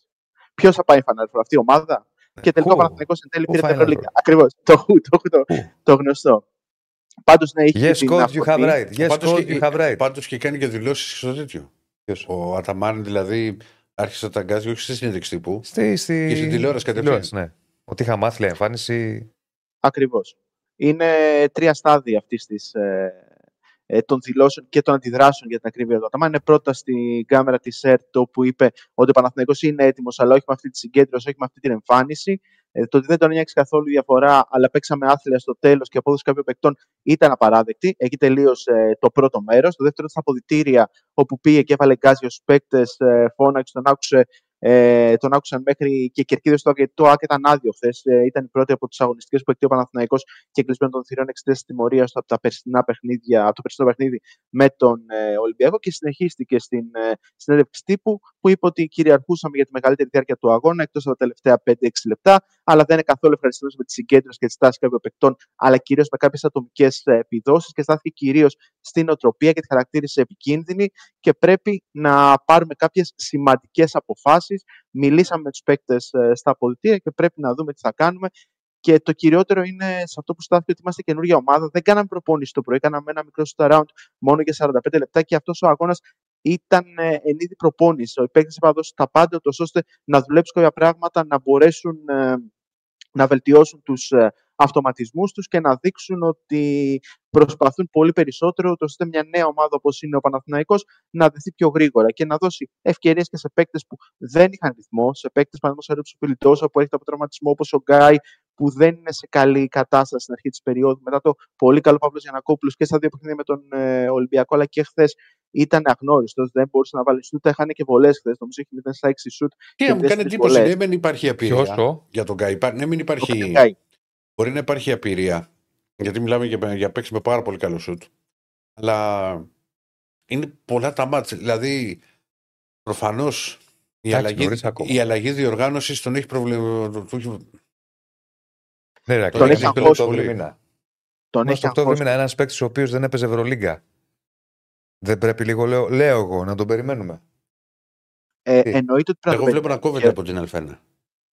E: Ποιος θα πάει Final Four, αυτή η ομάδα; Και τελικά ο
A: Πού;
E: Παναθηναϊκός εν τέλει
A: Πού
E: πήρε
A: Final
E: την Ευρωλίγκα.
A: Four?
E: Ακριβώς. Το, το, το, το, το γνωστό. Πάντως, ναι, είχε
A: Yes,
E: την
A: coach, you have
E: αφορμή.
A: right. Yes,
B: Πάντως
A: coach,
B: και-
A: you have right.
B: Πάντως και κάνει και δηλώσεις στο τέτοιο.
A: Ποιος;
B: Ο Αταμάν δηλαδή άρχισε να τα αγκάζει όχι στη συνέντευξη τύπου.
A: Στη, στη...
B: Και στην τηλεόραση κατευθείαν.
A: ναι. Ότι είχα μάθει λέει, εμφάνιση.
E: Ακριβώς. Είναι τρία στάδια αυτής της ε, ε, των δηλώσεων και των αντιδράσεων για την ακρίβεια του Αταμάν. Είναι πρώτα στην κάμερα της ΕΡΤ, όπου είπε ότι ο Παναθηναϊκός είναι έτοιμος, αλλά όχι με αυτή τη συγκέντρωση, όχι με αυτή την εμφάνιση. Ε, το ότι δεν τον ένιωξε καθόλου διαφορά, αλλά παίξαμε άθλια στο τέλος και απόδοση κάποιων παικτών ήταν απαράδεκτη. Εκεί τελείωσε το πρώτο μέρος. Το δεύτερο στα αποδητήρια, όπου πήγε και έβαλε γκάζι στου παίκτες, ε, φώναξε, τον άκουσε ε, τον άκουσαν μέχρι και κερκίδες του γιατί το ΑΚ ήταν άδειο χθες. Ε, ήταν η πρώτη από τις αγωνιστικές που εκτείω ο Παναθυναϊκό και κλεισμένο των θηρών εξαιτίας της τιμωρίας του από, τα περσινά παιχνίδια, από το περσινό παιχνίδι με τον ε, Ολυμπιακό και συνεχίστηκε στην ε, συνέντευξη τύπου που είπε ότι κυριαρχούσαμε για τη μεγαλύτερη διάρκεια του αγώνα εκτός από τα τελευταία 5-6 λεπτά, αλλά δεν είναι καθόλου ευχαριστημένος με τη συγκέντρωση και τη στάση κάποιων παικτών, αλλά κυρίως με κάποιες ατομικές ε, επιδόσεις και στάθηκε κυρίως στην οτροπία και τη χαρακτήρισε επικίνδυνη και πρέπει να πάρουμε κάποιες σημαντικές αποφάσεις Μιλήσαμε με τους παίκτες ε, στα πολιτεία και πρέπει να δούμε τι θα κάνουμε. Και το κυριότερο είναι σε αυτό που στάθηκε ότι είμαστε καινούργια ομάδα. Δεν κάναμε προπόνηση το πρωί, κάναμε ένα μικρό shoot around μόνο για 45 λεπτά και αυτός ο αγώνας ήταν ε, εν είδη προπόνηση. Ο παίκτε έπρεπε να δώσει τα πάντα, ώστε να δουλέψουν κάποια πράγματα, να μπορέσουν ε, να βελτιώσουν τους αυτοματισμούς τους και να δείξουν ότι προσπαθούν πολύ περισσότερο ώστε μια νέα ομάδα όπως είναι ο Παναθηναϊκός να δεθεί πιο γρήγορα και να δώσει ευκαιρίες και σε παίκτες που δεν είχαν ρυθμό, σε παίκτες παραδείγματος ο Φιλιτόσα που έρχεται από τραυματισμό όπως ο Γκάι που δεν είναι σε καλή κατάσταση στην αρχή της περίοδου. Μετά το πολύ καλό Παύλο Γιανακόπουλος και στα δύο παιχνίδια με τον ε, Ολυμπιακό, αλλά και χθες ήταν αγνώριστος. Δεν μπορούσε να βάλει σουτ. Έχανε και βολές χθες. Νομίζω είχε 0 στα 6 σουτ.
B: Τι μου κάνει εντύπωση. Ναι, δεν υπάρχει απειρία για τον Γκάι. Ναι, μην υπάρχει. Μπορεί να υπάρχει απειρία. Γιατί μιλάμε για, για παίξει με πάρα πολύ καλό σουτ. Αλλά είναι πολλά τα μάτια. Δηλαδή, προφανώς η, αλλαγή, η αλλαγή διοργάνωσης τον έχει προβλημα...
A: Ναι, ρε, τον έχει αγχώσει πολύ. Μήνα. Τον έχει Οκτώβριο μήνα ένας παίκτης ο οποίος δεν έπαιζε Ευρωλίγκα. Δεν πρέπει λίγο, λέω, λέω εγώ, να τον περιμένουμε.
E: Ε, εννοείται ότι
B: πρέπει Εγώ βλέπω να κόβεται από την Αλφένα.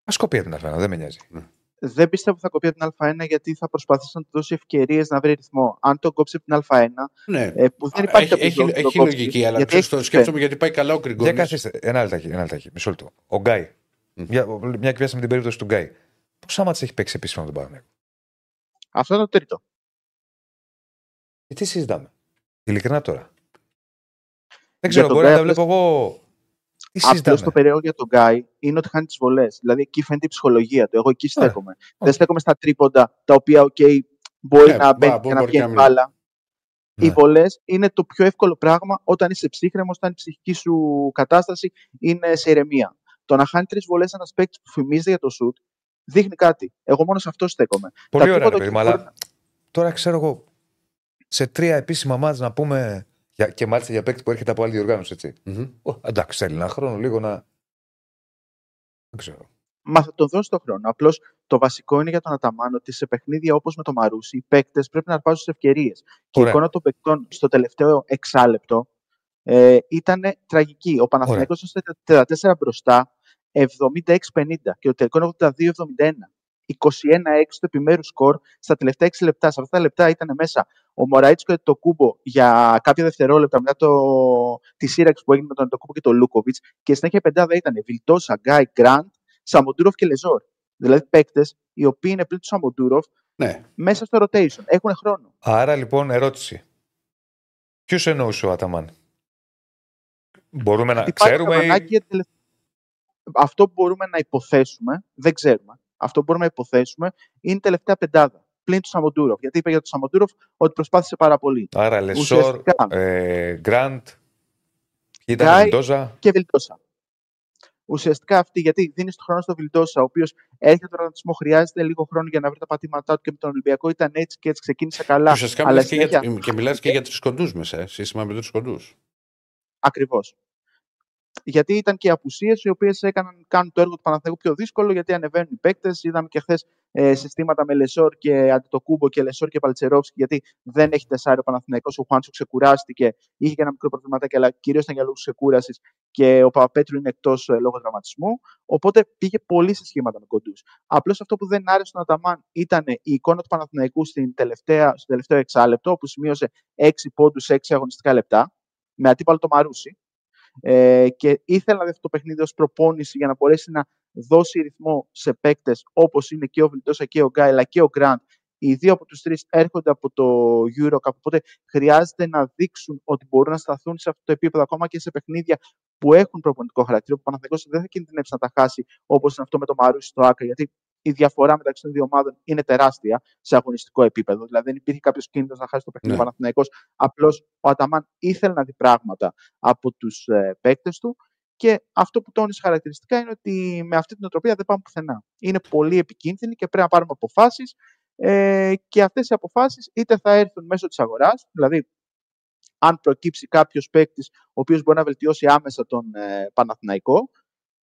A: Α κοπεί από την Αλφένα, δεν με νοιάζει. Ναι
E: δεν πιστεύω ότι θα κοπεί από την Α1 γιατί θα προσπαθήσει να του δώσει ευκαιρίες να βρει ρυθμό. Αν το κόψει από την Α1,
B: ναι. ε, που δεν υπάρχει Έχει, έχει, έχει λογική, αλλά γιατί το σκέφτομαι γιατί πάει καλά ο Γκριγκόνης.
A: Για καθίστε, ένα λεπτάκι, ένα λεπτάκι, μισό λεπτό. Ο Γκάι. Mm. Μια, μια με την περίπτωση του Γκάι. Πόσα μάτια έχει παίξει επίσημα τον Παναγιώτο.
E: Αυτό είναι το τρίτο.
A: Και τι συζητάμε; Ειλικρινά τώρα. Δεν ξέρω, μπορεί να τα βλέπω εγώ
E: Απλώς το περίεργο για τον Γκάι είναι ότι χάνει τις βολές. Δηλαδή εκεί φαίνεται η ψυχολογία του. Εγώ εκεί ναι, στέκομαι. Δεν στέκομαι στα τρίποντα τα οποία okay, μπορεί ναι, να μπαίνει και να βγαίνει μπάλα. Οι ναι. βολές είναι το πιο εύκολο πράγμα όταν είσαι ψύχρεμος, όταν η ψυχική σου κατάσταση είναι σε ηρεμία. Το να χάνει τρεις βολές ένας παίκτης που φημίζεται για το σουτ δείχνει κάτι. Εγώ μόνος σε αυτό στέκομαι.
A: Πολύ ωραία, παιδί, αλλά τώρα ξέρω εγώ σε τρία επίσημα μάτια να πούμε για, και μάλιστα για παίκτη που έρχεται από άλλη διοργάνωση, έτσι. Mm-hmm. εντάξει, θέλει ένα χρόνο λίγο να. Δεν ξέρω.
E: Μα θα τον δώσει το χρόνο. Απλώς το βασικό είναι για τον Αταμάν ότι σε παιχνίδια όπως με το Μαρούσι, οι παίκτες πρέπει να αρπάζουν τις ευκαιρίες. Και η εικόνα των παικτών στο τελευταίο εξάλεπτο ε, ήταν τραγική. Ο Παναθηναϊκός ήταν 44 μπροστά, 76-50 και ο τελικό είναι 82-71. 21-6 το επιμέρους σκορ στα τελευταία 6 λεπτά. Σε αυτά τα λεπτά ήταν μέσα ο Μωραΐτης και Αντετοκούνμπο για κάποια δευτερόλεπτα μετά το, τη σύρραξη που έγινε με τον Κούμπο και τον Λούκοβιτς. Και συνέχεια πεντάδα ήταν Βιλτόζα, Γκάι, Γκραντ, Σαμοντούροφ και Λεσόρ. Δηλαδή παίκτες οι οποίοι είναι πλην του Σαμοντούροφ ναι. μέσα στο rotation. Έχουν χρόνο.
A: Άρα λοιπόν, ερώτηση. Ποιον εννοούσε ο Αταμάν; Μπορούμε να ξέρουμε. Ή...
E: Αυτό που μπορούμε να υποθέσουμε, δεν ξέρουμε. Αυτό που μπορούμε να υποθέσουμε είναι η τελευταία πεντάδα πλην του Σαμοντούροφ. Γιατί είπε για τον Σαμοντούροφ ότι προσπάθησε πάρα πολύ.
A: Άρα Λεσόρ, ε, Γκραντ, ήταν Βιλτόζα.
E: Και Βιλτόζα. Ουσιαστικά αυτή, γιατί δίνεις το χρόνο στο Βιλτόζα, ο οποίος έρχεται από τραυματισμό, χρειάζεται λίγο χρόνο για να βρει τα πατήματά του και με τον Ολυμπιακό ήταν έτσι και έτσι ξεκίνησε καλά.
B: Ουσιαστικά αλλά και, συνέχεια... για, και μιλάς και για τους κοντούς μέσα, ε, σύστημα με τους κοντούς.
E: Ακριβώς γιατί ήταν και απουσίες οι οποίες έκαναν κάνουν το έργο του Παναθηναϊκού πιο δύσκολο, γιατί ανεβαίνουν οι παίκτες. Είδαμε και χθες ε, συστήματα με Λεσόρ και Αντετοκούνμπο και Λεσόρ και Μπαλτσερόφσκι, γιατί δεν έχει τεσσάρι ο Παναθηναϊκός. Ο Χουάντσο ξεκουράστηκε, είχε και ένα μικρό προβληματάκι, αλλά κυρίως ήταν για λόγους ξεκούρασης και ο Παπαπέτρου είναι εκτός ε, λόγω τραυματισμού. Οπότε πήγε πολύ σε σχήματα με κοντούς. Απλώς αυτό που δεν άρεσε στον Αταμάν ήταν η εικόνα του Παναθηναϊκού στην τελευταία, στο τελευταίο εξάλεπτο, όπου σημείωσε 6 πόντους σε 6 αγωνιστικά λεπτά, με αντίπαλο το Μαρούσι, ε, και ήθελα να δει αυτό το παιχνίδι ως προπόνηση για να μπορέσει να δώσει ρυθμό σε παίκτες όπως είναι και ο Βιλντόσα και ο Γκάι, αλλά και ο Γκραντ Οι δύο από τους τρεις έρχονται από το Eurocup, οπότε χρειάζεται να δείξουν ότι μπορούν να σταθούν σε αυτό το επίπεδο ακόμα και σε παιχνίδια που έχουν προπονητικό χαρακτήρα. Ο Παναθηναϊκός δεν θα κινδυνεύσει να τα χάσει όπως είναι αυτό με το Μαρούσι στο Άκρα, γιατί η διαφορά μεταξύ των δύο ομάδων είναι τεράστια σε αγωνιστικό επίπεδο. Δηλαδή δεν υπήρχε κάποιος κίνδυνο να χάσει το παιχνίδι
B: Ναι.
E: ο Παναθηναϊκός. Απλώς ο Αταμάν ήθελε να δει πράγματα από τους ε, παίκτες του. Και αυτό που τόνισε χαρακτηριστικά είναι ότι με αυτή την οτροπία δεν πάμε πουθενά. Είναι πολύ επικίνδυνη και πρέπει να πάρουμε αποφάσεις. Ε, και αυτές οι αποφάσεις είτε θα έρθουν μέσω της αγοράς, δηλαδή αν προκύψει κάποιος παίκτης ο οποίος μπορεί να βελτιώσει άμεσα τον ε, Παναθηναϊκό,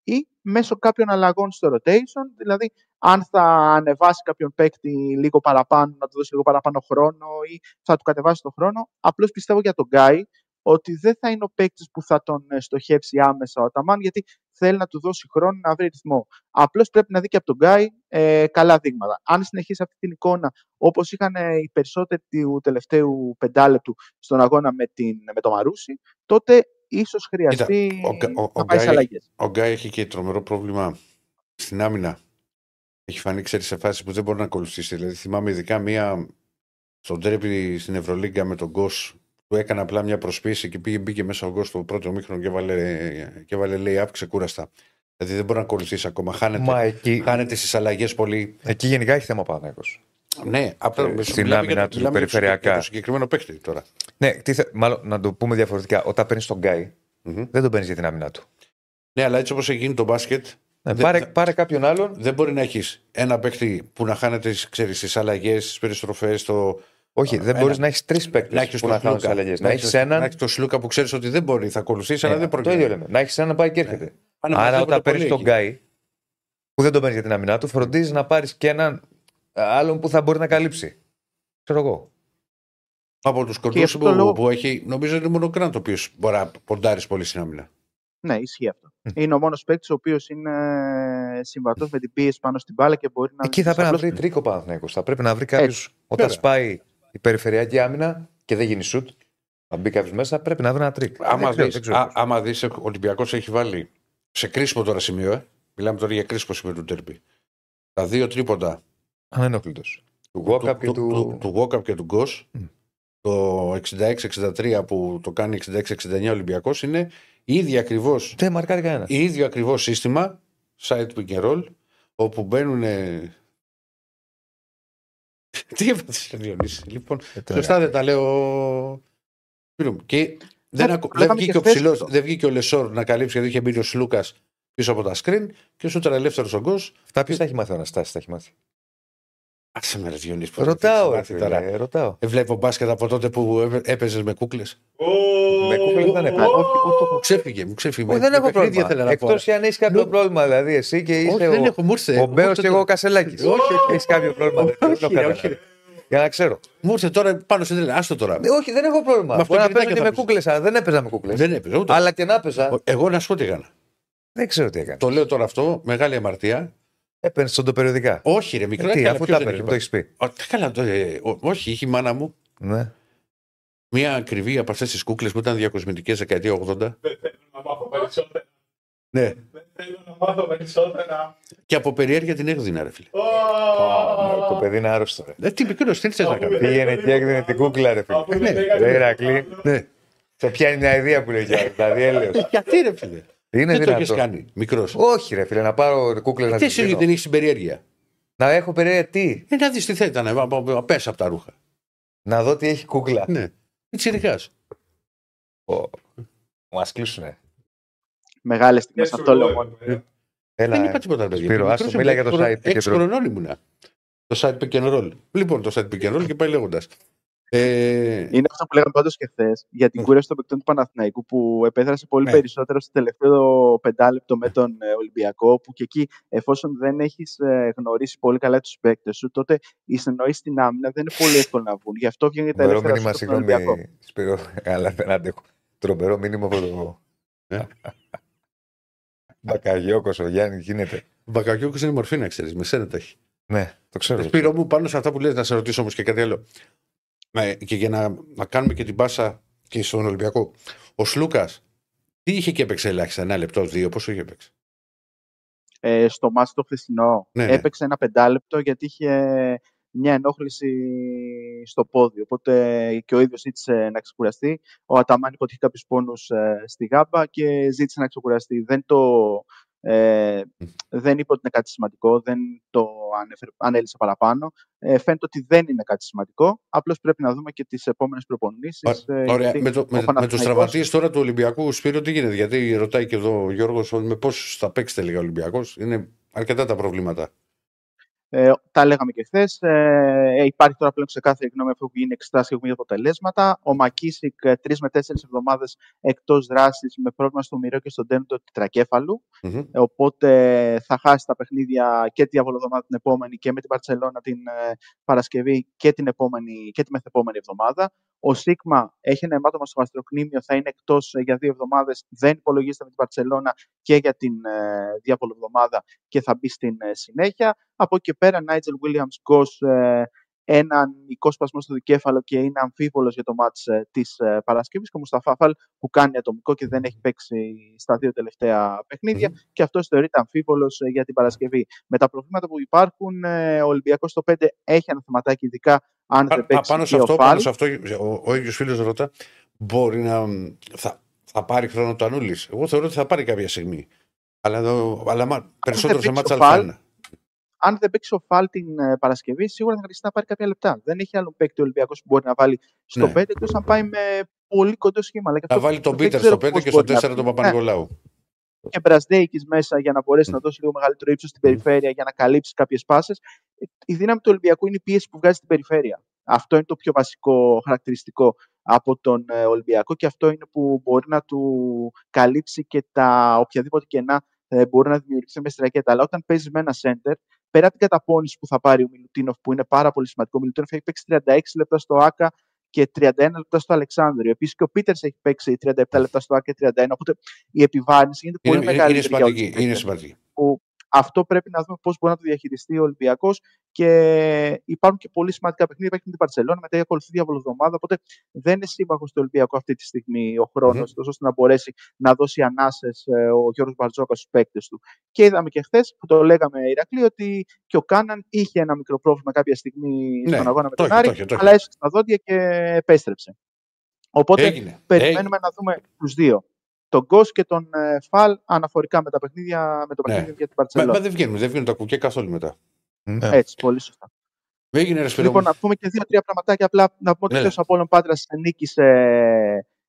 E: ή μέσω κάποιων αλλαγών στο rotation, δηλαδή αν θα ανεβάσει κάποιον παίκτη λίγο παραπάνω, να του δώσει λίγο παραπάνω χρόνο ή θα του κατεβάσει τον χρόνο. Απλώς πιστεύω για τον Γκάι ότι δεν θα είναι ο παίκτης που θα τον ε, στοχεύσει άμεσα ο Αταμάν, γιατί θέλει να του δώσει χρόνο να βρει ρυθμό. Απλώς πρέπει να δει και από τον Γκάι ε, καλά δείγματα. Αν συνεχίσει αυτή την εικόνα, όπως είχαν ε, οι περισσότεροι του τελευταίου πεντάλεπτου στον αγώνα με, την, με το Μαρούσι, τότε ίσως χρειαστεί
B: ο Γκά- ο- ο
E: να πάει σε
B: Γκάι-
E: αλλαγές.
B: Ο Γκάι έχει και τρομερό πρόβλημα στην άμυνα. Έχει φανεί, ξέρεις, σε φάσεις που δεν μπορεί να ακολουθήσει. Δηλαδή, θυμάμαι ειδικά μία στον τρέπι στην Ευρωλίγκα με τον Γκος που έκανε απλά μια προσποίηση και πήγε, μπήκε μέσα ο Γκος στο πρώτο μήχρονο και έβαλε, και έβαλε λέει up ξεκούραστα. Δηλαδή δεν μπορεί να ακολουθήσει ακόμα. Χάνεται,
A: Μα εκεί,
B: χάνεται στις αλλαγές πολύ.
A: εκεί γενικά έχει θέμα ο Παναθηναϊκός.
B: Ναι, απλά
A: Ε,
B: σου
A: στην
B: μιλάμε
A: άμυνα
B: για το-
A: τους
B: μιλάμε για το συγκεκ-
A: περιφερειακά.
B: για το συγκεκριμένο παίκτη τώρα.
A: Ναι, τι θε- μάλλον να το πούμε διαφορετικά. Όταν παίρνεις τον Γκάι,
B: Μμμ.
A: δεν τον παίρνεις για την άμυνα του.
B: Ναι, αλλά έτσι όπως έχει γίνει το μπάσκετ,
A: Ναι,
B: Δεν-
A: πάρε,
B: δεν-
A: πάρε κάποιον άλλον.
B: δεν μπορεί να έχεις ένα παίκτη που να χάνεται στι αλλαγές, στι περιστροφές, στο,
A: Όχι, δεν
B: Ένα.
A: μπορείς να έχεις τρεις
B: να
A: παίκτε
B: έχεις
A: που να κάνουν τις αλλαγές. Να έχεις έναν.
B: Να έχεις τον Σλούκα που ξέρεις ότι δεν μπορεί, θα ακολουθήσει, αλλά
A: Ε,
B: δεν
A: το
B: πρόκειται.
A: ίδιο λέμε. Να έχεις έναν να πάει και έρχεται.
B: Πάνε
A: Άρα,
B: οπωσδήποτε
A: όταν παίρνεις
B: πολύ
A: τον
B: εκεί.
A: Γκάι, που δεν τον παίρνεις για την άμυνά του, φροντίζεις να πάρεις και έναν άλλον που θα μπορεί να καλύψει. Ξέρω εγώ.
B: Από τους
E: γι'
B: κοντούς
E: αυτό
B: που,
E: το λόγο-
B: που έχει, νομίζω είναι μόνο ο Γκραντ ο οποίος μπορεί να ποντάρει πολύ στην άμυνα.
E: Ναι, ισχύει αυτό. Είναι ο μόνος παίκτης ο οποίος είναι συμβατός με την πίεση πάνω στην μπάλα και μπορεί να.
A: Εκεί θα πρέπει να
E: απλώς-
A: βρει τρίκο Παναθηναϊκός. Θα πρέπει να βρει κάποιος.
E: Έτσι.
A: Όταν
B: Βέβαια.
A: σπάει η περιφερειακή άμυνα και δεν γίνει σουτ, θα μπει κάποιος μέσα, πρέπει να βρει ένα τρίκ.
B: Άμα
A: Δεν ξέρω,
B: δεις,
A: δεν ξέρω
B: α,
A: πώς.
B: άμα δεις, ο Ολυμπιακός έχει βάλει σε κρίσιμο τώρα σημείο, ε. μιλάμε τώρα για κρίσιμο σημείο του Τέρπι. Τα δύο τρίποντα
A: Ανενόχλητο. Του
B: του,
A: Walkup και
B: του,
A: του.
B: Του, του Walkup και του Γκος,
A: Μμ.
B: το 66-63 που το κάνει 66-69 Ολυμπιακός είναι ίδιο ακριβώ
A: Δεν μαρκάρει κανένας.
B: ίδιο ακριβώς σύστημα site pick and roll όπου μπαίνουν τι έπαθες Διονύσης λοιπόν σωστά δεν τα λέω Φίλο μου. και δεν,
E: Ναι,
B: ακου-
E: το
B: δεν,
E: λέγαμε
B: βγήκε
E: και
B: ο
E: χθες
B: ψηλός,
E: αυτό.
B: δεν βγήκε ο Λεσόρ να καλύψει γιατί είχε μπει ο Σλούκας πίσω από τα screen και σου ήταν ελεύθερος ο Γκος
A: Αυτά ποιος τα έχει μάθει ο Αναστάσης, τα έχει μάθει.
B: Άσε με ρε Διονύση πώς
A: Ρωτάω,
B: θα
A: ρε,
B: έχεις μάθει τώρα.
A: φίλε, ρωτάω.
B: Ε, Βλέπω μπάσκετ από τότε που έπαιζες με κούκλες.
A: Με κούκλες δεν έπαιζε.
B: Μου ξέφυγε, μου ξέφυγε.
A: Όχι, δεν
B: Με
A: έχω
B: παιχνίδια
A: πρόβλημα.
B: ήθελα να πω.
A: Εκτός αν έχεις κάποιο
B: Ναι.
A: πρόβλημα, δηλαδή εσύ και
B: Όχι,
A: είσαι
B: δεν
A: ο,
B: έχω, μου ήρθε.
A: ο
B: Μου
A: Μπέος
B: ήρθε
A: και
B: το-
A: εγώ ο Κασελάκης.
B: Όχι, όχι.
A: Έχεις κάποιο πρόβλημα. δεν το
B: Όχι, ρε,
A: κατάλαβα.
B: όχι, ρε.
A: Για να ξέρω.
B: Μου ήρθε τώρα πάνω σε τρέλα. Άστο τώρα.
A: Ε, Όχι, δεν έχω πρόβλημα.
B: Με αυτό
A: Μπορεί να
B: και
A: παίζω
B: δεν
A: και με
B: έπαιζα.
A: κούκλες, αλλά δεν έπαιζα με κούκλες.
B: Δεν έπαιζε ούτε.
A: Αλλά και να έπαιζα.
B: Εγώ να σου πω τι έκανα.
A: Δεν ξέρω τι έκανε.
B: Το λέω τώρα αυτό, μεγάλη αμαρτία.
A: Έπαιρνε στον
B: Όχι, ρε, μικρό
A: Ε, Τι,
B: έκανα,
A: αφού
B: ποιος
A: τα
B: δεν
A: έπαιρνε,
B: έχει
A: μου το έχεις πει.
B: πάρει. Ω, Καλά, το, ε, ο- όχι, είχε η μάνα μου
A: Ναι.
B: μία ακριβή από αυτές τις κούκλες που ήταν διακοσμητικές δεκαετία 80.
D: Δεν θέλω να μάθω περισσότερα.
B: Ναι.
D: Δεν θέλω να μάθω περισσότερα.
B: Και από περιέργεια την έδεινα, ρε φίλε.
A: Ναι, Το παιδί είναι άρρωστο. ρε.
B: Ε, τι μικρός, τι θες να κάνεις;
A: Πήγαινε και έδινε την κούκλα, ρε φίλε.
D: Αφού δεν
B: ναι,
D: έκανε
A: ρε,
D: το
A: Ηρακλή.
D: άλλο.
B: Ναι.
A: Σε πιάνει μια ιδέα που λέει για δηλαδή έλεος.
B: Γιατί ρε φίλε;
A: Είναι
B: Δεν το έχεις
A: δυνατό.
B: κάνει, μικρός.
A: Όχι, ρε φίλε, να πάρω κούκλες να
B: Τι
A: τις
B: εσύ
A: δίνω.
B: δεν έχεις την περιέργεια;
A: Να έχω περίεργα τι;
B: Ε, να δεις τι θα ήταν, πες από τα ρούχα.
A: Να δω τι έχει κούκλα.
B: Ναι. Τι
A: Μας κλείσουνε.
E: Μεγάλες
D: Και
E: στιγμέ
D: σου
E: αυτό λέω
D: λέω,
E: μόνο.
D: ε,
A: Έλα.
B: Δεν
A: ε.
B: είπα τίποτα, παιδιά.
A: Σπύρο,
B: Μικρός
A: άστο,
B: ήμουν,
A: μίλα για το
B: έξι χρονών-
A: site pick and
B: Έξι
A: roll.
B: χρονών ήμουνα. Το site pick and roll. Λοιπόν, το site pick and roll και πάει λέγοντας. Ε,
E: Είναι αυτό που λέγαμε πάντως και χθες για την
B: Ναι.
E: κούραση των παικτών του Παναθηναϊκού που επέδρασε πολύ
B: Ναι.
E: περισσότερο στο τελευταίο πεντάλεπτο με τον ε, Ολυμπιακό. Που και εκεί, εφόσον δεν έχεις γνωρίσει πολύ καλά τους παίκτες σου, τότε οι συνεννοήσεις στην άμυνα δεν είναι πολύ εύκολο να βγουν. Γι' αυτό βγαίνει τα
A: Τρομερό
E: ελεύθερα
A: μήνυμα,
E: σούτ από τον Ολυμπιακό.
A: συγγνώμη, Σπύρο, αλλά δεν αντέχω. Τρομερό μήνυμα από το.
B: Ε.
A: Μπακαγιώκος, ο Γιάννης, γίνεται.
B: ο Μπακακιούκο είναι μορφή να ξέρεις. Με σένα τα έχει.
A: Ναι, το ξέρω.
B: Σπύρο μου, πάνω σε αυτά που λες, να σε ρωτήσω όμως και κάτι άλλο. Ε, και για να, να κάνουμε και την πάσα και στον Ολυμπιακό. Ο Σλούκας, τι είχε και έπαιξε ελάχιστα, ένα λεπτό, δύο, πόσο είχε έπαιξε;
E: Ε, στο μάτι το χθεσινό
B: Ναι, ναι.
E: έπαιξε ένα πεντάλεπτο γιατί είχε μια ενόχληση στο πόδι. Οπότε και ο ίδιος ζήτησε να ξεκουραστεί. Ο Αταμάν είπε ότι είχε κάποιους πόνους στη γάμπα και ζήτησε να ξεκουραστεί. Δεν το. Ε, δεν είπε ότι είναι κάτι σημαντικό, δεν το ανέφερε, ανέλησε παραπάνω. Ε, φαίνεται ότι δεν είναι κάτι σημαντικό. Απλώς πρέπει να δούμε και τις επόμενες προπονήσεις.
B: Ε, Ωραία. Με, το, με, με τους τραυματίες τώρα του Ολυμπιακού, Σπύρο, τι γίνεται. Γιατί ρωτάει και εδώ ο Γιώργος με πώς θα παίξει τελικά ο Ολυμπιακός. Είναι αρκετά τα προβλήματα.
E: Ε, τα λέγαμε και χθες. Ε, υπάρχει τώρα πλέον ξεκάθαρη γνώμη αφού γίνει εξετάσει και έχουμε αποτελέσματα. Ο Μακίσικ ε, τρεις με τέσσερις εβδομάδες εκτός δράσης με πρόβλημα στο μοιραίο και στον τέννο του τετρακέφαλου. Mm-hmm. Ε, οπότε θα χάσει τα παιχνίδια και τη διαβολοδομάδα την επόμενη και με την Παρσελώνα την ε, Παρασκευή και την, επόμενη, και τη μεθεπόμενη εβδομάδα. Ο Σίγμα έχει ένα αιμάτωμα στο βαστροκνήμιο, θα είναι εκτός ε, για δύο εβδομάδες. Δεν υπολογίζεται με την Παρσελώνα και για την ε, διαβολοβδομάδα και θα μπει στην ε, συνέχεια. Από εκεί πέρα, Νάιτζελ Williams Γκος, ε, ένα μικρό σπασμό στο δικέφαλο και είναι αμφίβολος για το μάτς ε, της ε, Παρασκευής. Και ο Μουσταφάφαλ που κάνει ατομικό και δεν έχει παίξει στα δύο τελευταία παιχνίδια. Mm. Και αυτός θεωρείται αμφίβολος ε, για την Παρασκευή. Με τα προβλήματα που υπάρχουν, ε, ο Ολυμπιακός στο 5 έχει ένα θεματάκι, ειδικά αν δεν παίξει.
B: Πάνω σε αυτό, πάνω σε αυτό ο, ο ίδιος φίλος ρωτά, μπορεί να. Θα, θα πάρει χρόνο το Ανούλη. Εγώ θεωρώ ότι θα πάρει κάποια στιγμή. Αλλά, αλλά περισσότερο σε μάτσα αλφα
E: αν δεν παίξει ο Φάλ την ε, Παρασκευή, σίγουρα θα χρειαστεί να πάρει κάποια λεπτά. Δεν έχει άλλο παίκτη ο Ολυμπιακός που μπορεί να βάλει στο ναι. 5 εκτό αν πάει με πολύ κοντό σχήμα.
B: Θα βάλει τον Πίτερ στο 5 και στο 4 τον Παπα-Νικολάου. Ναι.
E: Και Μπραζδέικης μέσα για να μπορέσει να δώσει λίγο μεγαλύτερο ύψος στην περιφέρεια για να καλύψει κάποιες πάσες. Η δύναμη του Ολυμπιακού είναι η πίεση που βγάζει στην περιφέρεια. Αυτό είναι το πιο βασικό χαρακτηριστικό από τον ε, Ολυμπιακό και αυτό είναι που μπορεί να του καλύψει και τα οποιαδήποτε κενά ε, μπορεί να δημιουργηθεί με στη ρακέτα. Αλλά όταν παίζεις με ένα center, πέρα την καταπώνηση που θα πάρει ο Μιλουτίνοφ, που είναι πάρα πολύ σημαντικό, ο Μιλουτίνοφ έχει παίξει 36 λεπτά στο ΑΚΑ και 31 λεπτά στο Αλεξάνδριο. Επίσης και ο Πίτερς έχει παίξει 37 λεπτά στο ΑΚΑ και 31. Οπότε η επιβάρυνση γίνεται πολύ
B: είναι,
E: μεγάλη.
B: Είναι σημαντική. Είναι σημαντική.
E: Που αυτό πρέπει να δούμε πώς μπορεί να το διαχειριστεί ο Ολυμπιακός. Και υπάρχουν και πολύ σημαντικά παιχνίδια. Υπάρχει με την Παρσελόνα, μετά η ακολουθεί διαβολοδομάδα. Οπότε δεν είναι σύμμαχο του Ολυμπιακού αυτή τη στιγμή ο χρόνος, mm-hmm. ώστε να μπορέσει να δώσει ανάσες ε, ο Γιώργος Μπαρτζόκα στους παίκτες του. Και είδαμε και χθες που το λέγαμε Ηρακλή ότι και ο Κάναν είχε ένα μικρό πρόβλημα κάποια στιγμή ναι, στον αγώνα με τον Άρη, αλλά έσωσε τα δόντια και επέστρεψε. Οπότε Έγινε. περιμένουμε Έγινε. να δούμε τους δύο τον Γκος και τον ε, Φαλ αναφορικά με, τα παιχνίδια, με το ναι. παιχνίδι για την Παρσελόνα.
B: Μα, μα, δεν βγαίνουν, δεν βγαίνουν τα κουκιά καθόλου μετά.
E: Ναι. Έτσι, πολύ σωστά.
B: Έγινε, ρε,
E: λοιπόν, να πούμε και δύο-τρία πραγματάκια. Απλά να πούμε ότι ναι. ο Απόλλων Πάτρα νίκησε,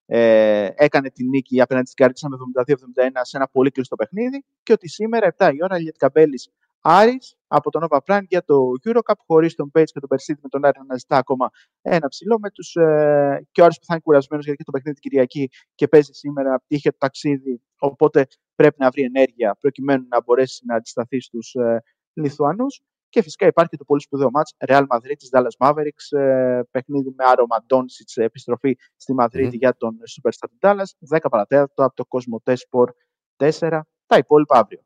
E: ε, έκανε την νίκη απέναντι στην Κάρτισα με 72-71 σε ένα πολύ κλειστό παιχνίδι και ότι σήμερα 7 η ώρα η Καμπέλη Άρης από τον Nova Prime για το Eurocup χωρίς τον Page και τον Περσίδη με τον Άρη να ζητά ακόμα ένα ψηλό με τους, ε, και ο Άρης που θα είναι κουρασμένος γιατί και το παιχνίδι την Κυριακή και παίζει σήμερα είχε το ταξίδι οπότε πρέπει να βρει ενέργεια προκειμένου να μπορέσει να αντισταθεί στους ε, Λιθουανούς και φυσικά υπάρχει και το πολύ σπουδαίο μάτς Real Madrid της Dallas Mavericks, ε, παιχνίδι με άρωμα Doncic, επιστροφή στη Μαδρίτη mm. για τον Superstar του Dallas, 10 παρατέταρτο από το Cosmo Sport 4, τα υπόλοιπα αύριο.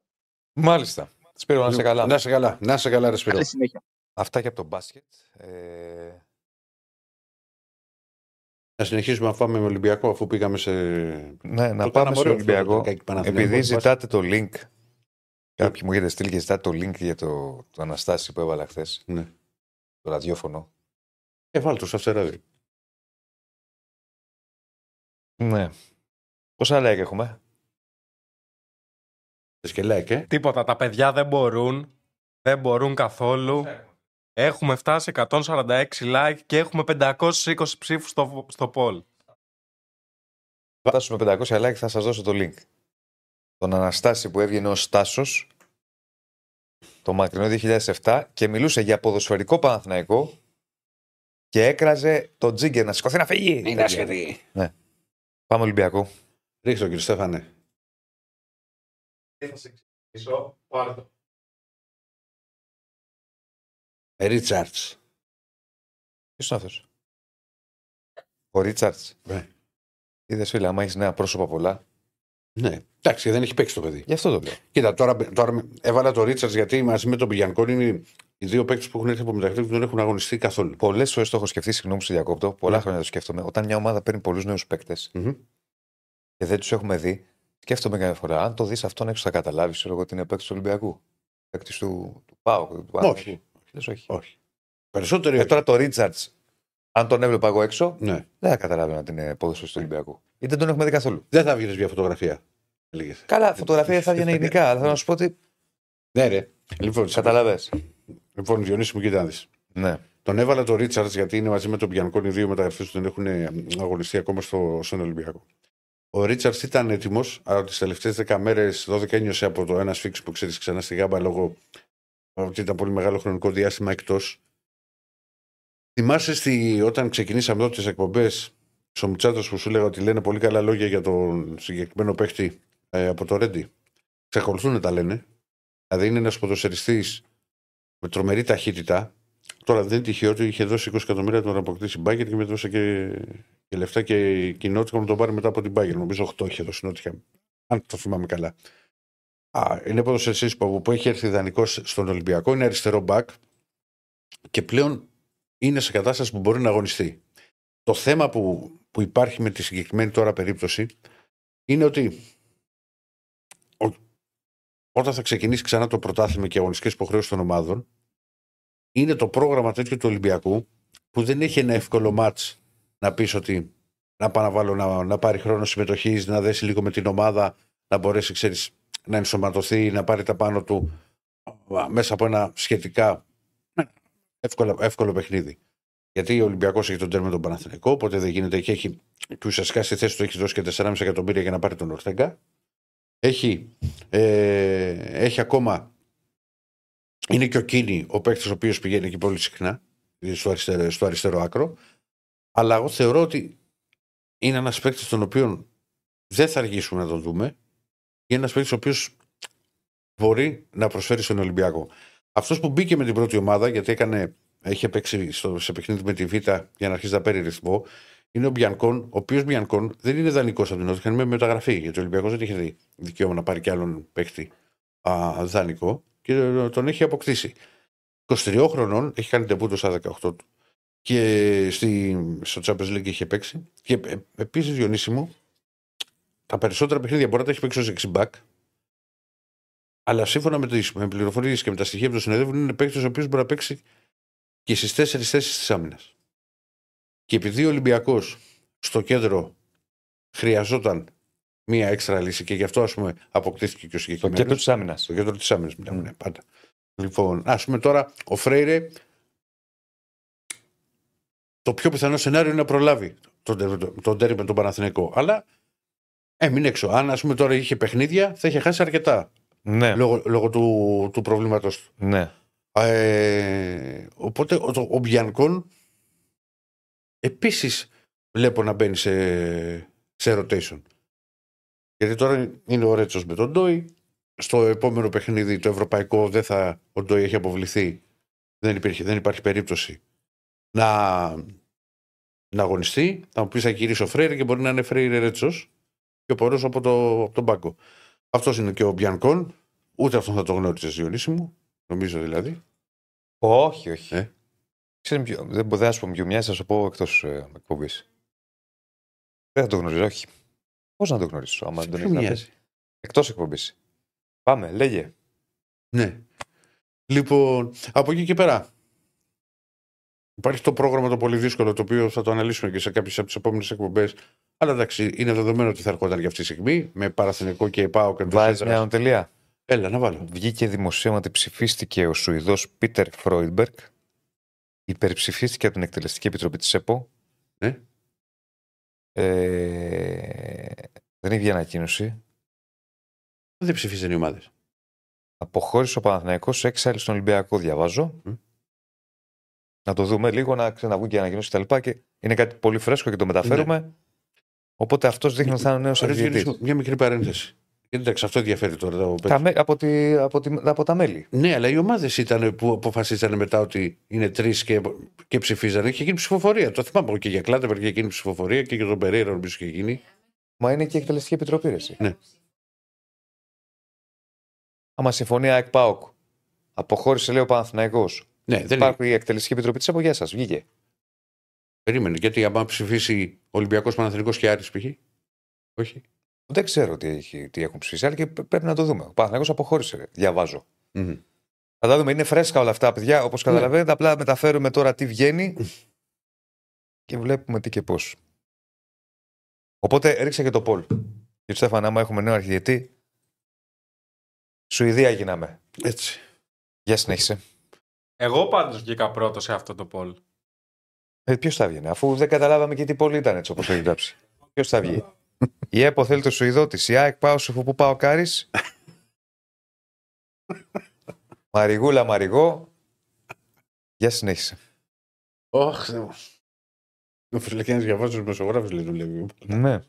A: Μάλιστα. Σπύρο, να σε καλά.
B: Να σε καλά, να σε καλά, ρε Σπύρο.
A: Αυτά και από το μπάσκετ. Ε...
B: Να συνεχίσουμε να πάμε με Ολυμπιακό αφού πήγαμε σε.
A: Ναι, να πάμε σε Ολυμπιακό. Επειδή ζητάτε το link. Κάποιοι μου έχετε στείλει και ζητάτε το link για το, το Αναστάση που έβαλα χθες.
B: Ναι.
A: Το ραδιόφωνο.
B: Ε, βάλτε το σε ράδιο.
A: Ναι. Πόσα like έχουμε;
B: Και
F: Τίποτα. Τα παιδιά δεν μπορούν. Δεν μπορούν καθόλου. Έχουμε φτάσει 146 like και έχουμε 520 ψήφους στο, στο poll.
A: Φτάσουμε 500 like θα σας δώσω το link. Τον Αναστάση που έβγαινε ως Στάσος το μακρινό 2007 και μιλούσε για ποδοσφαιρικό Παναθηναϊκό και έκραζε το τζίγκερ να σηκωθεί να φύγει.
B: Είναι ασχετή.
A: Ναι. Πάμε Ολυμπιακό.
B: Ρίξτε κύριε Στέφανε
D: θα σε εξηγήσω. Πάρε το.
B: Ρίτσαρτς.
A: Ποιος είναι αυτός. Ο Ρίτσαρτς.
B: Ναι.
A: Είδες φίλε, άμα έχεις νέα πρόσωπα πολλά.
B: Ναι. Εντάξει, δεν έχει παίξει το παιδί.
A: Γι' αυτό το λέω.
B: Κοίτα, τώρα, τώρα έβαλα το Ρίτσαρτς γιατί μαζί με τον Πηγιανκόν είναι οι δύο παίκτες που έχουν έρθει από μεταξύ του δεν έχουν αγωνιστεί καθόλου.
A: Πολλές φορές το έχω σκεφτεί, συγγνώμη που διακόπτω. Πολλά yeah. χρόνια το σκέφτομαι. Όταν μια ομάδα παίρνει πολλούς νέους παίκτες mm-hmm. και δεν τους έχουμε δει, Σκέφτομαι καμιά φορά, αν το δει αυτόν έξω, θα καταλάβει ότι είναι παίκτη του Ολυμπιακού. Παίκτη του, του Πάου, του
B: Όχι.
A: όχι.
B: όχι. Περισσότεροι.
A: Ε, τώρα το Ρίτσαρτ, αν τον έβλεπα εγώ έξω,
B: Ναι.
A: δεν θα καταλάβαινα την ε, ποδοσφαίρι του Ολυμπιακού. Γιατί δεν τον έχουμε δει καθόλου.
B: Δεν θα βγει μια φωτογραφία. Έλεγες.
A: Καλά, φωτογραφία δεν θα βγαίνει γενικά, αλλά θέλω να σου πω ότι.
B: Ναι, ρε. Λοιπόν,
A: Καταλαβέ.
B: λοιπόν Διονύση μου, κοίτα να δεις.
A: Ναι.
B: Τον έβαλα το Ρίτσαρτ γιατί είναι μαζί με τον Πιανκόν οι δύο μεταγραφέ που δεν έχουν ε, αγωνιστεί ακόμα στο, στον Ολυμπιακό. Ο Ρίτσαρτς ήταν έτοιμος, αλλά τις τελευταίες 10 μέρες, 12 ένιωσε από το ένα σφίξ που ξέρεις ξανά στη γάμπα λόγω ότι ήταν πολύ μεγάλο χρονικό διάστημα εκτός. Θυμάσαι στη, όταν ξεκινήσαμε εδώ τις εκπομπές, στο Μουτσάτο που σου λέγα ότι λένε πολύ καλά λόγια για τον συγκεκριμένο παίχτη ε, από το Ρέντι. Ξεκολουθούν να τα λένε. Δηλαδή είναι ένας ποδοσεριστή με τρομερή ταχύτητα. Τώρα δεν είναι τυχαίο ότι είχε δώσει 20 εκατομμύρια τον αποκτήσει η Μπάγκερ και με έδωσε και, και λεφτά και η κοινότητα να τον πάρει μετά από την Μπάγκερ. Νομίζω 8 είχε δώσει Νότια. Αν το θυμάμαι καλά. Α, είναι ποδοσεριστή που, που έχει έρθει ιδανικός στον Ολυμπιακό, είναι αριστερό μπακ και πλέον είναι σε κατάσταση που μπορεί να αγωνιστεί. Το θέμα που, που υπάρχει με τη συγκεκριμένη τώρα περίπτωση είναι ότι ο- όταν θα ξεκινήσει ξανά το πρωτάθλημα και οι αγωνιστικές υποχρεώσεις των ομάδων, είναι το πρόγραμμα τέτοιο του Ολυμπιακού που δεν έχει ένα εύκολο μάτς να πεις ότι να πάω να, βάλω, να, να πάρει χρόνο συμμετοχής, να δέσει λίγο με την ομάδα, να μπορέσει ξέρεις, να ενσωματωθεί, να πάρει τα πάνω του α, μέσα από ένα σχετικά εύκολο, εύκολο παιχνίδι. Γιατί ο Ολυμπιακός έχει τον τέρμα τον Παναθηνικό, οπότε δεν γίνεται και έχει και ουσιαστικά στη θέση του έχει δώσει και 4,5 εκατομμύρια για να πάρει τον Ορθέγκα. Έχει, ε, έχει ακόμα. Είναι και ο Κίνη, ο παίκτης ο οποίος πηγαίνει εκεί πολύ συχνά, στο αριστερό, στο αριστερό άκρο. Αλλά εγώ θεωρώ ότι είναι ένας παίκτης τον οποίο δεν θα αργήσουμε να τον δούμε. Είναι ένας παίκτης ο οποίος μπορεί να προσφέρει στον Ολυμπιακό. Αυτός που μπήκε με την πρώτη ομάδα, γιατί έκανε, είχε παίξει στο, σε παιχνίδι με τη Β για να αρχίσει να παίρνει ρυθμό, είναι ο Μπιανκόν, ο οποίος Μπιανκόν δεν είναι δανεικός από την Νότια, είναι με μεταγραφή. Γιατί ο Ολυμπιακός δεν είχε δει δικαίωμα να πάρει κι άλλον παίχτη α, δανεικό και τον έχει αποκτήσει. 23 χρονών, έχει κάνει τεμπούτο στα 18 του και στη, στο Champions League είχε παίξει. Και ε, επίσης, Διονύση μου, τα περισσότερα παιχνίδια μπορεί να τα έχει παίξει ως 6 back, αλλά σύμφωνα με τις με πληροφορίες και με τα στοιχεία που το συνεδεύουν, είναι παίκτης ο οποίος μπορεί να παίξει και στις τέσσερις θέσεις της άμυνας. Και επειδή ο Ολυμπιακός στο κέντρο χρειαζόταν μία έξτρα λύση και γι' αυτό ας πούμε αποκτήθηκε και ο
A: Το
B: συγκεκριμένος.
A: κέντρο της άμυνας.
B: Στο κέντρο της άμυνας μιλάμε, ναι, πάντα. Λοιπόν, ας πούμε τώρα ο Φρέιρε. Το πιο πιθανό σενάριο είναι να προλάβει τον, τέρ- τον τέρι με τον Παναθηναϊκό. Αλλά έμεινε έξω. Αν ας πούμε τώρα είχε παιχνίδια, θα είχε χάσει αρκετά
A: Ναι,
B: λόγω, λόγω του, του προβλήματος του.
A: ναι.
B: Ε, οπότε ο, το- ο Μπιανκόν επίσης βλέπω να μπαίνει σε, σε rotation. Γιατί τώρα είναι ο Ρέτσος με τον Ντόι. Στο επόμενο παιχνίδι, το ευρωπαϊκό, δεν θα, ο Ντόι έχει αποβληθεί. Δεν, υπήρχε, δεν υπάρχει περίπτωση να, να αγωνιστεί. Θα μου πεις θα γυρίσει ο Φρέιρε και μπορεί να είναι Φρέιρε Ρέτσος και ο Πορός από, το, από τον πάγκο. Αυτός είναι και ο Μπιανκόν. Ούτε αυτόν θα το γνώριζες, Διονύση μου. Νομίζω δηλαδή.
A: Όχι, όχι.
B: Ε;
A: Ξέρεις ποιο- δεν μπορώ να σου πω ποιο μοιάζει, θα σου πω εκτός ε, εκπομπής. Δεν θα το γνωρίζω, όχι. Πώς να το γνωρίσω, άμα δεν τον
B: Ποιο
A: έχει
B: μοιάζει;
A: Εκτός εκπομπής. Πάμε, λέγε.
B: Ναι. Λοιπόν, από εκεί και πέρα. Υπάρχει το πρόγραμμα το πολύ δύσκολο, το οποίο θα το αναλύσουμε και σε κάποιες από τις επόμενες εκπομπές. Αλλά εντάξει, είναι δεδομένο ότι θα ερχόταν για αυτή τη στιγμή με παραθυνικό και ΕΠΑΟ και
A: Βάζεις μια τελεία.
B: Έλα, να βάλω.
A: Βγήκε δημοσίευμα ότι ψηφίστηκε ο Σουηδός Πίτερ Φρόιντμπεργκ. Υπερψηφίστηκε από την Εκτελεστική Επιτροπή της ΕΠΟ.
B: Ναι.
A: Ε, δεν έχει βγει ανακοίνωση.
B: Δεν ψηφίζουν οι ομάδες.
A: Αποχώρησε ο Παναθηναϊκός σε έξαλλη στον Ολυμπιακό, διαβάζω.
B: Μμ.
A: Να το δούμε λίγο, να ξαναβγούν και ανακοινώσεις κτλ. Και, και είναι κάτι πολύ φρέσκο και το μεταφέρουμε. Οπότε αυτός δείχνει ότι θα είναι ο νέος
B: Ρε, Διονύση
A: αρχιδιετή.
B: μου, Μια μικρή παρένθεση. Γιατί εντάξει, αυτό ενδιαφέρει τώρα. Το
A: Τα, με- από, τη, από, τη, από τα μέλη.
B: Ναι, αλλά οι ομάδες ήταν που αποφασίσανε μετά ότι είναι τρεις και, και ψηφίζανε. Είχε γίνει ψηφοφορία. Το θυμάμαι εγώ και για Κλάτεμπερ είχε γίνει ψηφοφορία και για τον Περέιρα νομίζω είχε γίνει.
A: Μα είναι και η εκτελεστική επιτροπή, ρε, εσύ.
B: Ναι.
A: Άμα συμφωνεί ΑΕΚ ΠΑΟΚ. Αποχώρησε, λέει ο Παναθηναϊκός.
B: Ναι, δεν
A: Υπάρχει η εκτελεστική επιτροπή της ΕΠΟ. Γεια σας, βγήκε.
B: Περίμενε. Γιατί άμα ψηφίσει Ολυμπιακός Παναθηνικό και Άρης π.χ. Όχι.
A: Δεν ξέρω τι, έχει, τι έχουν ψηφίσει, αλλά και π- πρέπει να το δούμε. Ο Παναθηναϊκός αποχώρησε, ρε. διαβάζω.
B: Μμμ.
A: Θα τα δούμε. Είναι φρέσκα όλα αυτά, παιδιά. Όπως καταλαβαίνετε, απλά μεταφέρουμε τώρα τι βγαίνει και βλέπουμε τι και πώς. Οπότε ρίξε και το Πολ. Κύριε Στέφανα, άμα έχουμε νέο αρχιδιετή, Σουηδία γίναμε.
B: Έτσι.
A: Για συνέχισε.
F: Εγώ πάντως βγήκα πρώτος σε αυτό το poll.
A: Ε, Ποιος θα βγει, αφού δεν καταλάβαμε και τι πόλη ήταν έτσι όπως έχει γράψει. Ποιος θα βγει. Η ΕΠΟ θέλει το Σουηδό τη. Η ΑΕΚ πάω σε που πάω Κάρις. Μαριγούλα, Μαριγό. Για συνέχισε.
B: Ωχ, Θεέ μου. Ο Φυλακιάνης διαβάζεις τους μεσογράφους, λέει, δουλεύει.
A: Ναι.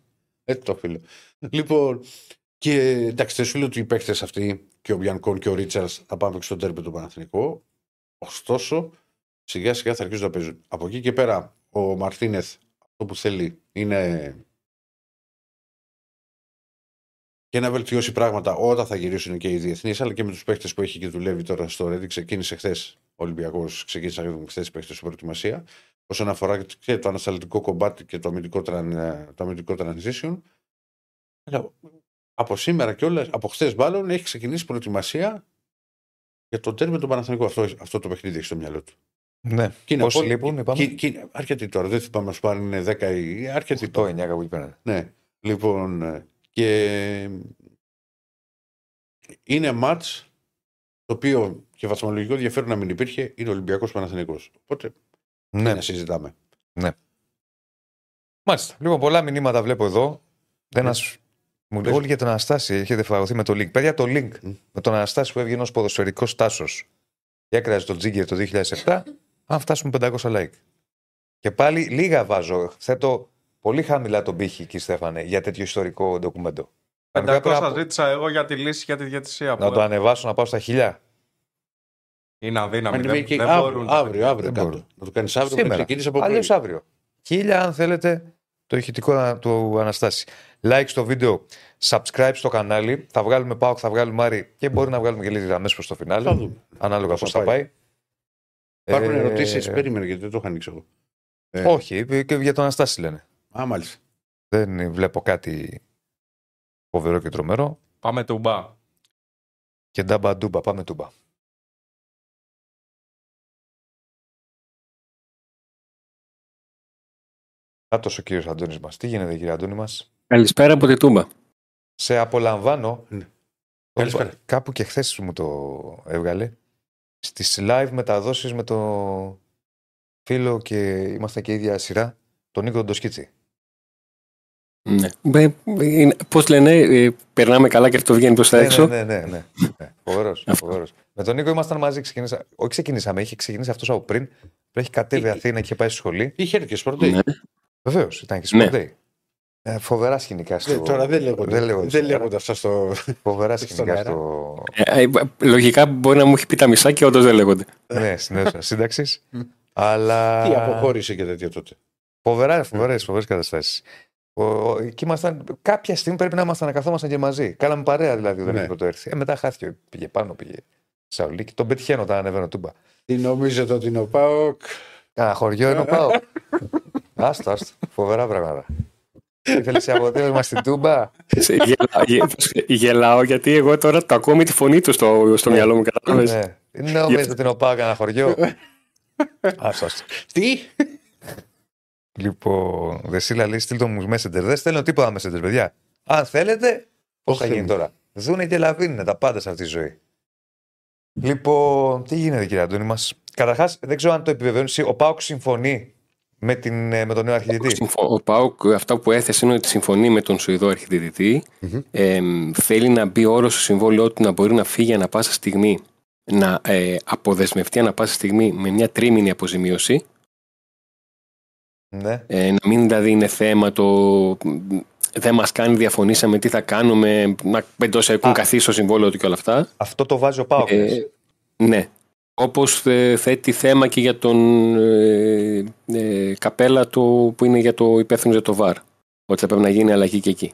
B: Έτσι το φίλο. Λοιπόν, και εντάξει, δεν σου λέω ότι οι παίκτες αυτοί και ο Μπιανκόν και ο Ρίτσαρτ θα πάνε στο τέρπι του Παναθηνικό. Ωστόσο, σιγά σιγά θα αρχίσουν να παίζουν. Από εκεί και πέρα, ο Μαρτίνεθ αυτό που θέλει είναι και να βελτιώσει πράγματα όταν θα γυρίσουν και οι διεθνείς, αλλά και με τους παίκτες που έχει και δουλεύει τώρα στο Ρέντι. Ξεκίνησε χθες ο Ολυμπιακός, ξεκίνησε χθες οι παίκτες στην προετοιμασία. Όσον αφορά και το ανασταλτικό κομμάτι και το αμυντικό, τραν, το αμυντικό transition. Αλλά από σήμερα και όλα, από χθες μάλλον, έχει ξεκινήσει προετοιμασία για το τέρμι του Παναθηνικού. Αυτό, αυτό το παιχνίδι έχει στο μυαλό του.
A: ναι.
B: Και είναι
A: Πόσοι
B: απόλυ-
A: λείπουν, είπαμε;
B: και- και είναι αρκετοί τώρα. Δεν θυμάμαι να σου πάρουν είναι 10 ή αρκετοί.
A: Το 9 κάπου εκεί πέρα.
B: Ναι. Λοιπόν, ε, και είναι μάτς το οποίο και βαθμολογικό ενδιαφέρον να μην υπήρχε είναι Ολυμπιακός Παναθηνικό. Οπότε
A: Ναι.
B: ναι. να συζητάμε.
A: Μάλιστα. Λοιπόν, πολλά μηνύματα βλέπω εδώ. Ένας μου λέει
B: Πες.
A: όλοι για τον Αναστάση. Έχετε φαγωθεί με το link. Παιδιά, το link
B: Μμ.
A: με τον Αναστάση που έβγαινε ως ποδοσφαιρικός τάσος και έκραζε τον Τζίγκερ το 2007, αν φτάσουμε 500 like. Και πάλι λίγα βάζω. Θέτω πολύ χαμηλά τον πύχη, κύριε Στέφανε, για τέτοιο ιστορικό ντοκουμέντο. Κανονικά
F: 500
A: πρέπει να-
F: ζήτησα εγώ για τη λύση για τη διατησία.
A: Να το ανεβάσω να πάω στα χιλιά.
F: Είναι αδύναμη.
B: Αν
F: Δεν,
B: είναι και
F: δεν
B: αύριο,
F: μπορούν.
B: αύριο, αύριο
A: Δεν
B: κάτω.
A: μπορούν.
B: Να το κάνεις αύριο
A: Σήμερα.
B: να ξεκινήσει από
A: Αλλιώς
B: πρωί.
A: αύριο. Χίλια, αν θέλετε, το ηχητικό του Αναστάση. Like στο βίντεο, subscribe στο κανάλι. Θα βγάλουμε Πάοκ, θα βγάλουμε Άρη και μπορεί να βγάλουμε και λίγε γραμμέ προ το
B: Θα
A: φινάλε.
B: δούμε.
A: Ανάλογα
B: Πώς
A: πώς
B: θα
A: θα πάει.
B: Υπάρχουν
A: Ε,
B: ερωτήσεις, περίμενε γιατί δεν το είχα ανοίξει εγώ. Ε,
A: Όχι, και για τον Αναστάση λένε.
B: Α, μάλιστα.
A: Δεν βλέπω κάτι φοβερό και τρομερό.
F: Πάμε τουμπά.
A: Και ντάμπα ντούμπα, πάμε τούμπα. Κάτω ο κύριος Αντώνης μας. Τι γίνεται, κύριε Αντώνη μας;
G: Καλησπέρα από τη Τούμπα.
A: Σε απολαμβάνω.
B: Ναι. Καλησπέρα.
A: Κάπου και χθες μου το έβγαλε. Στις live μεταδόσεις με το φίλο και είμαστε και ίδια σειρά, τον Νίκο Ντοσκίτσι.
G: Ναι. Μπε, είναι- Πώς λένε, ε, περνάμε καλά και αυτό βγαίνει προς τα
A: Ναι,
G: έξω.
A: ναι, ναι, ναι, ναι. ναι. Φοβερός, φοβερός. Με τον Νίκο ήμασταν μαζί. Ξεκινήσα... Όχι, ξεκινήσαμε, είχε ξεκινήσει αυτός από πριν. Έχει κατέβει
B: Ε,
A: Αθήνα και είχε πάει στη σχολή.
B: Είχε έρθει και σπορτέι.
G: Ναι.
A: Βεβαίως, ήταν και
G: Ναι.
A: σπορτέι. Ε, φοβερά σκηνικά στο.
B: Ε, Τώρα δεν λέγονται.
A: Δεν λέγονται.
B: Δεν λέγονται αυτά στο.
A: Φοβερά
B: στον
A: σκηνικά
B: αέρα.
A: στο.
G: Ε, ε, λογικά μπορεί να μου έχει πει τα μισά και όντως δεν λέγονται.
A: ναι, στην αίθουσα σύνταξης. Αλλά.
B: Τι αποχώρησε και τέτοια τότε.
A: Φοβερά, φοβερές, φοβερές καταστάσεις. Εκεί ήμασταν, κάποια στιγμή πρέπει να ήμασταν να καθόμασταν και μαζί. Κάναμε παρέα δηλαδή όταν
B: Ναι.
A: είχε πρώτο έρθει. Ε, μετά χάθηκε. Πήγε πάνω, πήγε. Σαουλίκη. Τον πετυχαίνω όταν ανεβαίνω τούμπα.
B: Τι νομίζετε ότι είναι ο Πάοκ;
A: Κάνα χωριό είναι ο Πάο. άστο, άστο. Φοβερά πράγματα. Ήθελε σε αποτέλεσμα στην τούμπα;
G: Σε- γελάω, γε- Γελάω γιατί εγώ τώρα το ακούω με τη φωνή του στο, στο μυαλό μου. Κατάλαβες;
A: ναι. Νομίζω ότι είναι ο Πάο κάνα χωριό. άστο, άστο.
B: Τι;
A: Λοιπόν, Δεσίλα λέει στείλ το μου Messenger. Δεν στέλνω τίποτα Messenger, παιδιά. Αν θέλετε, πώ θα
B: Όχι,
A: γίνει
B: δεν
A: τώρα. Δούνε και λαβίνουν τα πάντα σε αυτή τη ζωή. Λοιπόν, τι γίνεται κύριε Αντώνη μας; Καταρχάς, δεν ξέρω αν το επιβεβαιώνεις. εσύ, Ο Πάοκ συμφωνεί με, την, ε, με τον νέο αρχιδητή.
G: Συμφω- Ο Πάουκ αυτά που έθεσε είναι ότι συμφωνεί με τον Σουηδό αρχιτεκτητή. Ε, θέλει να μπει όρος στο συμβόλαιό του να μπορεί να φύγει ανα πάσα στιγμή, να ε, αποδεσμευτεί ανα πάσα στιγμή με μια τρίμηνη αποζημίωση.
A: Ναι.
G: Ε, να μην δηλαδή είναι θέμα το δεν μας κάνει, διαφωνήσαμε τι θα κάνουμε, να εντός έχουν
A: Α.
G: καθίσει στο συμβόλαιο του και όλα αυτά.
A: Αυτό το βάζει ο Πάοκ.
G: Ε, ναι. Όπως ε, θέτει θέμα και για τον ε, ε, καπέλα του που είναι για το υπεύθυνο για το ΒΑΡ. Ότι θα πρέπει να γίνει αλλαγή και εκεί.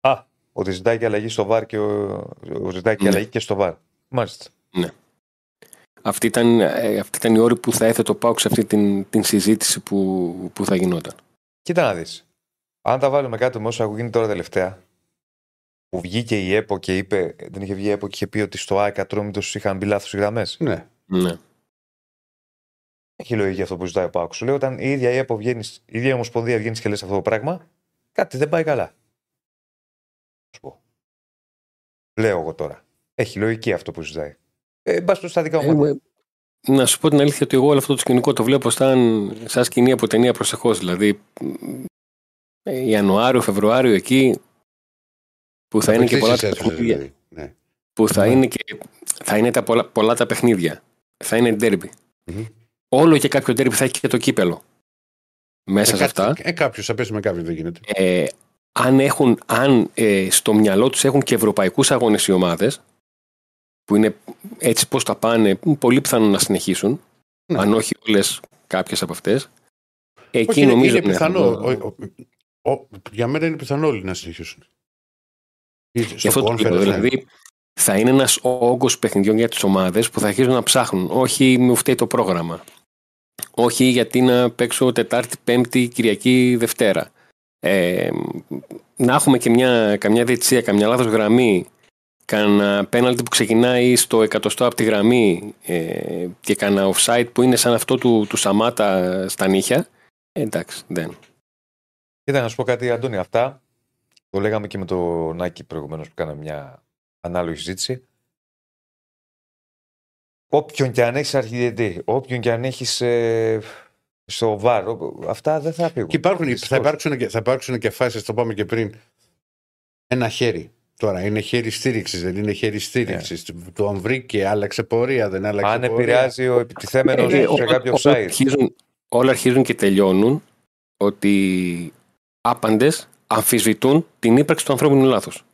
A: Α, ότι ζητάει και αλλαγή στο βαρ και ο, ο ζητάει και
G: Ναι.
A: αλλαγή και στο βαρ. Μάλιστα.
G: Αυτή ήταν, ε, αυτή ήταν η όρη που θα έθετε ο ΠΑΟΚ σε αυτή την, την συζήτηση που, που θα γινόταν.
A: Κοίτα να δεις. Αν τα βάλουμε κάτω με όσα έχουν γίνει τώρα τελευταία, που βγήκε η ΕΠΟ και είπε, δεν είχε βγει η ΕΠΟ και είχε πει ότι στο ΑΕΚ Ατρόμητος είχαν μπει λάθος οι γραμμές.
B: Ναι.
G: Ναι.
A: Έχει λογική αυτό που ζητάει ο Πάουκ. Σου λέω όταν η ίδια η ΕΠΟ βγαίνεις, η ίδια η Ομοσπονδία βγαίνει και λες αυτό το πράγμα, κάτι δεν πάει καλά. Σου πω. Λέω εγώ τώρα. Έχει λογική αυτό που ζητάει. Ε, μπα στο στα δικά μου.
G: Ε,
A: μάτια.
G: ε, να σου πω την αλήθεια ότι εγώ όλο αυτό το σκηνικό το βλέπω σαν, σαν σκηνή από ταινία προσεχώ. Δηλαδή, ε, Ιανουάριο, Φεβρουάριο εκεί που θα, είναι και πολλά τα
B: αίθουσες,
G: παιχνίδια.
B: δηλαδή. Ναι.
G: Που θα
A: Ναι.
G: είναι, και, θα είναι τα πολλά, πολλά τα παιχνίδια. Θα είναι derby.
B: Μμμ.
G: Όλο και κάποιο derby θα έχει και το κύπελο. Μέσα
B: Ε,
G: σε
B: κάτι-
G: αυτά.
B: Ε, κάποιο θα πέσει με κάποιον, δεν γίνεται.
G: ε, αν, έχουν, αν ε, στο μυαλό τους έχουν και ευρωπαϊκούς αγώνες οι ομάδες που είναι έτσι πώς τα πάνε πολύ πιθανό να συνεχίσουν
B: Ναι.
G: αν όχι όλες κάποιες από αυτές εκεί
B: Όχι, είναι,
G: νομίζω
B: είναι
G: ναι,
B: πιθανό.
G: αυτό-
B: Ο- ο- ο- για μένα είναι πιθανό όλοι να συνεχίσουν. Ή
G: Γι'
B: Στο
G: αυτό το λέω,
B: conference, ναι.
G: δηλαδή θα είναι ένας όγκος παιχνιδιών για τις ομάδες που θα αρχίσουν να ψάχνουν όχι μου φταίει το πρόγραμμα όχι γιατί να παίξω Τετάρτη, Πέμπτη, Κυριακή, Δευτέρα ε, να έχουμε και μια, καμιά διετησία, καμιά λάθος γραμμή κανένα πέναλτι που ξεκινάει στο εκατοστό από τη γραμμή ε, και κανένα offside που είναι σαν αυτό του, του Σαμάτα στα νύχια ε, εντάξει δεν
A: Κοίτα να σου πω κάτι, Αντώνη. Αυτά το λέγαμε και με το Νάκη προηγουμένως που κάναμε μια ανάλογη συζήτηση. Όποιον και αν έχεις αρχιδιετή, όποιον και αν έχεις στο βάρ, ό- αυτά δεν θα φύγουν.
B: Και υπάρχουν, θα,
A: Δυστυχώς.
B: υπάρξουν, και- θα υπάρξουν και φάσεις, το πάμε και πριν. Ένα χέρι. Τώρα είναι χέρι στήριξης, δεν είναι χέρι στήριξης. Το αν βρήκε, άλλαξε πορεία, δεν άλλαξε
A: Αν
B: πορεία.
A: επηρεάζει ο επιτιθέμενος
G: Ε,
A: σε
G: όλα-
A: κάποιο
G: όλα
A: site.
G: αρχίζουν, όλα αρχίζουν και τελειώνουν ότι άπαντες αμφισβητούν την ύπαρξη του ανθρώπινου λάθους.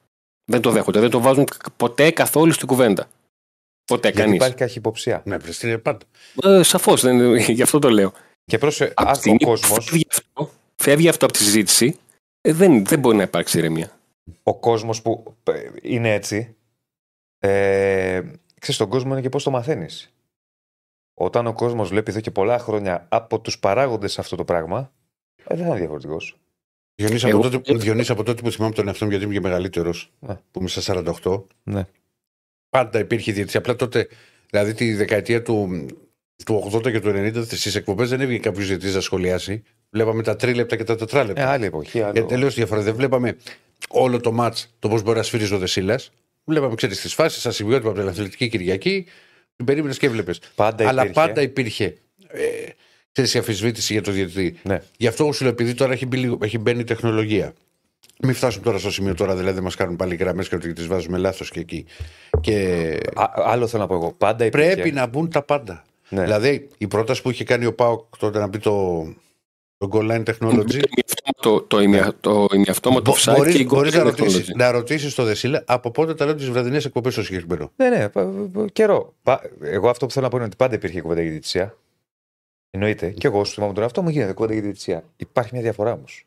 G: Δεν το δέχονται, δεν το βάζουν ποτέ καθόλου στην κουβέντα. Ποτέ
A: Γιατί
G: κανείς.
A: υπάρχει καχυποψία.
B: Ναι, πρεστή είναι πάντα.
G: Ε, σαφώς, δεν, γι' αυτό το λέω.
A: Και πρόσεχε,
G: Από τη
A: αν ο
G: στιγμή που
A: κόσμο
G: φεύγει αυτό, φεύγει αυτό από τη συζήτηση, ε, δεν, δεν μπορεί να υπάρξει ηρεμία.
A: ο κόσμος που ε, είναι έτσι, ε, ξέρεις, τον κόσμο είναι και πώς το μαθαίνεις. Όταν ο κόσμος βλέπει εδώ και πολλά χρόνια από τους παράγοντες αυτό το πράγμα, ε, δεν θα είναι διαφορετικός.
B: Διονύση,
G: Εγώ-
B: από, τότε, Διονύση, από τότε που θυμάμαι τον εαυτό μου, γιατί είμαι και μεγαλύτερος,
A: Ναι.
B: που είμαι στα 48,
A: Ναι.
B: πάντα υπήρχε διαιτησία. Απλά τότε, δηλαδή τη δεκαετία του, του 80 και του 90, στις εκπομπές δεν έβγαινε κάποιος διαιτητή να σχολιάσει. Βλέπαμε τα τρίλεπτα και τα τετράλεπτα.
A: Ε, άλλη εποχή. Άλλο...
B: Γιατί τελείως διαφορετικά. Δεν βλέπαμε όλο το ματ το πώς μπορεί να σφύριζε ο Δεσίλας. Βλέπαμε, ξέρεις, τις φάσεις, σαν σημειότυπα από την Αθλητική Κυριακή. Την περίμενες και έβλεπες.
A: Πάντα
B: Αλλά
A: υπήρχε.
B: πάντα υπήρχε ε, ξέρεις, η αμφισβήτηση για το διαιτητή.
A: Ναι.
B: Γι' αυτό εγώ σου λέω, επειδή τώρα έχει, μπει, λίγο- έχει μπαίνει η τεχνολογία. Μην φτάσουμε τώρα στο σημείο τώρα, δηλαδή δεν μας κάνουν πάλι γραμμές και ότι τις βάζουμε λάθος και εκεί. Και
A: Α, άλλο θέλω να πω εγώ. Πάντα υπήρχε.
B: πρέπει να μπουν τα πάντα.
A: Ναι.
B: Δηλαδή η πρόταση που είχε κάνει ο Πάοκ τότε να μπει το, το goal line technology.
G: Το, το, ημια- το ημιαυτόματο offside
B: Μπορείς,
G: και η
B: μπορείς
G: goal
B: να,
G: line
B: ρωτήσεις,
G: technology.
B: να ρωτήσεις το Δεσίλα από πότε τα λέω τις βραδινές εκπομπές στο συγκεκριμένο.
A: Ναι, ναι, πα- πα- καιρό. Πα- Εγώ αυτό που θέλω να πω είναι ότι πάντα υπήρχε κουβέντα για διαιτησία. Εννοείται. Και εγώ σου θυμάμαι τον εαυτό μου γίνεται κουβέντα για διαιτησία. Υπάρχει μια διαφορά όμως.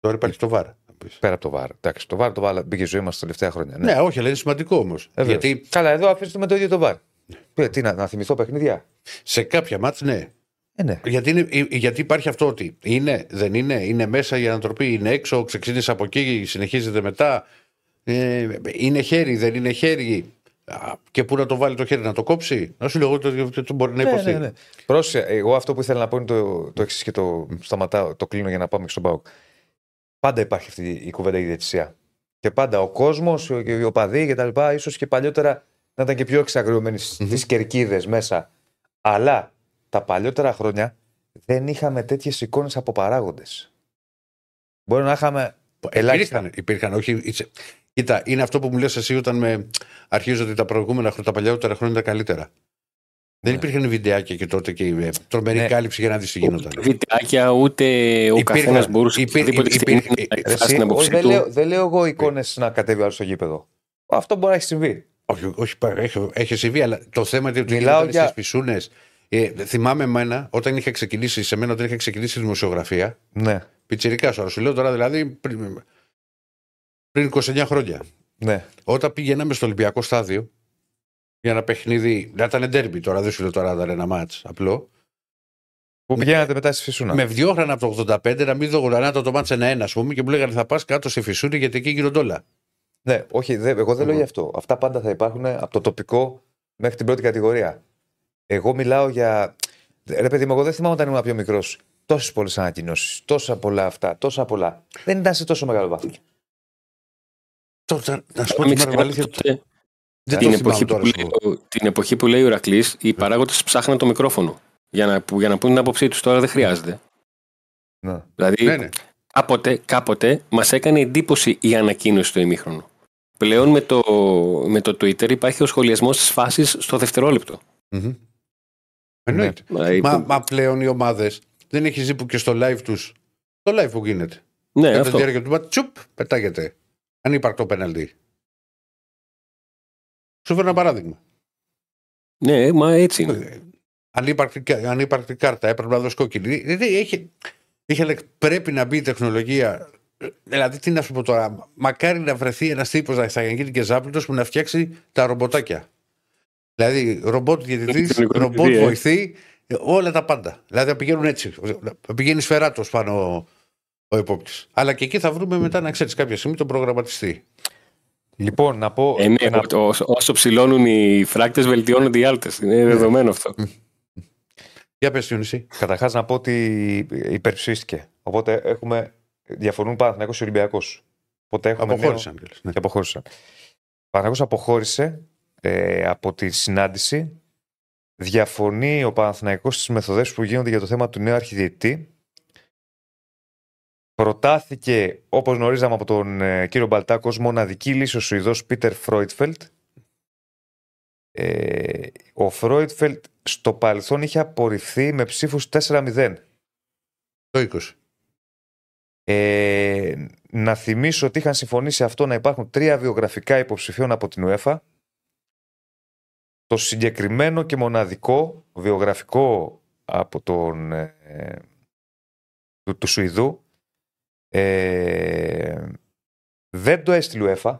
B: Τώρα υπάρχει το βάρα.
A: Πέρα από το βάρ. Εντάξει, το βάρ το βάλα, μπήκε η ζωή μας τα τελευταία χρόνια.
B: Ναι, όχι, αλλά είναι σημαντικό όμως.
A: Ε, βέβαια.
B: Γιατί
A: Καλά, εδώ αφήσουμε το ίδιο το βάρ. Ε, Τι να, να θυμηθώ παιχνίδια;
B: σε κάποια μάτς ναι.
A: Ε, ναι.
B: Γιατί, είναι, ε, γιατί υπάρχει αυτό ότι είναι, δεν είναι, είναι μέσα η ανατροπή, είναι έξω, ξεκίνησε από εκεί, συνεχίζεται μετά. Ε, είναι χέρι, δεν είναι χέρι. Α, Και πού να το βάλει το χέρι, να το κόψει; Να σου λέω εγώ το, το, το μπορεί να υποθεί.
A: Ναι, ναι, ναι. Πρόσεχε, εγώ αυτό που ήθελα να πω είναι το, το εξής και το σταματάω, το κλείνω για να πάμε και στον Πάοκ. Πάντα υπάρχει αυτή η κουβέντα η διαιτησία. Και πάντα ο κόσμος, οι οπαδοί και τα λοιπά, ίσως και παλιότερα να ήταν και πιο εξαγριωμένοι στις κερκίδες μέσα. Αλλά τα παλιότερα χρόνια δεν είχαμε τέτοιες εικόνες από παράγοντες. Μπορεί να είχαμε ελάχιστα.
B: Υπήρχαν, υπήρχαν, όχι. Είσαι- Κοίτα, είναι αυτό που μου λες εσύ όταν με αρχίζω ότι τα προηγούμενα χρόνια, τα παλιότερα χρόνια ήταν καλύτερα. Δεν
A: Ναι.
B: υπήρχαν βιντεάκια και τότε και η ε, τρομερή
A: Ναι.
B: κάλυψη για να δει τις γινόταν.
G: Ούτε βιντεάκια, ούτε ο
B: Υπήρχαν-
G: καθένας μπορούσε
B: υπήρ-
G: οποιαδήποτε
B: υπήρ-
G: στιγμή να
B: υπήρ-
G: εκφράσει
A: Εσύ,
G: την άποψή
A: όχι, δεν,
G: του.
A: λέω, δεν λέω εγώ εικόνες να κατέβει άλλο στο γήπεδο. Αυτό μπορεί να έχει συμβεί.
B: Όχι, όχι πα- έχει, έχει συμβεί, αλλά το θέμα είναι ότι
A: Μιλάω
B: γινόταν
A: για-
B: στις πισούνες. Ε, θυμάμαι εμένα, όταν είχα ξεκινήσει, σε μένα όταν είχα ξεκινήσει η δημοσιογραφία,
A: Ναι,
B: πιτσιρικάς σου, σου λέω τώρα δηλαδή πριν, πριν 29 χρόνια.
A: ναι.
B: Όταν πήγαιναμε στο Ολυμπιακό στάδιο για ένα παιχνίδι, να ήταν ντέρμπι τώρα, δεν σου λέω τώρα ήταν ένα μάτς απλό,
A: Που πηγαίνατε μετά στη φυσούνα.
B: με διώχναν από το 85 να μην δω να το, το μάτς ένα-ένα, ας πούμε, και μου λέγανε θα πας κάτω στη φυσούνη γιατί εκεί γίνονται όλα.
A: Ναι, όχι, δε, εγώ δεν λέω
B: Λοιπόν.
A: γι' αυτό. Αυτά πάντα θα υπάρχουν από το τοπικό μέχρι την πρώτη κατηγορία. Εγώ μιλάω για. Ρε παιδί μου, εγώ δεν θυμάμαι όταν ήμουν πιο μικρός. Τόσες πολλές ανακοινώσεις, τόσα πολλά αυτά, τόσα πολλά. Δεν ήταν σε τόσο μεγάλο βάθο.
B: Τότε, να σου πω
G: Μην
B: την
G: ξεχνάμε
B: αλήθεια,
G: τότε,
B: δεν
G: την,
B: το
G: εποχή
B: θυμάμαι
G: που
B: τώρα.
G: λέει,
B: σου πω.
G: ο- την εποχή που λέει ο Ηρακλής, οι παράγοντες ψάχναν το μικρόφωνο. Για να, που- για να πούν την άποψή τους. Τώρα δεν χρειάζεται.
A: Ναι.
G: Δηλαδή,
B: Ναι, ναι.
G: κάποτε, κάποτε μας έκανε εντύπωση η ανακοίνωση στο ημίχρονο. Πλέον με το, με το Twitter υπάρχει ο σχολιασμός της φάσης στο δευτερόλεπτο.
B: Μμμ. Εννοείται.
G: Δηλαδή,
B: Μα,
G: που-
B: μα πλέον οι ομάδες δεν έχει ζει που και στο live του. Το live που γίνεται.
G: ναι,
B: Κατά τη
G: αυτό.
B: διάρκεια του μάτς, τσουπ, πετάγεται. Ανύπαρκτο πέναλτι. Σου φέρω ένα παράδειγμα.
G: Ναι, μα έτσι είναι.
B: Ε, Ανύπαρκτη, ανύπαρκτη κάρτα, έπρεπε να δώσει κόκκινη. Δηλαδή, έχει, είχε, λέει, πρέπει να μπει η τεχνολογία. Δηλαδή, τι να σου πω τώρα, μακάρι να βρεθεί ένας τύπος να θα γίνει και ζάπλουτο που να φτιάξει τα ρομποτάκια. Δηλαδή, ρομπότ διαιτητής,
G: Ηλεκτρονικό
B: ρομπότ
G: διαιτητή, ε.
B: βοηθή, ε, όλα τα πάντα. Δηλαδή, θα πηγαίνουν έτσι. Θα πηγαίνει σφαιράτο πάνω ο, ο υπόπτης. Αλλά και εκεί θα βρούμε μετά, να ξέρεις, κάποια στιγμή τον προγραμματιστή.
A: Λοιπόν, να πω.
G: Ε, ναι,
A: ένα-
G: ο- όσο, όσο ψηλώνουν οι φράκτες, βελτιώνονται οι άλτες. Είναι δεδομένο αυτό.
B: Για πες, Ιωνισή.
A: Καταρχάς να πω ότι υπερψήφιστηκε. Οπότε έχουμε. Διαφωνούν Παναθηναϊκός και Ολυμπιακός. Οπότε έχουμε.
B: Αποχώρησαν.
A: νέο-
B: κιόλας, ναι.
A: Και αποχώρησαν. Ο Παναθηναϊκός αποχώρησε ε, από τη συνάντηση. Διαφωνεί ο Παναθηναϊκός στις μεθοδές που γίνονται για το θέμα του νέου αρχιδιετή. Προτάθηκε, όπως γνωρίζαμε από τον ε, κύριο Μπαλτάκο, ως μοναδική λύση ο Σουηδός Πίτερ Φρόιτφελτ. Ε, ο Φρόιτφελτ στο παρελθόν είχε απορριφθεί με ψήφους 4-0.
B: Το 20.
A: Ε, να θυμίσω ότι είχαν συμφωνήσει αυτό να υπάρχουν τρία βιογραφικά υποψηφίων από την UEFA. Το συγκεκριμένο και μοναδικό βιογραφικό από τον ε, του, του Σουηδού ε, δεν το έστειλε η UEFA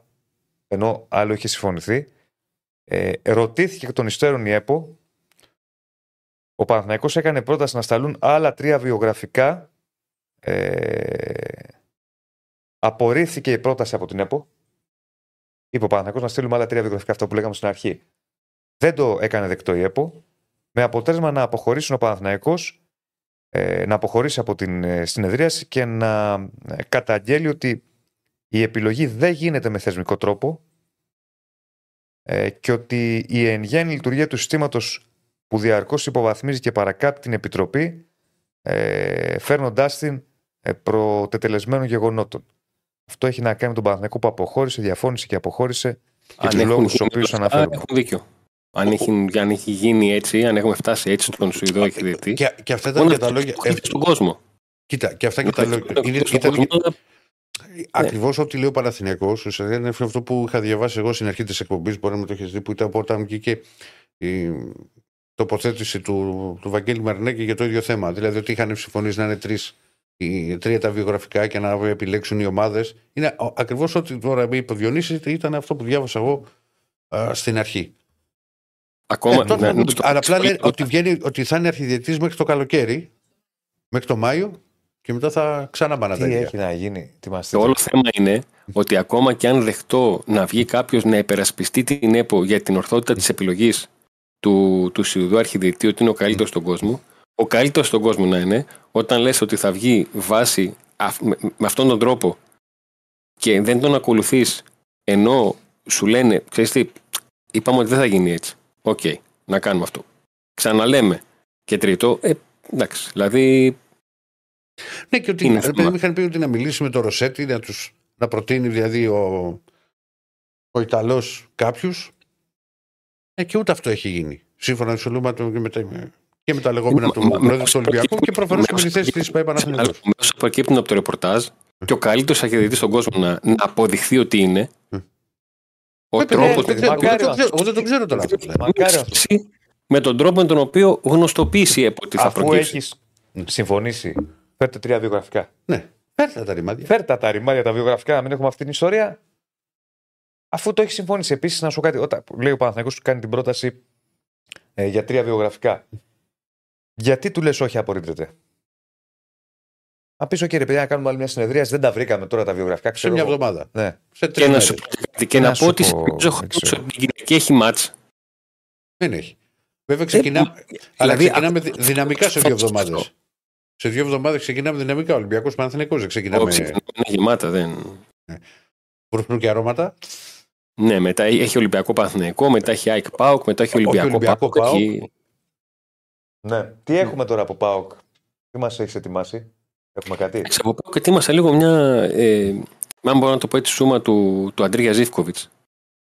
A: ενώ άλλο είχε συμφωνηθεί ε, ρωτήθηκε εκ των υστέρων η ΕΠΟ ο Παναθηναϊκός έκανε πρόταση να σταλούν άλλα τρία βιογραφικά ε, απορρίφθηκε η πρόταση από την ΕΠΟ. Είπε ο Παναθηναϊκός να στείλουμε άλλα τρία βιογραφικά αυτά που λέγαμε στην αρχή. Δεν το έκανε δεκτό η ΕΠΟ. Με αποτέλεσμα να αποχωρήσουν ο Παναθηναϊκός ε, να αποχωρήσει από την ε, συνεδρίαση και να ε, καταγγέλει ότι η επιλογή δεν γίνεται με θεσμικό τρόπο ε, και ότι η εν γέννη λειτουργία του συστήματος που διαρκώς υποβαθμίζει και παρακάπτει την Επιτροπή ε, φέρνοντάς την ε, προτετελεσμένων γεγονότων. Αυτό έχει να κάνει με τον Παναθηναϊκό που αποχώρησε, διαφώνησε και αποχώρησε για
G: Αν
A: τους
G: έχουν
A: λόγους του
G: γίνει
A: οποίους
G: αυτά,
A: αναφέρουμε.
G: Έχουν δίκιο. Αν έχει, αν έχει γίνει έτσι, αν έχουμε φτάσει έτσι στον Σουηδό εκδητή.
B: Και, και αυτά ήταν και τα λόγια. ε,
G: στον κόσμο.
B: κοίτα, και αυτά και τα λόγια. Είναι,
G: Στον
B: ήταν,
G: κόσμο, αλλά
B: Ακριβώς ό,τι λέει ο Παναθηνιακό, ουσιαστικά είναι αυτό που είχα διαβάσει εγώ στην αρχή της εκπομπής, μπορεί να με το έχεις δει, που ήταν από όταν βγήκε η τοποθέτηση του, του Βαγγέλη Μαρινέκη για το ίδιο θέμα. Δηλαδή ότι είχαν συμφωνήσει να είναι τρεις, οι, τρία τα βιογραφικά και να επιλέξουν οι ομάδες. Είναι ακριβώς ό,τι τώρα είπε ο Διονύσης, ήταν αυτό που διάβασα εγώ α, στην αρχή.
G: Ακόμα.
B: Ε, τότε,
G: να- να το-
B: αλλά απλά λένε ότι, βγαίνει, ότι θα είναι αρχιδιετής μέχρι το καλοκαίρι, μέχρι το Μάιο και μετά θα ξαναμπάνε τα
A: Τι
B: ίδια.
A: έχει να γίνει, τι μας
G: Το όλο θέμα είναι ότι ακόμα και αν δεχτώ να βγει κάποιος να υπερασπιστεί την ΕΠΟ για την ορθότητα της επιλογής του, του Σιουδού Αρχιδιετή ότι είναι ο καλύτερος στον κόσμο, ο καλύτερος στον κόσμο να είναι όταν λες ότι θα βγει βάση αυ- με, με αυτόν τον τρόπο και δεν τον ακολουθείς ενώ σου λένε, ξέρεις τι, είπαμε ότι δεν θα γίνει έτσι. Οκ, να κάνουμε αυτό. Ξαναλέμε. Και τρίτο, ε, εντάξει, δηλαδή
B: Ναι, και ότι
G: Είναι
B: ρε
G: θέμα.
B: παιδί μου είχαν πει ότι να μιλήσει με τον Ροσέτη, να, τους, να προτείνει δηλαδή ο, ο Ιταλός κάποιους. Ε, και ούτε αυτό έχει γίνει. Σύμφωνα με το και με τα, και με τα λεγόμενα
G: Μα-
B: του
G: μα-
B: Προέδρου
G: μα-
B: του Ολυμπιακού και προφανώς και με τη
G: μα-
B: θέση της ΠΑΕ Παναθηναϊκός.
G: Μέσω προκύπτουν από το ρεπορτάζ και ο καλύτερο αρχιδιετή στον κόσμο να, να αποδειχθεί ότι είναι. Ο
B: Ε,
G: τρόπος
B: ε,
G: με
B: δεν
G: τον
B: ξέρω,
G: οποίο
B: εγώ δεν το ξέρω- Εγώ δεν το ξέρω τώρα. αυτό, δηλαδή.
A: Μακάρι αυτό.
G: προκύψει, με τον τρόπο με τον οποίο γνωστοποιήσει η ΕΠΟ ότι θα
A: Αφού
G: προκύψει.
A: έχεις συμφωνήσει, φέρτε τρία βιογραφικά.
B: Ναι, φέρτε τα ρημάδια.
A: Φέρτε τα ρημάδια τα βιογραφικά να μην έχουμε αυτή την ιστορία. Αφού το έχεις συμφωνήσει. Επίσης, να σου πω κάτι. Όταν λέει ο Παναθηναϊκός σου κάνει την πρόταση ε, για τρία βιογραφικά. Γιατί του λες όχι, απορρίπτεται; Να πεις: OK, ρε παιδιά, να κάνουμε άλλη μια συνεδρία. Δεν τα βρήκαμε τώρα τα βιογραφικά.
B: Σε
A: Ξέρω
B: μια
A: εγώ.
B: εβδομάδα.
A: Ναι.
B: Σε
G: Και
B: τρεις
G: να
B: μέρες.
G: σου πω και κάτι Και
A: να
G: να
A: σου
G: πω ότι
A: πω,
G: σε νομίζω
A: δεν ξέρω.
G: ότι την Κυριακή έχει μάτς.
B: Δεν έχει. Βέβαια ξεκινάμε.
G: Ε,
B: αλλά
G: δηλαδή,
B: ξεκινάμε
G: αυτό-
B: δι- δυναμικά σε δύο
G: αυτό-
B: εβδομάδες. Σε δύο εβδομάδες ξεκινάμε δυναμικά. Ολυμπιακός Παναθηναϊκός δεν ξεκινάμε.
G: Όχι, είναι γεμάτα, δεν.
B: Βουρχνού και αρώματα.
G: Ναι, μετά έχει Ολυμπιακό Παναθηναϊκό, μετά έχει ΑΕΚ ΠΑΟΚ, μετά έχει
B: Όχι,
G: Ολυμπιακό,
B: Ολυμπιακό
G: ΠΑΟΚ.
B: ΠΑΟΚ.
G: έχει-
A: Ναι. Τι έχουμε τώρα από ΠΑΟΚ; Τι μας έχεις ετοιμάσει; Έχουμε κάτι;
G: Εντάξει, από ΠΑΟΚ ετοίμασα λίγο μια, ε, αν μπορώ να το πω έτσι, σούμα του, του Αντρίγια Ζήφκοβιτς,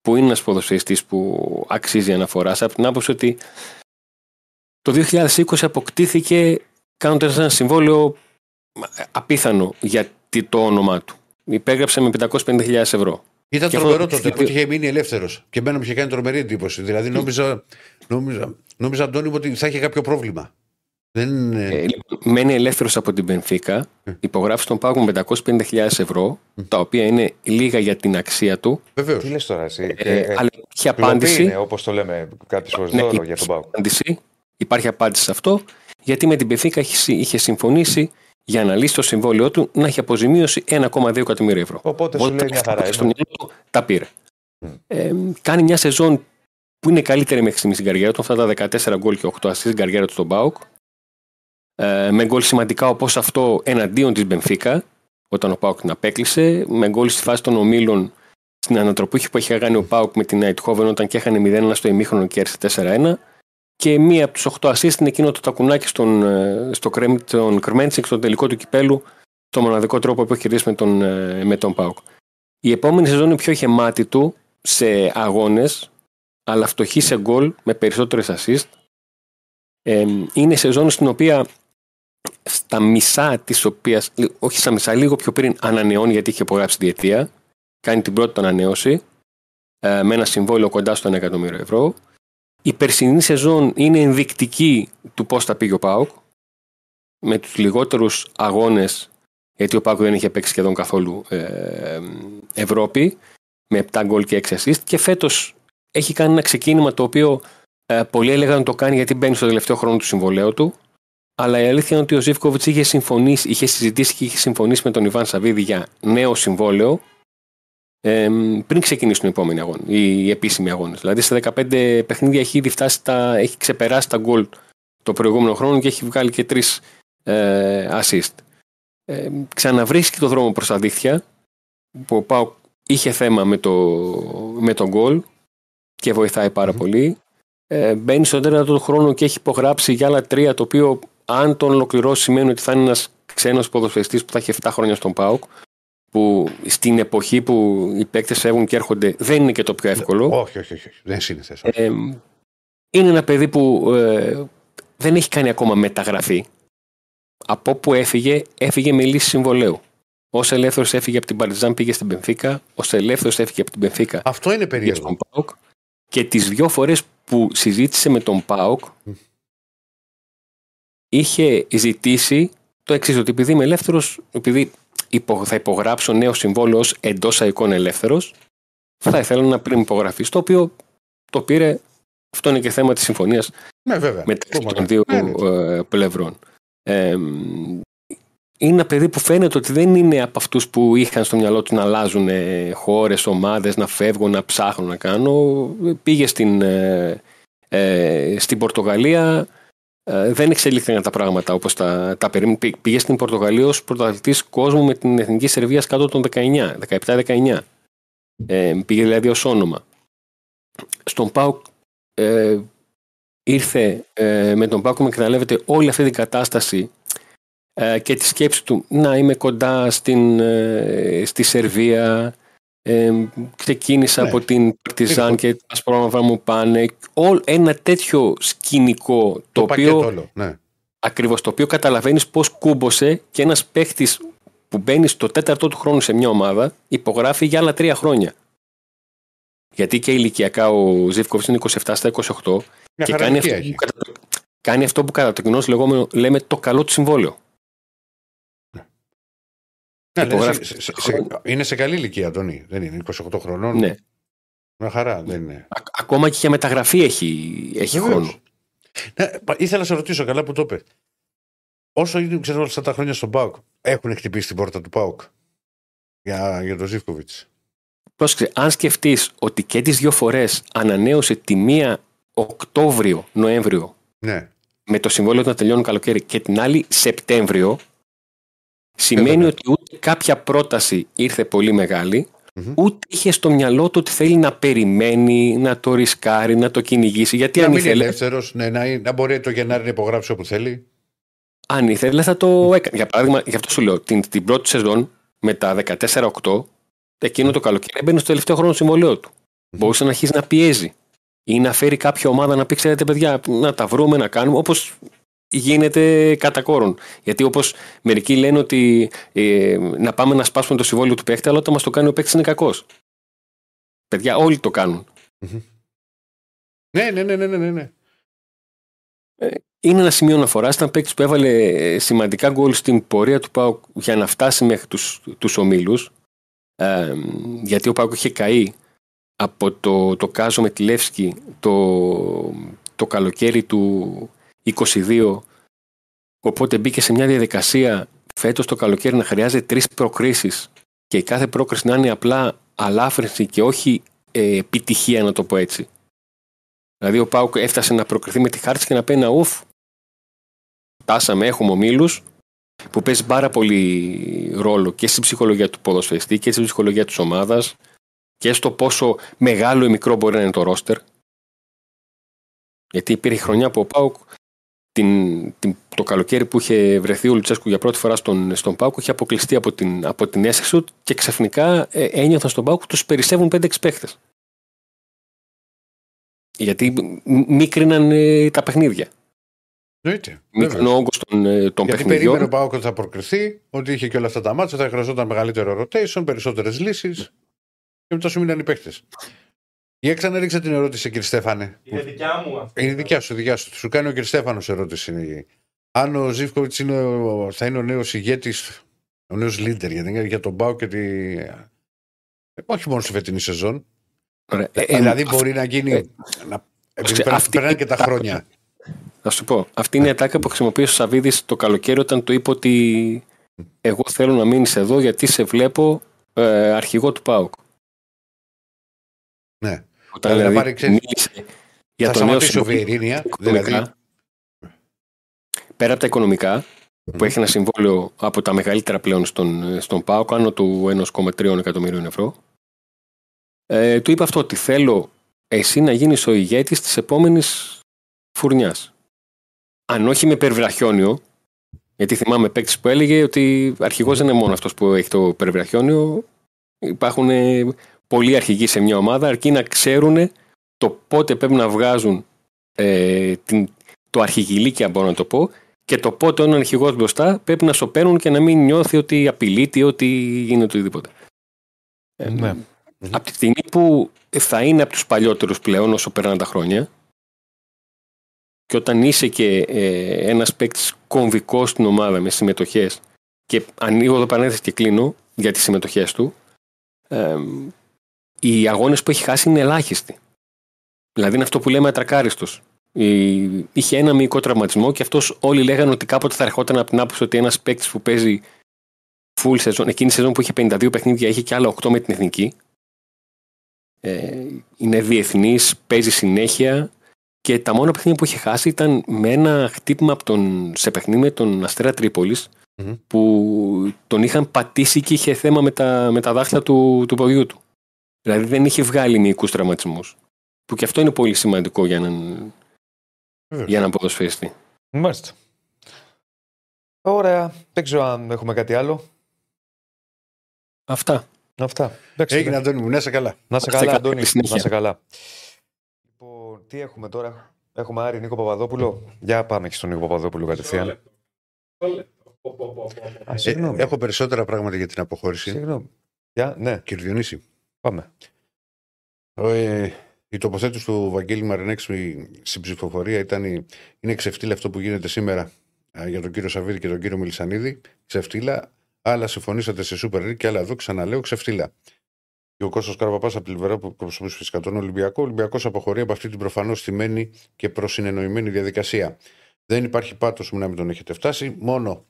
G: που είναι ένας ποδοσφαιριστής που αξίζει αναφοράς, από την άποψη ότι το 2020 αποκτήθηκε κάνοντας ένα συμβόλαιο απίθανο για τι- το όνομά του. Υπέγραψε με 550.000 ευρώ.
B: Ήταν
G: Και
B: τρομερό
G: αυτό-
B: τότε που είχε μείνει ελεύθερος. Και εμένα μου είχε κάνει τρομερή εντύπωση. Δηλαδή νόμιζα, νόμιζα, νόμιζα Αντώνη μου, ότι θα είχε κάποιο πρόβλημα. Δεν.
G: Ε, λοιπόν, μένει ελεύθερος από την Πενφύκα, υπογράφει στον Πάγο με 550.000 ευρώ, τα οποία είναι λίγα για την αξία του,
B: Βεβαίως.
A: Τι λες τώρα εσύ;
G: ε,
A: Ε,
G: αλλά έχει
A: κλοπή
G: απάντηση.
A: είναι, όπως το λέμε κάποιες φορές
G: Ναι,
A: δώρο
G: υπάρχει
A: για τον ΠΑΟΚ.
G: απάντηση. Υπάρχει απάντηση σε αυτό, γιατί με την Πεφίκα είχε, είχε συμφωνήσει για να λύσει το συμβόλαιό του να έχει αποζημίωση 1,2 εκατομμύρια ευρώ.
A: Οπότε σου λέει μια
G: αυτά που
A: χαρά.
G: είχε στο
A: είναι.
G: μυαλό του, τα πήρε. Ε, κάνει μια σεζόν που είναι καλύτερη μέχρι στιγμής στην καριέρα του, αυτά τα 14 γκολ και 8 assist στην καριέρα του στον Μπάουκ. Ε, με γκολ σημαντικά όπως αυτό εναντίον της Μπενφίκα, όταν ο Πάουκ την απέκλεισε. Με γκολ στη φάση των ομίλων στην ανατροπή που είχε κάνει ο Πάουκ με την Νάιτχόβεν όταν και έχανε 0-1 στο ημίχρονο και έρθει 4-1. Και μία από τους 8 assist είναι εκείνο το τακουνάκι στον, ε, στο κρέμ, τον Κρμέντσικ στο τελικό του κυπέλου, το μοναδικό τρόπο που έχει κερδίσει με τον, ε, με τον Πάουκ. Η επόμενη σεζόν είναι πιο γεμάτη του σε αγώνες, αλλά φτωχή σε γκολ με περισσότερες assist. Ε, είναι σεζόν στην οποία στα μισά της οποίας, όχι στα μισά, λίγο πιο πριν ανανεώνει γιατί είχε υπογράψει διετία. Κάνει την πρώτη του ανανέωση ε, με ένα συμβόλαιο κοντά στο 1 εκατομμύριο ευρώ. Η περσινή σεζόν είναι ενδεικτική του πώς θα πήγε ο Πάουκ. Με τους λιγότερους αγώνες, γιατί ο Πάουκ δεν είχε παίξει σχεδόν καθόλου ε, Ευρώπη, με 7 γκολ και 6 assist. Και φέτος έχει κάνει ένα ξεκίνημα το οποίο ε, πολλοί έλεγαν να το κάνει γιατί μπαίνει στο τελευταίο χρόνο του συμβολέου του. Αλλά η αλήθεια είναι ότι ο Ζήφκοβιτς είχε συμφωνήσει, είχε συζητήσει και είχε συμφωνήσει με τον Ιβάν Σαββίδη για νέο συμβόλαιο ε, πριν ξεκινήσουν οι επόμενοι αγώνες, οι επίσημοι αγώνες. Δηλαδή σε 15 παιχνίδια έχει ήδη φτάσει τα, έχει ξεπεράσει τα γκολ το προηγούμενο χρόνο και έχει βγάλει και τρεις ε, assist. Ε, ξαναβρίσκει το δρόμο προς τα δίχτυα που ο Πάουκ είχε θέμα με το, με τον γκολ και βοηθάει πάρα πολύ. Ε, μπαίνει στον τέταρτο χρόνο και έχει υπογράψει για άλλα τρία, το οποίο αν τον ολοκληρώσει σημαίνει ότι θα είναι ένας ξένος ποδοσφαιριστής που θα έχει 7 χρόνια στον ΠΑΟΚ. Που στην εποχή που οι παίκτες φεύγουν και έρχονται δεν είναι και το πιο εύκολο.
B: Όχι, όχι, όχι. Δεν σύνηθες.
G: Ε, είναι ένα παιδί που ε, δεν έχει κάνει ακόμα μεταγραφή. Από όπου έφυγε, έφυγε με λύση συμβολέου. Ω ελεύθερος έφυγε από την Παρτιζάν, πήγε στην Πενφύκα. Ω ελεύθερος έφυγε από την Πενφύκα
B: Αυτό είναι
G: για
B: περίεργο.
G: τον ΠΑΟΚ και τις δυο φορές που συζήτησε με τον ΠΑΟΚ είχε ζητήσει το εξής ότι επειδή είμαι ελεύθερος, επειδή υπο- θα υπογράψω νέο συμβόλαιο ως εντός αικών ελεύθερος, θα ήθελα να πριν υπογραφεί, το οποίο το πήρε, αυτό είναι και θέμα της συμφωνίας
B: Ναι, βέβαια.
G: μεταξύ
B: Πού
G: των
B: μα-
G: δύο
B: Ναι, ναι.
G: ε, πλευρών. Ε, είναι ένα παιδί που φαίνεται ότι δεν είναι από αυτούς που είχαν στο μυαλό του να αλλάζουν ε, χώρες, ομάδες, να φεύγουν, να ψάχνουν να κάνουν. Πήγε στην, ε, ε, στην Πορτογαλία, ε, δεν εξελίχθηκαν τα πράγματα όπως τα, τα περίμενε. Πή- Πήγε στην Πορτογαλία ως πρωταθλητής κόσμου με την Εθνική Σερβίας κάτω των 19, 17-19. Ε, πήγε δηλαδή ως όνομα. Στον ΠΑΟΚ ε, ήρθε ε, με τον Πάκο με εκμεταλλεύεται όλη αυτή την κατάσταση ε, και τη σκέψη του να είμαι κοντά στην, ε, στη Σερβία ε, ξεκίνησα
B: Ναι.
G: από την Παρτιζάν
B: Είναι
G: και τα ασπρόμαυρα μου πάνε Όλ, ένα τέτοιο σκηνικό το,
B: Το
G: οποίο
B: πακέτο όλο. Ναι.
G: ακριβώς το οποίο καταλαβαίνεις πως κούμποσε και ένας παίχτης που μπαίνει στο τέταρτο του χρόνου σε μια ομάδα υπογράφει για άλλα τρία χρόνια. Γιατί και ηλικιακά ο Ζήφκοβιτς είναι 27 στα 28
B: Μια
G: και
B: χαρά
G: κάνει
B: ηλικία
G: αυτό,
B: έχει.
G: που κατά, το- κάνει αυτό που κατά το κοινό λεγόμενο λέμε το καλό του συμβόλαιο.
B: Ναι, ναι,
G: υπογράφει.
B: σε- σε- σε- είναι σε καλή ηλικία, Αντώνη. Δεν είναι 28 χρονών.
G: Ναι.
B: Μια χαρά, δεν είναι.
G: Α- ακόμα και για μεταγραφή έχει, έχει
B: Βεβαίως.
G: χρόνο.
B: Ναι, πα- ήθελα να σε ρωτήσω καλά που το είπες. Όσο είναι, ξέρω, όλα αυτά τα χρόνια στον Πάουκ, έχουν χτυπήσει την πόρτα του Πάουκ για, για τον Ζήφκοβιτς;
G: Πρόσεξε, αν σκεφτείς ότι και τις δύο φορές ανανέωσε τη μία Οκτώβριο-Νοέμβριο
B: Ναι.
G: με το συμβόλαιο να τελειώνει καλοκαίρι και την άλλη Σεπτέμβριο, σημαίνει
B: βέβαια.
G: ότι ούτε κάποια πρόταση ήρθε πολύ μεγάλη,
B: Μμμ.
G: ούτε είχε στο μυαλό του ότι θέλει να περιμένει, να το ρισκάρει, να το κυνηγήσει. Γιατί
B: να
G: αν
B: μην είναι
G: ήθελε,
B: ελεύθερος, ναι, να, να μπορεί το Γενάρη να υπογράψει όπου θέλει.
G: αν ήθελε θα το έκανε. Για παράδειγμα, γι' αυτό σου λέω, την, την πρώτη σεζόν με τα 14-8, εκείνο το καλοκαίρι έμπαινε στο τελευταίο χρόνο συμβολέου του. Μπορούσε να αρχίσει να πιέζει ή να φέρει κάποια ομάδα να πει: Ξέρετε, παιδιά, να τα βρούμε, να κάνουμε όπως γίνεται κατά κόρον. Γιατί όπως μερικοί λένε ότι ε, να πάμε να σπάσουμε το συμβόλαιο του παίκτη, αλλά όταν μας το κάνει ο παίκτης είναι κακός. Παιδιά, όλοι το κάνουν.
B: Ναι, ναι, ναι, ναι, ναι, ναι.
G: είναι ένα σημείο αναφοράς. Ήταν παίκτης που έβαλε ε, σημαντικά γκολ στην πορεία του Πάουκ για να φτάσει μέχρι τους, τους ομίλους. Ε, γιατί ο Πάουκ είχε καεί από το, το Κάζο με τη Λεύσκη το, το καλοκαίρι του 22 οπότε μπήκε σε μια διαδικασία φέτος το καλοκαίρι να χρειάζεται τρεις προκρίσεις και η κάθε πρόκριση να είναι απλά αλάφρυνση και όχι ε, επιτυχία να το πω έτσι. Δηλαδή ο Πάουκ έφτασε να προκριθεί με τη χάρτη και να πει ένα ουφ. Φτάσαμε, έχουμε ομίλους που παίζει πάρα πολύ ρόλο και στην ψυχολογία του ποδοσφαιριστή και στην ψυχολογία της ομάδας και στο πόσο μεγάλο ή μικρό μπορεί να είναι το ρόστερ. Γιατί υπήρχε χρονιά που ο Πάουκ την, την, το καλοκαίρι που είχε βρεθεί ο Λουτσέσκου για πρώτη φορά στον, στον Πάουκ είχε αποκλειστεί από την, από την αίσθηση του και ξαφνικά ε, ένιωθαν στον Πάουκ τους περισσεύουν 5-6 παίχτες. Γιατί μ- μίκριναν ε, τα παιχνίδια.
B: Εννοείται.
G: Μίκρινε
B: Βέβαια.
G: ο όγκος των, ε, των
B: Γιατί
G: παιχνιδιών.
B: περίμενε ο Πάοκ ότι θα προκριθεί, ότι είχε και όλα αυτά τα μάτια, θα χρειαζόταν μεγαλύτερο rotation, περισσότερες λύσεις. Και μετά σου μείναν οι παίχτες. Για ξαναρίξα την ερώτηση, κύριε Στέφανε.
D: Είναι δικιά μου αυτή.
B: Είναι δικιά σου, δικιά σου. Σου κάνει ο κύριε Στέφανος ερώτηση. είναι. Αν ο Ζήφκοβιτς θα είναι ο νέος ηγέτης, ο νέος leader για, την- για τον Πάο και τη. Όχι μόνο στη φετινή σεζόν.
G: Ωραία. Ε, ε,
B: δηλαδή
G: αυ-
B: μπορεί να γίνει.
G: ε,
B: να, επειδή
G: σε-
B: περνά-
G: αυτή-
B: περνάνε και τα χρόνια.
G: Θα σου πω. Αυτή είναι η ατάκα που χρησιμοποίησε ο Σαββίδης το καλοκαίρι όταν του είπε ότι εγώ θέλω να μείνεις εδώ γιατί σε βλέπω ε, αρχηγό του ΠΑΟΚ.
B: Ναι.
G: Όταν
B: Δηλαδή,
G: δηλαδή,
B: πάρει, ξέρεις,
G: μίλησε για
B: θα
G: το νέο
B: σταματήσει ο
G: συμβόλαιο
B: Βιερίνια.
G: οικονομικά,
B: Δηλαδή,
G: Πέρα από τα οικονομικά, που έχει ένα συμβόλαιο από τα μεγαλύτερα πλέον στον, στον ΠΑΟΚ, άνω του 1,3 εκατομμυρίων ευρώ, ε, του είπε αυτό ότι θέλω εσύ να γίνεις ο ηγέτης της επόμενης φουρνιάς. Αν όχι με περιβραχιόνιο, γιατί θυμάμαι παίκτης που έλεγε ότι αρχηγός δεν είναι μόνο αυτός που έχει το περιβραχιόνιο, υπάρχουν ε, πολλοί αρχηγοί σε μια ομάδα, αρκεί να ξέρουν το πότε πρέπει να βγάζουν ε, την, το αρχηγηλίκια, μπορώ να το πω, και το πότε όταν είναι αρχηγό μπροστά πρέπει να σωπαίνουν και να μην νιώθει ότι απειλείται ή ότι γίνεται οτιδήποτε. Ε,
A: Ναι.
G: Από τη στιγμή που θα είναι από τους παλιότερους πλέον όσο περνάνε τα χρόνια και όταν είσαι και ε, ένας παίκτης κομβικός στην ομάδα με συμμετοχές και ανοίγω εδώ παρένθεση και κλείνω για τις συμμετοχές του ε, οι αγώνες που έχει χάσει είναι ελάχιστοι. Δηλαδή είναι αυτό που λέμε ατρακάριστος. Η- Είχε ένα μυϊκό τραυματισμό και αυτός όλοι λέγανε ότι κάποτε θα ερχόταν από την άποψη ότι ένας παίκτης που παίζει full σεζόν, εκείνη η σεζόν που είχε 52 παιχνίδια είχε και άλλα 8 με την εθνική. Ε, είναι διεθνής, παίζει συνέχεια και τα μόνα παιχνίδια που είχε χάσει ήταν με ένα χτύπημα από τον, σε παιχνίδι με τον Αστέρα Τρίπολης,
B: Μμμ.
G: που τον είχαν πατήσει και είχε θέμα με τα, με τα δάχτυλα του, του ποδιού του. Δηλαδή δεν είχε βγάλει μυϊκούς τραυματισμούς. Που και αυτό είναι πολύ σημαντικό για έναν,
B: Βεβαίως.
G: για έναν ποδοσφαιριστή.
A: Μάλιστα. Ωραία. Δεν ξέρω αν έχουμε κάτι άλλο.
G: Αυτά.
A: Αυτά. Εντάξει,
B: Έγινε, Αντώνη μου, να είσαι καλά.
A: Να σε
G: Να είστε
A: καλά,
G: καλά,
A: Αντώνη.
G: καλή συνέχεια.
A: Να σε καλά. Λοιπόν, τι έχουμε τώρα; Έχουμε Άρη Νίκο Παπαδόπουλο. Για πάμε και στον Νίκο Παπαδόπουλο κατευθείαν. Α,
B: Ε,
A: συγγνώμη.
B: έχω περισσότερα πράγματα για την αποχώρηση.
A: Συγγνώμη. Για, ναι,
B: Κύριε Διονύση.
A: Πάμε.
B: Ε, η τοποθέτηση του Βαγγέλη Μαρινέξη στην ψηφοφορία ήταν η- είναι ξεφτύλα αυτό που γίνεται σήμερα α, για τον κύριο Σαββίδη και τον κύριο Μιλισανίδη. Ξεφτύλα. Άλλα συμφωνήσατε σε Super League και άλλα εδώ ξαναλέω ξεφτύλα. Και ο Κώστας Καραπαπάς από τη Λιβερά που εκπροσωπούσε φυσικά τον Ολυμπιακό. Ο Ολυμπιακός αποχωρεί από αυτή την προφανώς στημένη και προσυνεννοημένη διαδικασία. Δεν υπάρχει πάτος που να μην τον έχετε φτάσει. Μόνο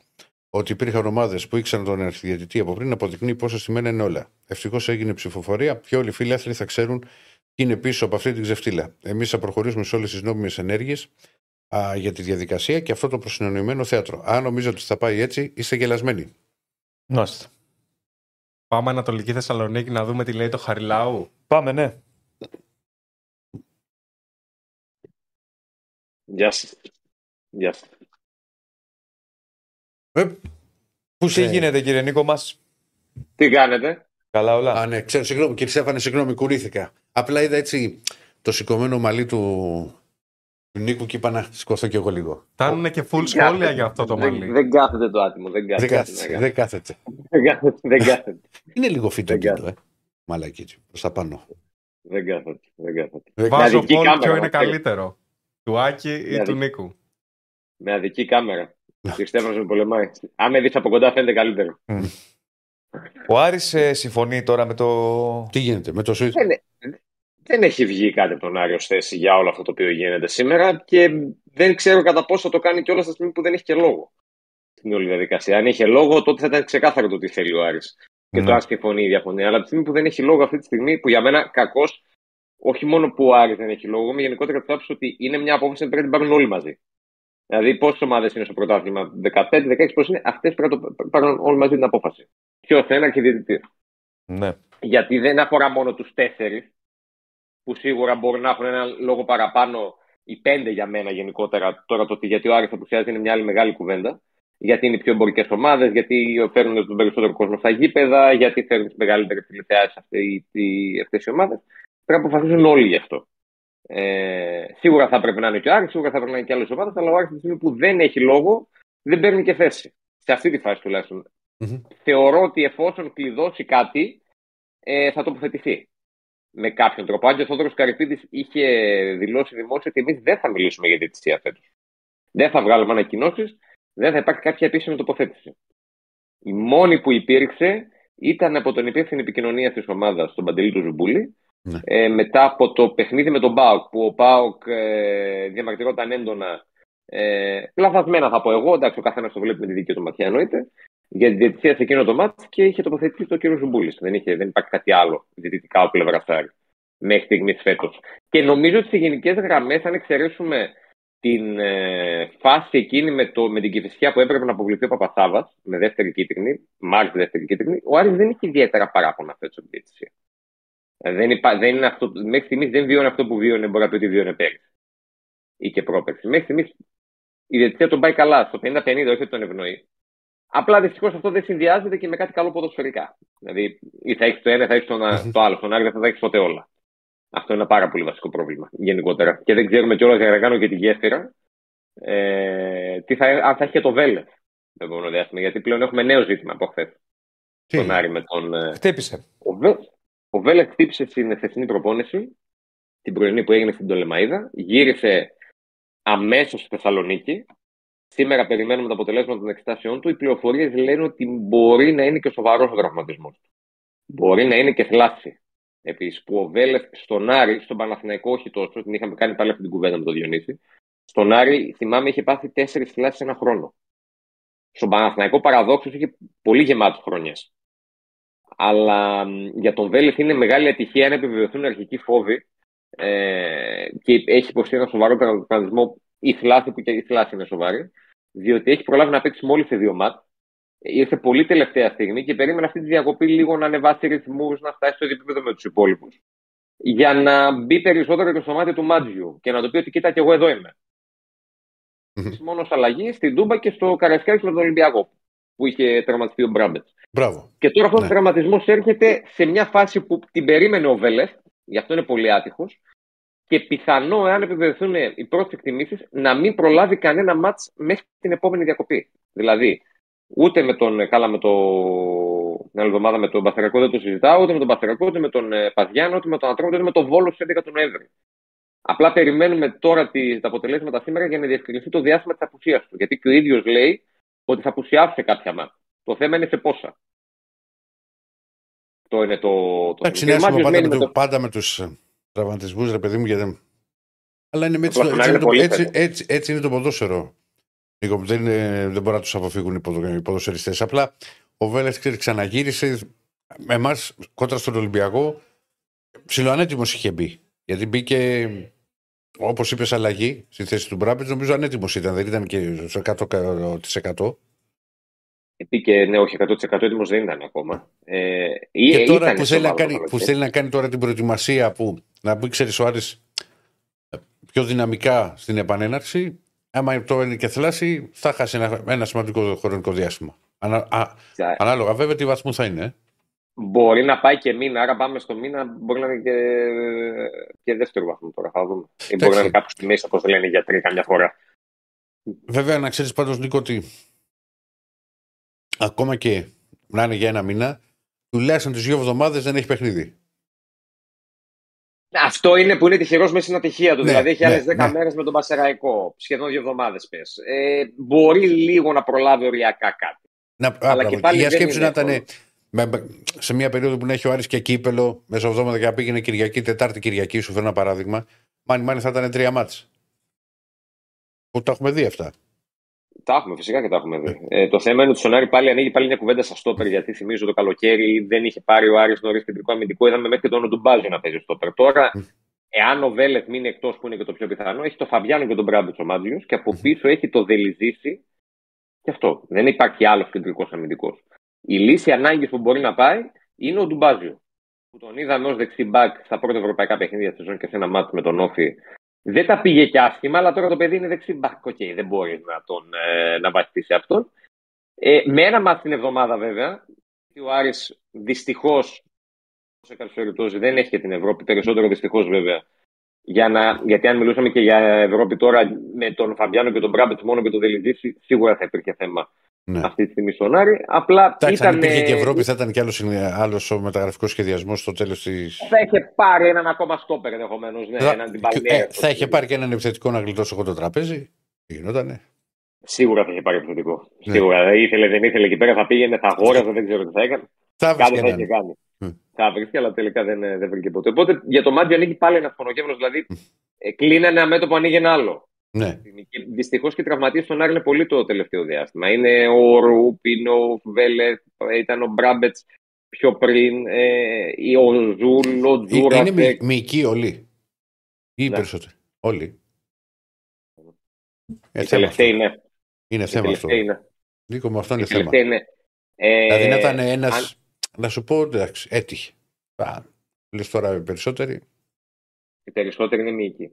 B: ότι υπήρχαν ομάδες που ήξεραν τον αρχιδιαιτητή από πριν αποδεικνύει πόσο στημένα είναι όλα. Ευτυχώς έγινε ψηφοφορία και όλοι οι φίλοι άθλοι θα ξέρουν τι είναι πίσω από αυτή την ξεφτύλα. Εμείς θα προχωρήσουμε σε όλες τις νόμιμες ενέργειες για τη διαδικασία και αυτό το προσυνοημένο θέατρο. Αν νομίζετε ότι θα πάει έτσι, είστε γελασμένοι.
A: Νόστε.
F: Πάμε Ανατολική Θεσσαλονίκη να δούμε τι λέει το Χαριλάου.
A: Πάμε, ναι.
H: Γεια σας. Γεια σας.
B: Ε, πού
A: Τι
B: σε...
A: γίνεται, κύριε Νίκο μας;
H: Τι κάνετε;
A: Καλά, όλα.
B: Α, ναι, ξέρω, συγγνώμη, κύριε Στέφανε, συγγνώμη, κουρήθηκα. Απλά είδα έτσι το σηκωμένο μαλλί του, του Νίκου και είπα να σηκωθώ κι εγώ λίγο.
F: Φτάνουν και full σχόλια για αυτό το
H: δεν,
F: μαλλί.
H: δεν κάθεται το άτιμο. Δεν
B: Δεν
H: κάθεται.
B: κάθεται. Δεν κάθεται.
H: Δεν κάθεται. Δεν κάθεται.
B: Είναι λίγο φύτο
H: Δεν
B: εκεί, ε. Μαλάκι έτσι, προς τα πάνω.
H: Δεν κάθεται. Δεν κάθεται.
B: Δεν
F: Βάζω
H: αδική
F: πόλ
H: κάμερα,
F: ποιο είναι
H: να ξέρεις.
F: καλύτερο. Του Άκη ή
H: Δηλαδή-
F: του Νίκου.
H: Με αδική κάμερα. Και Στέφανος με πολεμάει. Αν με δεις από κοντά φαίνεται καλύτερο.
A: Ο Άρης ε, συμφωνεί τώρα με το.
B: Τι γίνεται με το Σουίτ.
H: Δεν, δεν έχει βγει κάτι από τον Άριο ως θέση για όλο αυτό το οποίο γίνεται σήμερα και δεν ξέρω κατά πόσο το κάνει κιόλας στη στιγμή που δεν έχει και λόγο στην όλη διαδικασία. Αν είχε λόγο, τότε θα ήταν ξεκάθαρο το τι θέλει ο Άρης. Και
A: Ναι.
H: το αν συμφωνεί ή διαφωνεί. Αλλά από τη στιγμή που δεν έχει λόγο αυτή τη στιγμή, που για μένα κακώς, όχι μόνο που ο Άρης δεν έχει λόγο, είμαι γενικότερα τη άποψης ότι είναι μια απόφαση που πρέπει να την πάρουν όλοι μαζί. Δηλαδή, πόσες ομάδες είναι στο πρωτάθλημα, 15-16 πώ είναι, αυτές πρέπει να το πάρουν όλοι μαζί την απόφαση. Ποιο θα είναι αρχιδιαιτητή
A: Ναι.
H: γιατί δεν αφορά μόνο τους τέσσερις που σίγουρα μπορεί να έχουν ένα λόγο παραπάνω οι πέντε για μένα γενικότερα τώρα το ότι γιατί ο Άρης απουσιάζει είναι μια άλλη μεγάλη κουβέντα γιατί είναι οι πιο εμπορικές ομάδες, γιατί φέρνουν τον περισσότερο κόσμο στα γήπεδα, γιατί φέρνουν τις μεγαλύτερες τηλεθεάσεις αυτές οι, αυτές οι ομάδες. Πρέπει να αποφασίσουν όλοι γι' αυτό. Ε, σίγουρα θα πρέπει να είναι και ο Άρης, σίγουρα θα πρέπει να είναι και άλλες ομάδες, αλλά ο Άρης τη στιγμή που δεν έχει λόγο δεν παίρνει και θέση. Σε αυτή τη φάση τουλάχιστον.
B: Μμμ.
H: Θεωρώ ότι εφόσον κλειδώσει κάτι, ε, θα τοποθετηθεί με κάποιον τρόπο. Αν και ο Θόδωρος Καρυπίδης είχε δηλώσει δημόσια ότι εμείς δεν θα μιλήσουμε για διαιτησία φέτος. Δεν θα βγάλουμε ανακοινώσεις, δεν θα υπάρχει κάποια επίσημη τοποθέτηση. Η μόνη που υπήρξε ήταν από τον υπεύθυνο επικοινωνίας της ομάδας, τον Παντελή τον Ζουμπούλη,
B: Ναι.
H: ε, μετά από το παιχνίδι με τον ΠΑΟΚ, που ο ΠΑΟΚ ε, διαμαρτυρόταν έντονα. Ε, λαθασμένα θα πω εγώ, εντάξει, ο καθένας το βλέπει με τη δική του ματιά εννοείται για τη διαιτησία σε εκείνο το ματς και είχε τοποθετηθεί ο κύριος Ζουμπούλης. Δεν, είχε- δεν υπάρχει κάτι άλλο διαιτητικά από πλευρά Άρη μέχρι στιγμής φέτος. Και νομίζω ότι σε γενικές γραμμές, αν εξαιρέσουμε την ε, φάση εκείνη με, το, με την Κηφισιά που έπρεπε να αποβληθεί ο Παπαθάβα με δεύτερη κίτρινη, μάλιστα δεύτερη κίτρινη, ο Άρης δεν είχε ιδιαίτερα παράπονα φέτος από τη διαιτησία. Ε, Δεν υπά, δεν είναι αυτό, μέχρι στιγμής δεν βιώνει αυτό που βίωνε, μπορεί να πει ότι βίωνε πέρυσι ή και πρόπερσι. Μέχρι στιγμής η διαιτησία τον πάει καλά, στο 50-50, όχι ότι τον ευνοεί. Απλά δυστυχώς αυτό δεν συνδυάζεται και με κάτι καλό ποδοσφαιρικά. Δηλαδή, ή θα έχεις το ένα, ή θα έχεις το, ένα- το άλλο. Στον Άρη δεν θα τα έχεις ποτέ όλα. Αυτό είναι ένα πάρα πολύ βασικό πρόβλημα γενικότερα. Και δεν ξέρουμε κιόλας για να κάνω και τη γέφυρα ε, τι θα, αν θα έχει και το Βέλε το επόμενο διάστημα. Γιατί πλέον έχουμε νέο ζήτημα από χθες.
B: Τι;
H: Τον Άρη με τον. ε,
A: Χτύπησε.
H: ο, Βε... ο Βέλε χτύπησε στην χθεσινή προπόνηση, την πρωινή που έγινε στην Τολεμαίδα. Γύρισε αμέσως στη Θεσσαλονίκη. Σήμερα περιμένουμε τα αποτελέσματα των εξετάσεών του. Οι πληροφορίες λένε ότι μπορεί να είναι και σοβαρός ο τραυματισμός του. Μπορεί να είναι και θλάση. Επίσης, που ο Βέλε στον Άρη, στον Παναθηναϊκό, όχι τόσο, την είχαμε κάνει πάλι αυτή την κουβέντα με τον Διονύση. Στον Άρη, θυμάμαι, είχε πάθει τέσσερις θλάσεις ένα χρόνο. Στον Παναθηναϊκό παραδόξως είχε πολύ γεμάτες χρονιές. Αλλά μ, για τον Βέλεθ είναι μεγάλη ατυχία αν επιβεβαιωθούν αρχικοί φόβοι ε, και έχει υποστεί ένα σοβαρό τραυματισμό η θλάση που και η θλάση είναι σοβαρή, διότι έχει προλάβει να παίξει μόλις σε δύο μάτς. Ήρθε πολύ τελευταία στιγμή και περίμενε αυτή τη διακοπή λίγο να ανεβάσει ρυθμούς, να φτάσει στο ίδιο επίπεδο με τους υπόλοιπους. Για να μπει περισσότερο και στο μάτι του Μάτζιου και να το πει ότι κοίτα και εγώ εδώ είμαι.
B: Μμμ.
H: Μόνος αλλαγής στην Τούμπα και στο Καρασκάκι με τον Ολυμπιακό που είχε τραυματιστεί ο Μπράμπετ.
B: Μπράβο.
H: Και τώρα αυτός
B: Ναι.
H: ο τραυματισμός έρχεται σε μια φάση που την περίμενε ο Βέλεθ, γι' αυτό είναι πολύ άτυχος, και πιθανό, εάν επιβεβαιωθούν οι πρώτες εκτιμήσεις, να μην προλάβει κανένα μάτς μέχρι την επόμενη διακοπή. Δηλαδή, ούτε με τον. Καλά, με το. Την άλλη εβδομάδα με τον Παθερακό δεν το συζητάω, ούτε με τον Παθερακό, ούτε με τον ε, Παδιάνο, ούτε με τον Ατρόμητο, ούτε με τον Βόλος στι 11 του Νοέμβρη. Απλά περιμένουμε τώρα τις, τα αποτελέσματα σήμερα για να διευκρινιστεί το διάστημα της απουσίας του. Γιατί και ο ίδιος λέει ότι θα απουσιάσει σε κάποια μάτια. Το θέμα είναι σε πόσα. Αυτό είναι το, το
B: Εντάξει,
H: θέμα.
B: είναι
H: Και ο
B: άσχημο
H: Μάτζιος
B: πάντα,
H: μένει
B: με
H: με
B: το, πάντα με τους τραυματισμούς, ρε παιδί μου, γιατί. Αλλά είναι, έτσι,
H: Απλά
B: το-
H: στον
B: έτσι,
H: Άρη
B: είναι το,
H: είναι πολύ
B: έτσι,
H: φέτος.
B: έτσι, έτσι είναι το ποδόσφαιρο. Νίκο, δεν, είναι- δεν μπορεί να τους αποφύγουν οι ποδο- οι ποδοσφαιριστές. Απλά ο Βέλε ξαναγύρισε με εμάς κόντρα στον Ολυμπιακό. Ψιλοανέτοιμο είχε μπει. Γιατί μπήκε, όπως είπες, αλλαγή στη θέση του Μπράμπετς. Νομίζω ανέτοιμος ήταν. Δεν ήταν και στο 100%.
H: Μπήκε, ναι, όχι 100% έτοιμος δεν ήταν ακόμα. Ε, ή-
B: Και τώρα
H: ήταν
B: που
H: σε
B: θέλει, να
H: ομάδα
B: κάνει,
H: το
B: που
H: καλοκαίρι.
B: θέλει να κάνει τώρα την προετοιμασία που να μπει, ξέρεις, ο Άρης πιο δυναμικά στην επανέναρξη, άμα το είναι και θλάσει, θα χάσει ένα, ένα σημαντικό χρονικό διάστημα. Ανα, α,
H: Τσα-
B: ανάλογα βέβαια τι βαθμό θα είναι. Ε.
H: Μπορεί να πάει και μήνα, άρα πάμε στο μήνα. Μπορεί να είναι και, και δεύτερο βαθμό τώρα. Θα δούμε. Ή μπορεί να είναι κάπου στη μέση, όπως λένε οι γιατροί καμιά φορά.
B: Βέβαια, να ξέρεις πάντως, Νίκο, ότι ακόμα και να είναι για ένα μήνα, τουλάχιστον τις δύο εβδομάδες δεν έχει παιχνίδι.
H: Αυτό είναι που είναι τυχερός μέσα στην ατυχία του.
B: Ναι,
H: δηλαδή έχει
B: ναι,
H: άλλες 10
B: ναι.
H: μέρες με τον Πασεραϊκό. Σχεδόν δύο εβδομάδες πες. Ε, μπορεί λίγο να προλάβει οριακά κάτι.
B: Να, α,
H: Αλλά
B: μπράβο.
H: και πάλι
B: για
H: δεν
B: σκέψη
H: είναι
B: να ήταν
H: εύκολο.
B: με- με- σε μια περίοδο που να έχει ο Άρης και κύπελο, μέσα εβδομάδα και να πήγαινε Κυριακή, Τετάρτη Κυριακή, σου φέρνω ένα παράδειγμα. Μάνι, μάνι θα ήταν τρία μάτς. Που τα έχουμε δει αυτά;
H: Τα έχουμε, φυσικά και τα έχουμε δει. Ε, το θέμα είναι ότι στον Άρη πάλι ανοίγει πάλι μια κουβέντα στα στόπερ. Γιατί θυμίζω το καλοκαίρι δεν είχε πάρει ο Άρης νωρίς κεντρικό αμυντικό. Είδαμε μέχρι και τον Οντουμπάζο να παίζει στόπερ. Τώρα, εάν ο Βέλεθ μείνει εκτός που είναι και το πιο πιθανό, έχει το Φαβιάνο και τον Μπράμπετ ο Μάτζιο και από πίσω έχει το Δελιζήση. Και αυτό. Δεν υπάρχει άλλος κεντρικός αμυντικός. Η λύση ανάγκης που μπορεί να πάει είναι ο Ντουμπάζιο. Που τον είδαμε ως δεξί μπακ στα πρώτα ευρωπαϊκά παιχνίδια της σεζόν και σε ένα ματς με τον ΟΦΗ. Δεν τα πήγε και άσχημα, αλλά τώρα το παιδί είναι δεξί μπακ. Οκ, δεν μπορείς να τον ε, να βασιστείς αυτόν. Ε, με ένα ματς την εβδομάδα βέβαια. Ο Άρης δυστυχώς, σε κάποιες περιπτώσεις, δεν έχει και την Ευρώπη. Περισσότερο δυστυχώς βέβαια. Για να, γιατί αν μιλούσαμε και για Ευρώπη τώρα με τον Φαμπιάνο και τον Μπράμπετ μόνο και τον Δελιζήση, σίγουρα θα υπήρχε θέμα
B: Ναι.
H: αυτή τη στιγμή στον Άρη. Απλά
B: Εντάξει, αν
H: ήταν,
B: υπήρχε και
H: ε,
B: Ευρώπη, θα ήταν κι άλλος ο μεταγραφικός σχεδιασμός στο τέλος τη.
H: θα είχε πάρει έναν ακόμα στόπερ ενδεχομένως. Ναι, έναν την Παλμέρα.
B: ε, θα είχε πάρει και έναν επιθετικό να γλιτώσω εγώ το τραπέζι. Τι γινότανε;
H: Σίγουρα θα είχε πάρει επιθετικό.
B: Ναι.
H: Σίγουρα. Δεν ήθελε, δεν ήθελε εκεί πέρα, θα πήγαινε, θα αγόραζε, δεν ξέρω τι θα έκανε.
B: Θα
H: Κάτι
B: βρει
H: θα είχε
B: έναν.
H: κάνει.
B: Μμ.
H: Θα βρήκε, αλλά τελικά δεν, δεν βρήκε ποτέ. Οπότε για το Μάτζιο ανοίγει πάλι ένας φωνοκέφαλο. Δηλαδή ε, κλείνει ένα μέτωπο, ανοίγει ένα άλλο.
B: Ναι.
H: Δυστυχώς και οι τραυματίες στον Άρη είναι πολύ το τελευταίο διάστημα. Είναι ο Ρούπ, είναι ο Βέλεθ, ήταν ο Μπράμπετς πιο πριν, ε, ή ο Ζούλ, ο
B: Ε,
H: Τζούρα.
B: Είναι μυ- μυϊκοί όλοι. Ή
H: Ναι.
B: περισσότεροι. Όλοι. Ε,
H: Οι
B: θέμα
H: τελευταίοι
B: αυτό.
H: είναι.
B: Είναι
H: Οι
B: θέμα αυτό.
H: τελευταίοι είναι.
B: Νίκο, με αυτό
H: Οι
B: είναι θέμα.
H: τελευταίοι είναι. Ε,
B: Δηλαδή να ήταν ένα.
H: αν-
B: Να σου πω, εντάξει, έτυχε. Λες τώρα οι περισσότεροι.
H: Οι περισσότεροι είναι μυϊκοί.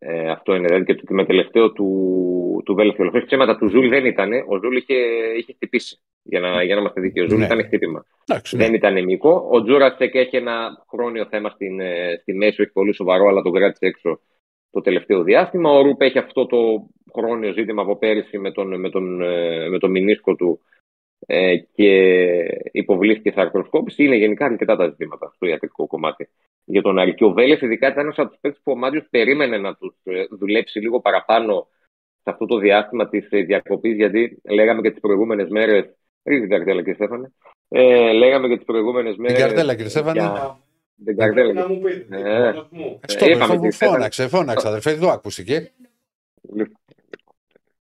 H: Αυτή τη στιγμή που μιλάμε. Ε, αυτό είναι. Δηλαδή και το με τελευταίο του, του Βέλεθ και ολοκλήρωση. Ψέματα του Ζούλ δεν ήταν. Ο Ζούλ είχε, είχε χτυπήσει. Για να, για να είμαστε δίκαιοι. Ο Ζούλ
B: Ναι.
H: ήταν χτύπημα.
B: Εντάξει, ναι.
H: Δεν ήταν μυϊκό. Ο Τζούρασεκ έχει ένα χρόνιο θέμα στην, ε, στη μέση, όχι πολύ σοβαρό, αλλά τον κράτησε έξω το τελευταίο διάστημα. Ο Ρούπ έχει αυτό το χρόνιο ζήτημα από πέρυσι με τον, με τον, ε, με τον μηνίσκο του ε, και υποβλήθηκε σε αρθροσκόπηση. Είναι γενικά αρκετά τα ζητήματα στο ιατρικό κομμάτι για τον Άρη. Και ο Βέλες, ειδικά, ήταν ένας από τους παίκτες που ο Μάτιο περίμενε να τους δουλέψει λίγο παραπάνω σε αυτό το διάστημα της διακοπής, γιατί λέγαμε και τις προηγούμενες μέρες. Ρίχνει την καρτέλα, κύριε Στέφανε. Ε, λέγαμε και τις προηγούμε μέρες.
B: Την καρτέλα, κύριε Στέφανε.
H: Την καρτέλα.
D: Να μου πείτε.
H: Ε.
D: μόνος μου.
B: Στο
H: είπαμε
B: είπαμε,
H: τι Στέφανε.
B: φώναξε, φώναξε, αδερφέ, εδώ ακούστηκε.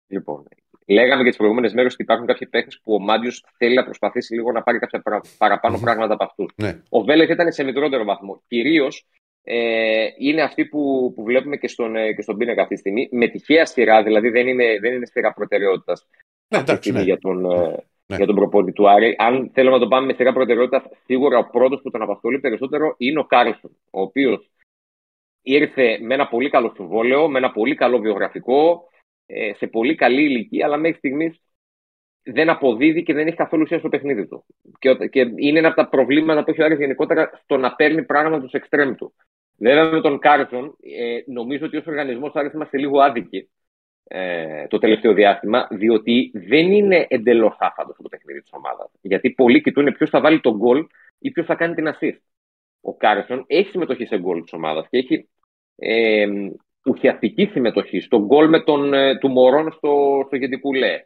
H: Λοιπόν, λέγαμε και τις προηγούμενες μέρες ότι υπάρχουν κάποιοι παίχτες που ο Μάντζιος θέλει να προσπαθήσει λίγο να πάρει κάποια παρα- παραπάνω πράγματα από αυτούς.
B: Ναι.
H: Ο Βέλεθ ήταν σε μικρότερο βαθμό. Κυρίως ε, είναι αυτοί που, που βλέπουμε και στον, ε, και στον πίνακα αυτή τη στιγμή. Με τυχαία σειρά, δηλαδή δεν είναι, δεν είναι σειρά προτεραιότητας
B: Ναι,
H: αυτή τη
B: εντάξει,
H: στιγμή
B: ναι.
H: για τον, ε,
B: Ναι.
H: για τον προπονητή του Άρη. Αν θέλουμε να το πάμε με σειρά προτεραιότητας, σίγουρα ο πρώτος που τον απασχολεί περισσότερο είναι ο Κάρλσον, ο οποίος ήρθε με ένα πολύ καλό συμβόλαιο, με ένα πολύ καλό βιογραφικό, ε, σε πολύ καλή ηλικία, αλλά μέχρι στιγμής δεν αποδίδει και δεν έχει καθόλου ουσία στο παιχνίδι του. Και, ο- και είναι ένα από τα προβλήματα που έχει ο Άρης γενικότερα στο να παίρνει πράγματα από τους εξτρέμ του. Βέβαια με τον Κάρλσον, ε, νομίζω ότι ως οργανισμός Άρης είμαστε λίγο άδικοι ε, το τελευταίο διάστημα, διότι δεν είναι εντελώς άφαντος το παιχνίδι της ομάδας. Γιατί πολλοί κοιτούν ποιος θα βάλει το γκολ ή ποιος θα κάνει την assist. Ο Κάρλσον έχει συμμετοχή σε γκολ της ομάδας και έχει ε, ουσιαστική συμμετοχή στο γκολ με τον, ε, του Μορόν στο, στο Γεντικουλέ.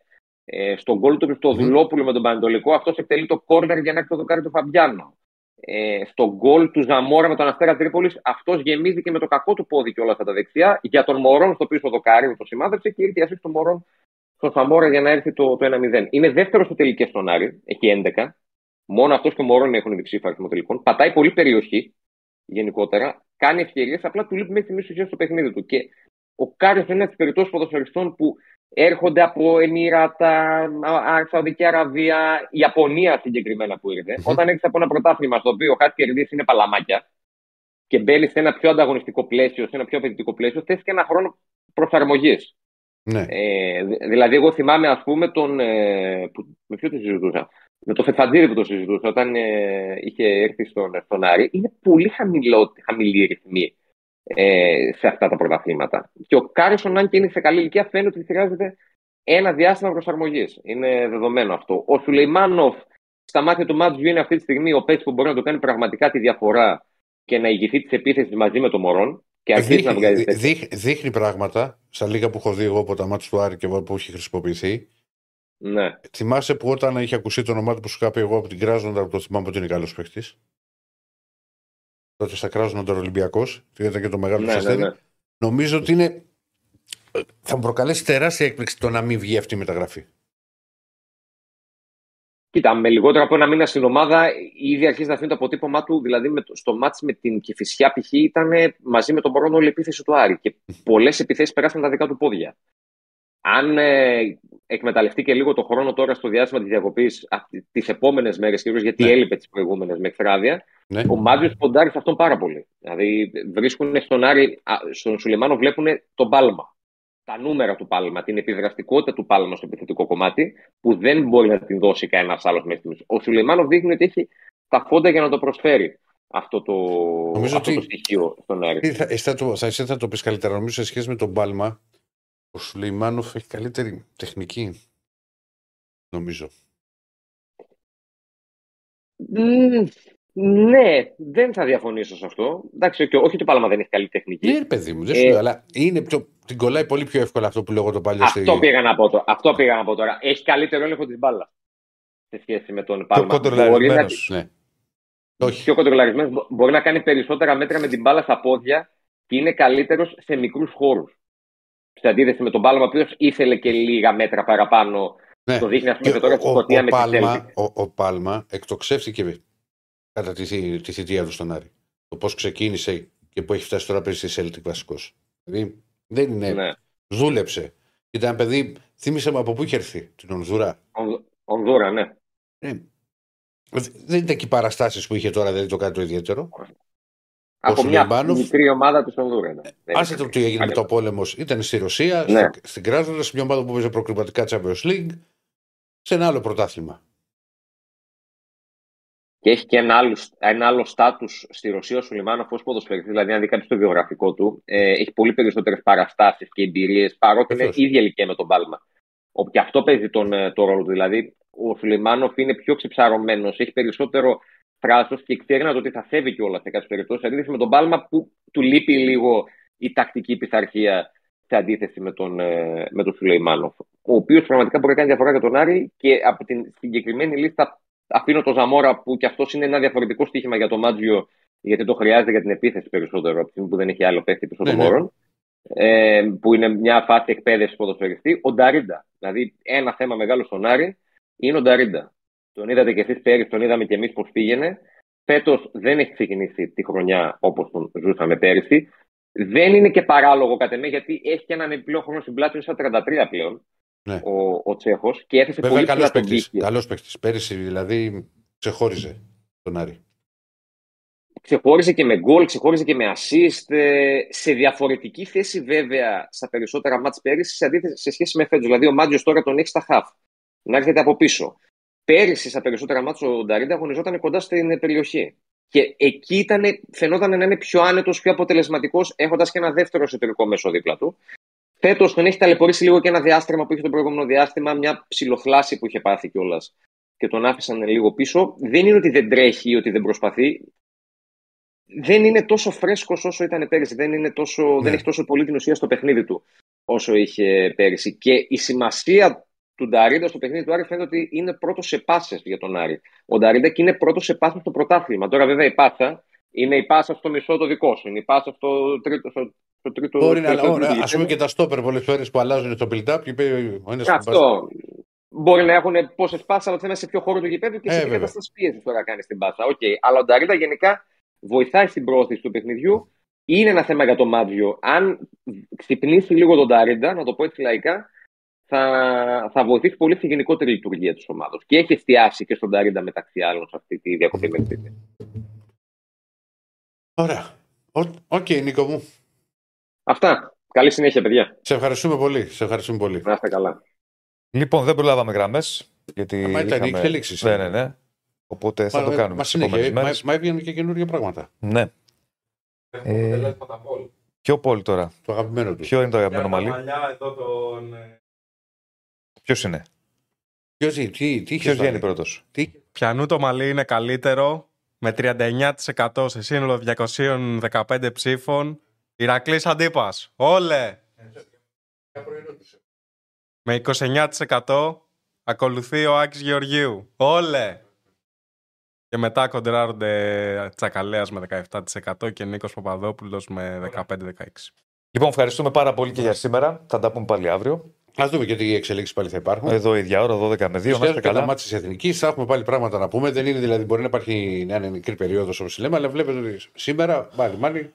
H: Ε, στο γκολ του Χριστοδουλόπουλου με τον Πανετολικό, αυτός εκτελεί το κόρνερ για να έχει το δοκάρι του Φαμπιάνο. ε, στο γκολ του Ζαμόρα με τον Αστέρα Τρίπολης, αυτός γέμισε με το κακό του πόδι και όλα αυτά τα δεξιά. Για τον Μορόν στο πίσω δοκάρι που το σημάδεψε και ήρθε η assist του Μορόν στον Ζαμόρα για να έρθει το, το 1-0. Είναι δεύτερος στις τελικές στον Άρη, έχει 11. Μόνο αυτός και ο Μωρόν έχουν διψήφα αριθμό τελικών. Πατάει πολύ περιοχή γενικότερα. Κάνει ευκαιρίες, απλά του λείπει μέχρι στιγμής ουσία στο παιχνίδι του. Και ο Κάριος είναι ένας από τι περιπτώσει ποδοσφαιριστών που έρχονται από Εμμυράτα, Σαουδική Αραβία, Ιαπωνία συγκεκριμένα που ήρθε. Όταν έχεις από ένα πρωτάθλημα στο οποίο κάτι κερδίσει είναι παλαμάκια και μπαίνει σε ένα πιο ανταγωνιστικό πλαίσιο, σε ένα πιο απαιτητικό πλαίσιο, θες και ένα χρόνο προσαρμογής.
B: Ναι.
H: Ε, δηλαδή, εγώ θυμάμαι, ας πούμε, τον. Ε, που, με ποιο το συζητούσα; Με το Φετφατζίδη που το συζητούσα όταν ε, είχε έρθει στον, στον Άρη. Είναι πολύ χαμηλό, χαμηλοί οι ρυθμοί ε, σε αυτά τα πρωταθλήματα. Και ο Κάρλσον, αν και είναι σε καλή ηλικία, φαίνεται ότι χρειάζεται ένα διάστημα προσαρμογής. Είναι δεδομένο αυτό. Ο Σουλεϊμάνοφ, στα μάτια του Μάντζιου, είναι αυτή τη στιγμή ο παίκτης που μπορεί να το κάνει πραγματικά τη διαφορά και να ηγηθεί της επίθεσης μαζί με τον Μορόν. Και αρχίζει να βγάζει
B: δείχνει, δείχνει, δείχνει πράγματα στα λίγα που έχω δει εγώ από τα μάτια του Άρη και που έχει χρησιμοποιηθεί.
H: Ναι.
B: Θυμάσαι που όταν είχε ακουστεί το όνομά του που σου είχα πει εγώ από την Κράζοντα, το θυμάμαι ότι είναι καλός παίχτη. Τότε στα Κράζοντα ο Ολυμπιακός, ήταν και το μεγάλο
H: Ναι, ναι, ναι.
B: Νομίζω ότι είναι. Θα μου προκαλέσει τεράστια έκπληξη το να μην βγει αυτή η μεταγραφή.
H: Κοίτα, με λιγότερο από ένα μήνα στην ομάδα, ήδη αρχίζει να αφήνει το αποτύπωμά του. Δηλαδή, με το, στο μάτς με την Κεφισιά, π.χ. ήταν μαζί με τον Μπορόνο όλη η επίθεση του Άρη. Και πολλές επιθέσεις περάσαν τα δικά του πόδια. Αν ε, εκμεταλλευτεί και λίγο το χρόνο τώρα στο διάστημα της διακοπής, τις επόμενες μέρες, κυρίως γιατί
B: Ναι.
H: έλειπε τις προηγούμενες με εκφράδια,
B: Ναι.
H: ο Μάτζιο ποντάρει σε αυτόν πάρα πολύ. Δηλαδή, βρίσκουν στον Άρη, α, στον Σουλεμάνο βλέπουν τον πάλμα. Τα νούμερα του πάλμα, την επιδραστικότητα του πάλμα στο επιθετικό κομμάτι, που δεν μπορεί να την δώσει κανένας άλλος μέχρι στιγμής. Ο Σουλεμάνο δείχνει ότι έχει τα φόντα για να το προσφέρει αυτό το,
B: Νομίζω
H: αυτό
B: ότι-
H: το στοιχείο στον Άρη.
B: Τι Θα, εσύ θα, το, θα, εσύ θα το πεις καλύτερα. Νομίζω σε σχέση με τον Πάλμα, ο Σουλεϊμάνοφ έχει καλύτερη τεχνική. Νομίζω.
H: Μμμ, ναι, δεν θα διαφωνήσω σε αυτό. Εντάξει, και όχι ότι το Πάλμα δεν έχει καλή τεχνική.
B: Ναι, ρε παιδί μου, δεν
H: Ε,
B: σου λέω, αλλά είναι πιο, την κολλάει πολύ πιο εύκολα αυτό που λέγω το παλιό
H: Αυτό πήγα να πω τώρα. Αυτό πήγα να πω τώρα. Έχει καλύτερο έλεγχο της μπάλας σε σχέση με τον
A: Πιο
H: Πάλμα.
A: κοντρολαρισμένος.
B: Ναι. Όχι.
H: Πιο κοντρολαρισμένος. Μπορεί να κάνει περισσότερα μέτρα με την μπάλα στα πόδια και είναι καλύτερος σε μικρούς χώρους. Σε αντίθεση με τον Πάλμα, ο οποίος ήθελε και λίγα μέτρα παραπάνω.
B: Ναι.
H: Το δείχνει, ας πούμε,
B: Και
H: και τώρα στη
B: ο,
H: Σκωτία
B: ο,
H: με τη
B: Πάλμα,
H: Celtic.
B: ο, ο Πάλμα εκτοξεύτηκε κατά τη, θη- τη θητεία του στον Άρη. Το πώς ξεκίνησε και που έχει φτάσει τώρα πέρυσι στη Celtic βασικός. Δηλαδή δεν είναι.
H: Ναι.
B: Δούλεψε. Ήταν ένα παιδί, θύμισε με από πού είχε έρθει, την Ονδούρα.
H: Ονδ- Ονδούρα, ναι.
B: Ε, δεν ήταν και οι παραστάσεις που είχε τώρα, δεν είναι το κάτι το ιδιαίτερο.
H: Από μια
B: Σουλεϊμάνοφ-
H: μικρή ομάδα τη Ονδούρα. Ναι. Δεν
B: Άσε
H: είναι.
B: το τι έγινε με το πόλεμος. Ήταν στη Ρωσία,
H: Ναι.
B: στη- στην Κράζοντα, σε μια ομάδα που παίζει προκριματικά Champions League, σε ένα άλλο πρωτάθλημα.
H: Και έχει και ένα άλλο, ένα άλλο στάτους στη Ρωσία ο Σουλημάνοφ ως ποδοσφαιριστής. Δηλαδή, αν δει κάποιος το βιογραφικό του, ε, έχει πολύ περισσότερες παραστάσεις και εμπειρίες παρότι είναι
B: Βεβαίως.
H: ίδια ηλικία με τον Πάλμα. Ο, και αυτό παίζει τον, ε, το ρόλο του. Δηλαδή, ο Σουλημάνοφ είναι πιο ξεψαρωμένος, έχει περισσότερο θράσο και ξέρει να το ότι θα φεύγει κιόλας σε κάποιες περιπτώσεις. Αντίθεση με τον Πάλμα που του λείπει λίγο η τακτική πειθαρχία σε αντίθεση με τον, ε, με τον Σουλεϊμάνοφ. Ο οποίος πραγματικά μπορεί να κάνει διαφορά για τον Άρη και από την συγκεκριμένη λίστα αφήνω το Ζαμόρα που κι αυτός είναι ένα διαφορετικό στοίχημα για το Μάτζιο, γιατί το χρειάζεται για την επίθεση περισσότερο από τη στιγμή που δεν έχει άλλο παίχτη πίσω
B: Ναι,
H: των
B: ναι.
H: μόρων. Ε, που είναι μια φάση εκπαίδευσης ποδοσφαιριστή. Ο Νταρίντα. Δηλαδή, ένα θέμα μεγάλο στον Άρη είναι ο Νταρίντα. Τον είδατε κι εσείς πέρυσι, τον είδαμε κι εμείς πώς πήγαινε. Φέτος δεν έχει ξεκινήσει τη χρονιά όπως τον ζούσαμε πέρυσι. Δεν είναι και παράλογο κατά με, γιατί έχει και έναν επιπλέον χρόνο στην πλάτη του, στα 33 πλέον.
B: Ναι.
H: Ο, ο Τσέχος και έθεσε
B: Βέβαια,
H: πολύ
B: καλός
H: ψηλά τον
B: παίκτης.
H: πύχη.
B: Καλός παίκτης. Πέρυσι δηλαδή ξεχώριζε τον Άρη.
H: Ξεχώριζε και με γκολ, ξεχώριζε και με assist. ε, σε διαφορετική θέση βέβαια στα περισσότερα μάτς πέρυσι σε, αντίθεση, σε σχέση με φέτος. Δηλαδή ο Μάτζιος τώρα τον έχει στα χαφ. Να έρχεται από πίσω. Πέρυσι στα περισσότερα μάτς ο Νταρίντα αγωνιζόταν κοντά στην περιοχή. Και εκεί ήταν, φαινόταν να είναι πιο άνετος, πιο αποτελεσματικός, έχοντας και ένα δεύτερο εσωτερικό μέσο δίπλα του. Φέτος τον έχει ταλαιπωρήσει λίγο και ένα διάστημα που είχε το προηγούμενο διάστημα, μια ψηλοφλάση που είχε πάθει κιόλας και τον άφησαν λίγο πίσω. Δεν είναι ότι δεν τρέχει ή ότι δεν προσπαθεί. Δεν είναι τόσο φρέσκος όσο ήταν πέρυσι. Δεν, είναι τόσο,
B: Ναι.
H: δεν έχει τόσο πολύ την ουσία στο παιχνίδι του όσο είχε πέρυσι. Και η σημασία του Νταρίντα στο παιχνίδι του Άρη φαίνεται ότι είναι πρώτος σε πάσες για τον Άρη. Ο Νταρίντα και είναι πρώτος σε πάσες στο πρωτάθλημα. Τώρα, βέβαια, η πάσα είναι η πάσα στο μισό το δικό σου. Είναι η πάσα στο τρίτο. Στο, στο τρίτο
B: Μπορεί να
H: στο τρίτο
B: Α
H: γήπεδο.
B: πούμε και τα στόπερ πολλές φορές που αλλάζουν στο build-up. και είπε ο ένας
H: Αυτό. Μπορεί να έχουν πόσες πάσες, αλλά θέλει σε ποιο χώρο του γηπέδου και
B: Ε,
H: σε τι
B: βέβαια.
H: κατάσταση πίεσης τώρα κάνει την πάσα. Οκ. Αλλά ο Νταρίντα γενικά βοηθάει στην προώθηση του παιχνιδιού. Είναι ένα θέμα για το Μάντζιο. Αν ξυπνήσει λίγο τον Νταρίντα, να το πω έτσι λαϊκά, θα, θα βοηθήσει πολύ στη γενικότερη λειτουργία της ομάδα. Και έχει εστιάσει και στον Νταρίντα μεταξύ άλλων σε αυτή τη διακοπή με την City.
B: Ωραία. Ο- Οκ, Νίκο μου.
H: Αυτά. Καλή συνέχεια, παιδιά.
B: Σε ευχαριστούμε πολύ. Σε ευχαριστούμε πολύ.
H: Να είστε καλά.
A: Λοιπόν, δεν προλάβαμε γραμμές. Γιατί
B: Μα ήταν οι
A: είχαμε-
B: εξελίξεις.
A: Ναι, ναι, ναι. Οπότε θα
B: Μα-
A: το κάνουμε
B: Μα
A: τις επόμενες
B: συνέχεια. Μα,
A: μέρες.
B: μα έβγαιναν και καινούργια πράγματα.
A: Ναι.
D: Έχουμε
A: Ε,
D: αποτελέσματα από όλοι.
A: Ποιο πόλη τώρα;
B: Το αγαπημένο του.
A: Ποιο είναι το
D: Για
A: αγαπημένο
D: τα
A: μαλλί;
D: μαλλιά εδώ τον... ε,
A: Ποιος είναι;
B: Ποιος τι, τι, τι
A: Ποιος
B: είχες
A: βγαίνει
B: βάλει;
A: πρώτος;
B: Τι,
F: Πιανού το μαλλί είναι καλύτερο με 39% σε σύνολο 215 ψήφων. Ηρακλής Αντίπας. Όλε! Με 29% ακολουθεί ο Άκης Γεωργίου. Όλε! Και μετά κοντράρονται Τσακαλέας με 17% και Νίκος Παπαδόπουλος με 15-16.
A: Λοιπόν, ευχαριστούμε πάρα πολύ και για σήμερα. Θα τα πούμε πάλι αύριο.
B: Α δούμε και τι εξελίξεις πάλι θα υπάρχουν.
A: Εδώ ίδια ώρα, 12 με 2. Να
B: Πιστεύω
A: είστε
B: και τα
A: καλά.
B: μάτια τη Εθνική θα έχουμε πάλι πράγματα να πούμε. Δεν είναι δηλαδή, μπορεί να υπάρχει να είναι μικρή περίοδος όπως λέμε, αλλά βλέπετε ότι σήμερα πάλι, πάλι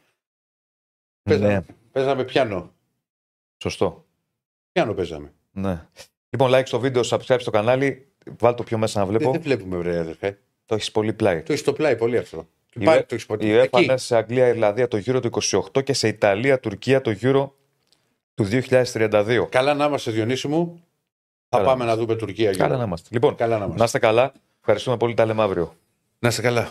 B: παίζαμε,
A: Ναι,
B: παίζαμε πιάνο.
A: σωστό.
B: Πιάνο παίζαμε.
A: Ναι. Λοιπόν, like στο βίντεο, subscribe στο κανάλι. Βάλ το πιο μέσα να
B: Δεν,
A: βλέπω.
B: δεν βλέπουμε, βρε αδερφέ.
A: Το έχεις πολύ πλάι.
B: Το έχεις στο πλάι πολύ αυτό. Και
A: Η
B: πάλι
A: Ue-
B: το έχεις ποτέ.
A: Η
B: Εκεί.
A: UEFA σε Αγγλία, Ιρλανδία το Euro του 28 και σε Ιταλία, Τουρκία το Euro του 2032.
B: Καλά να είμαστε, Διονύση μου. Θα
A: Καλά
B: πάμε
A: να
B: να δούμε Τουρκία.
A: Καλά να είμαστε. Λοιπόν,
B: Καλά να είμαστε.
A: να είστε καλά. Ευχαριστούμε πολύ. Τα λέμε αύριο.
B: Να είστε καλά.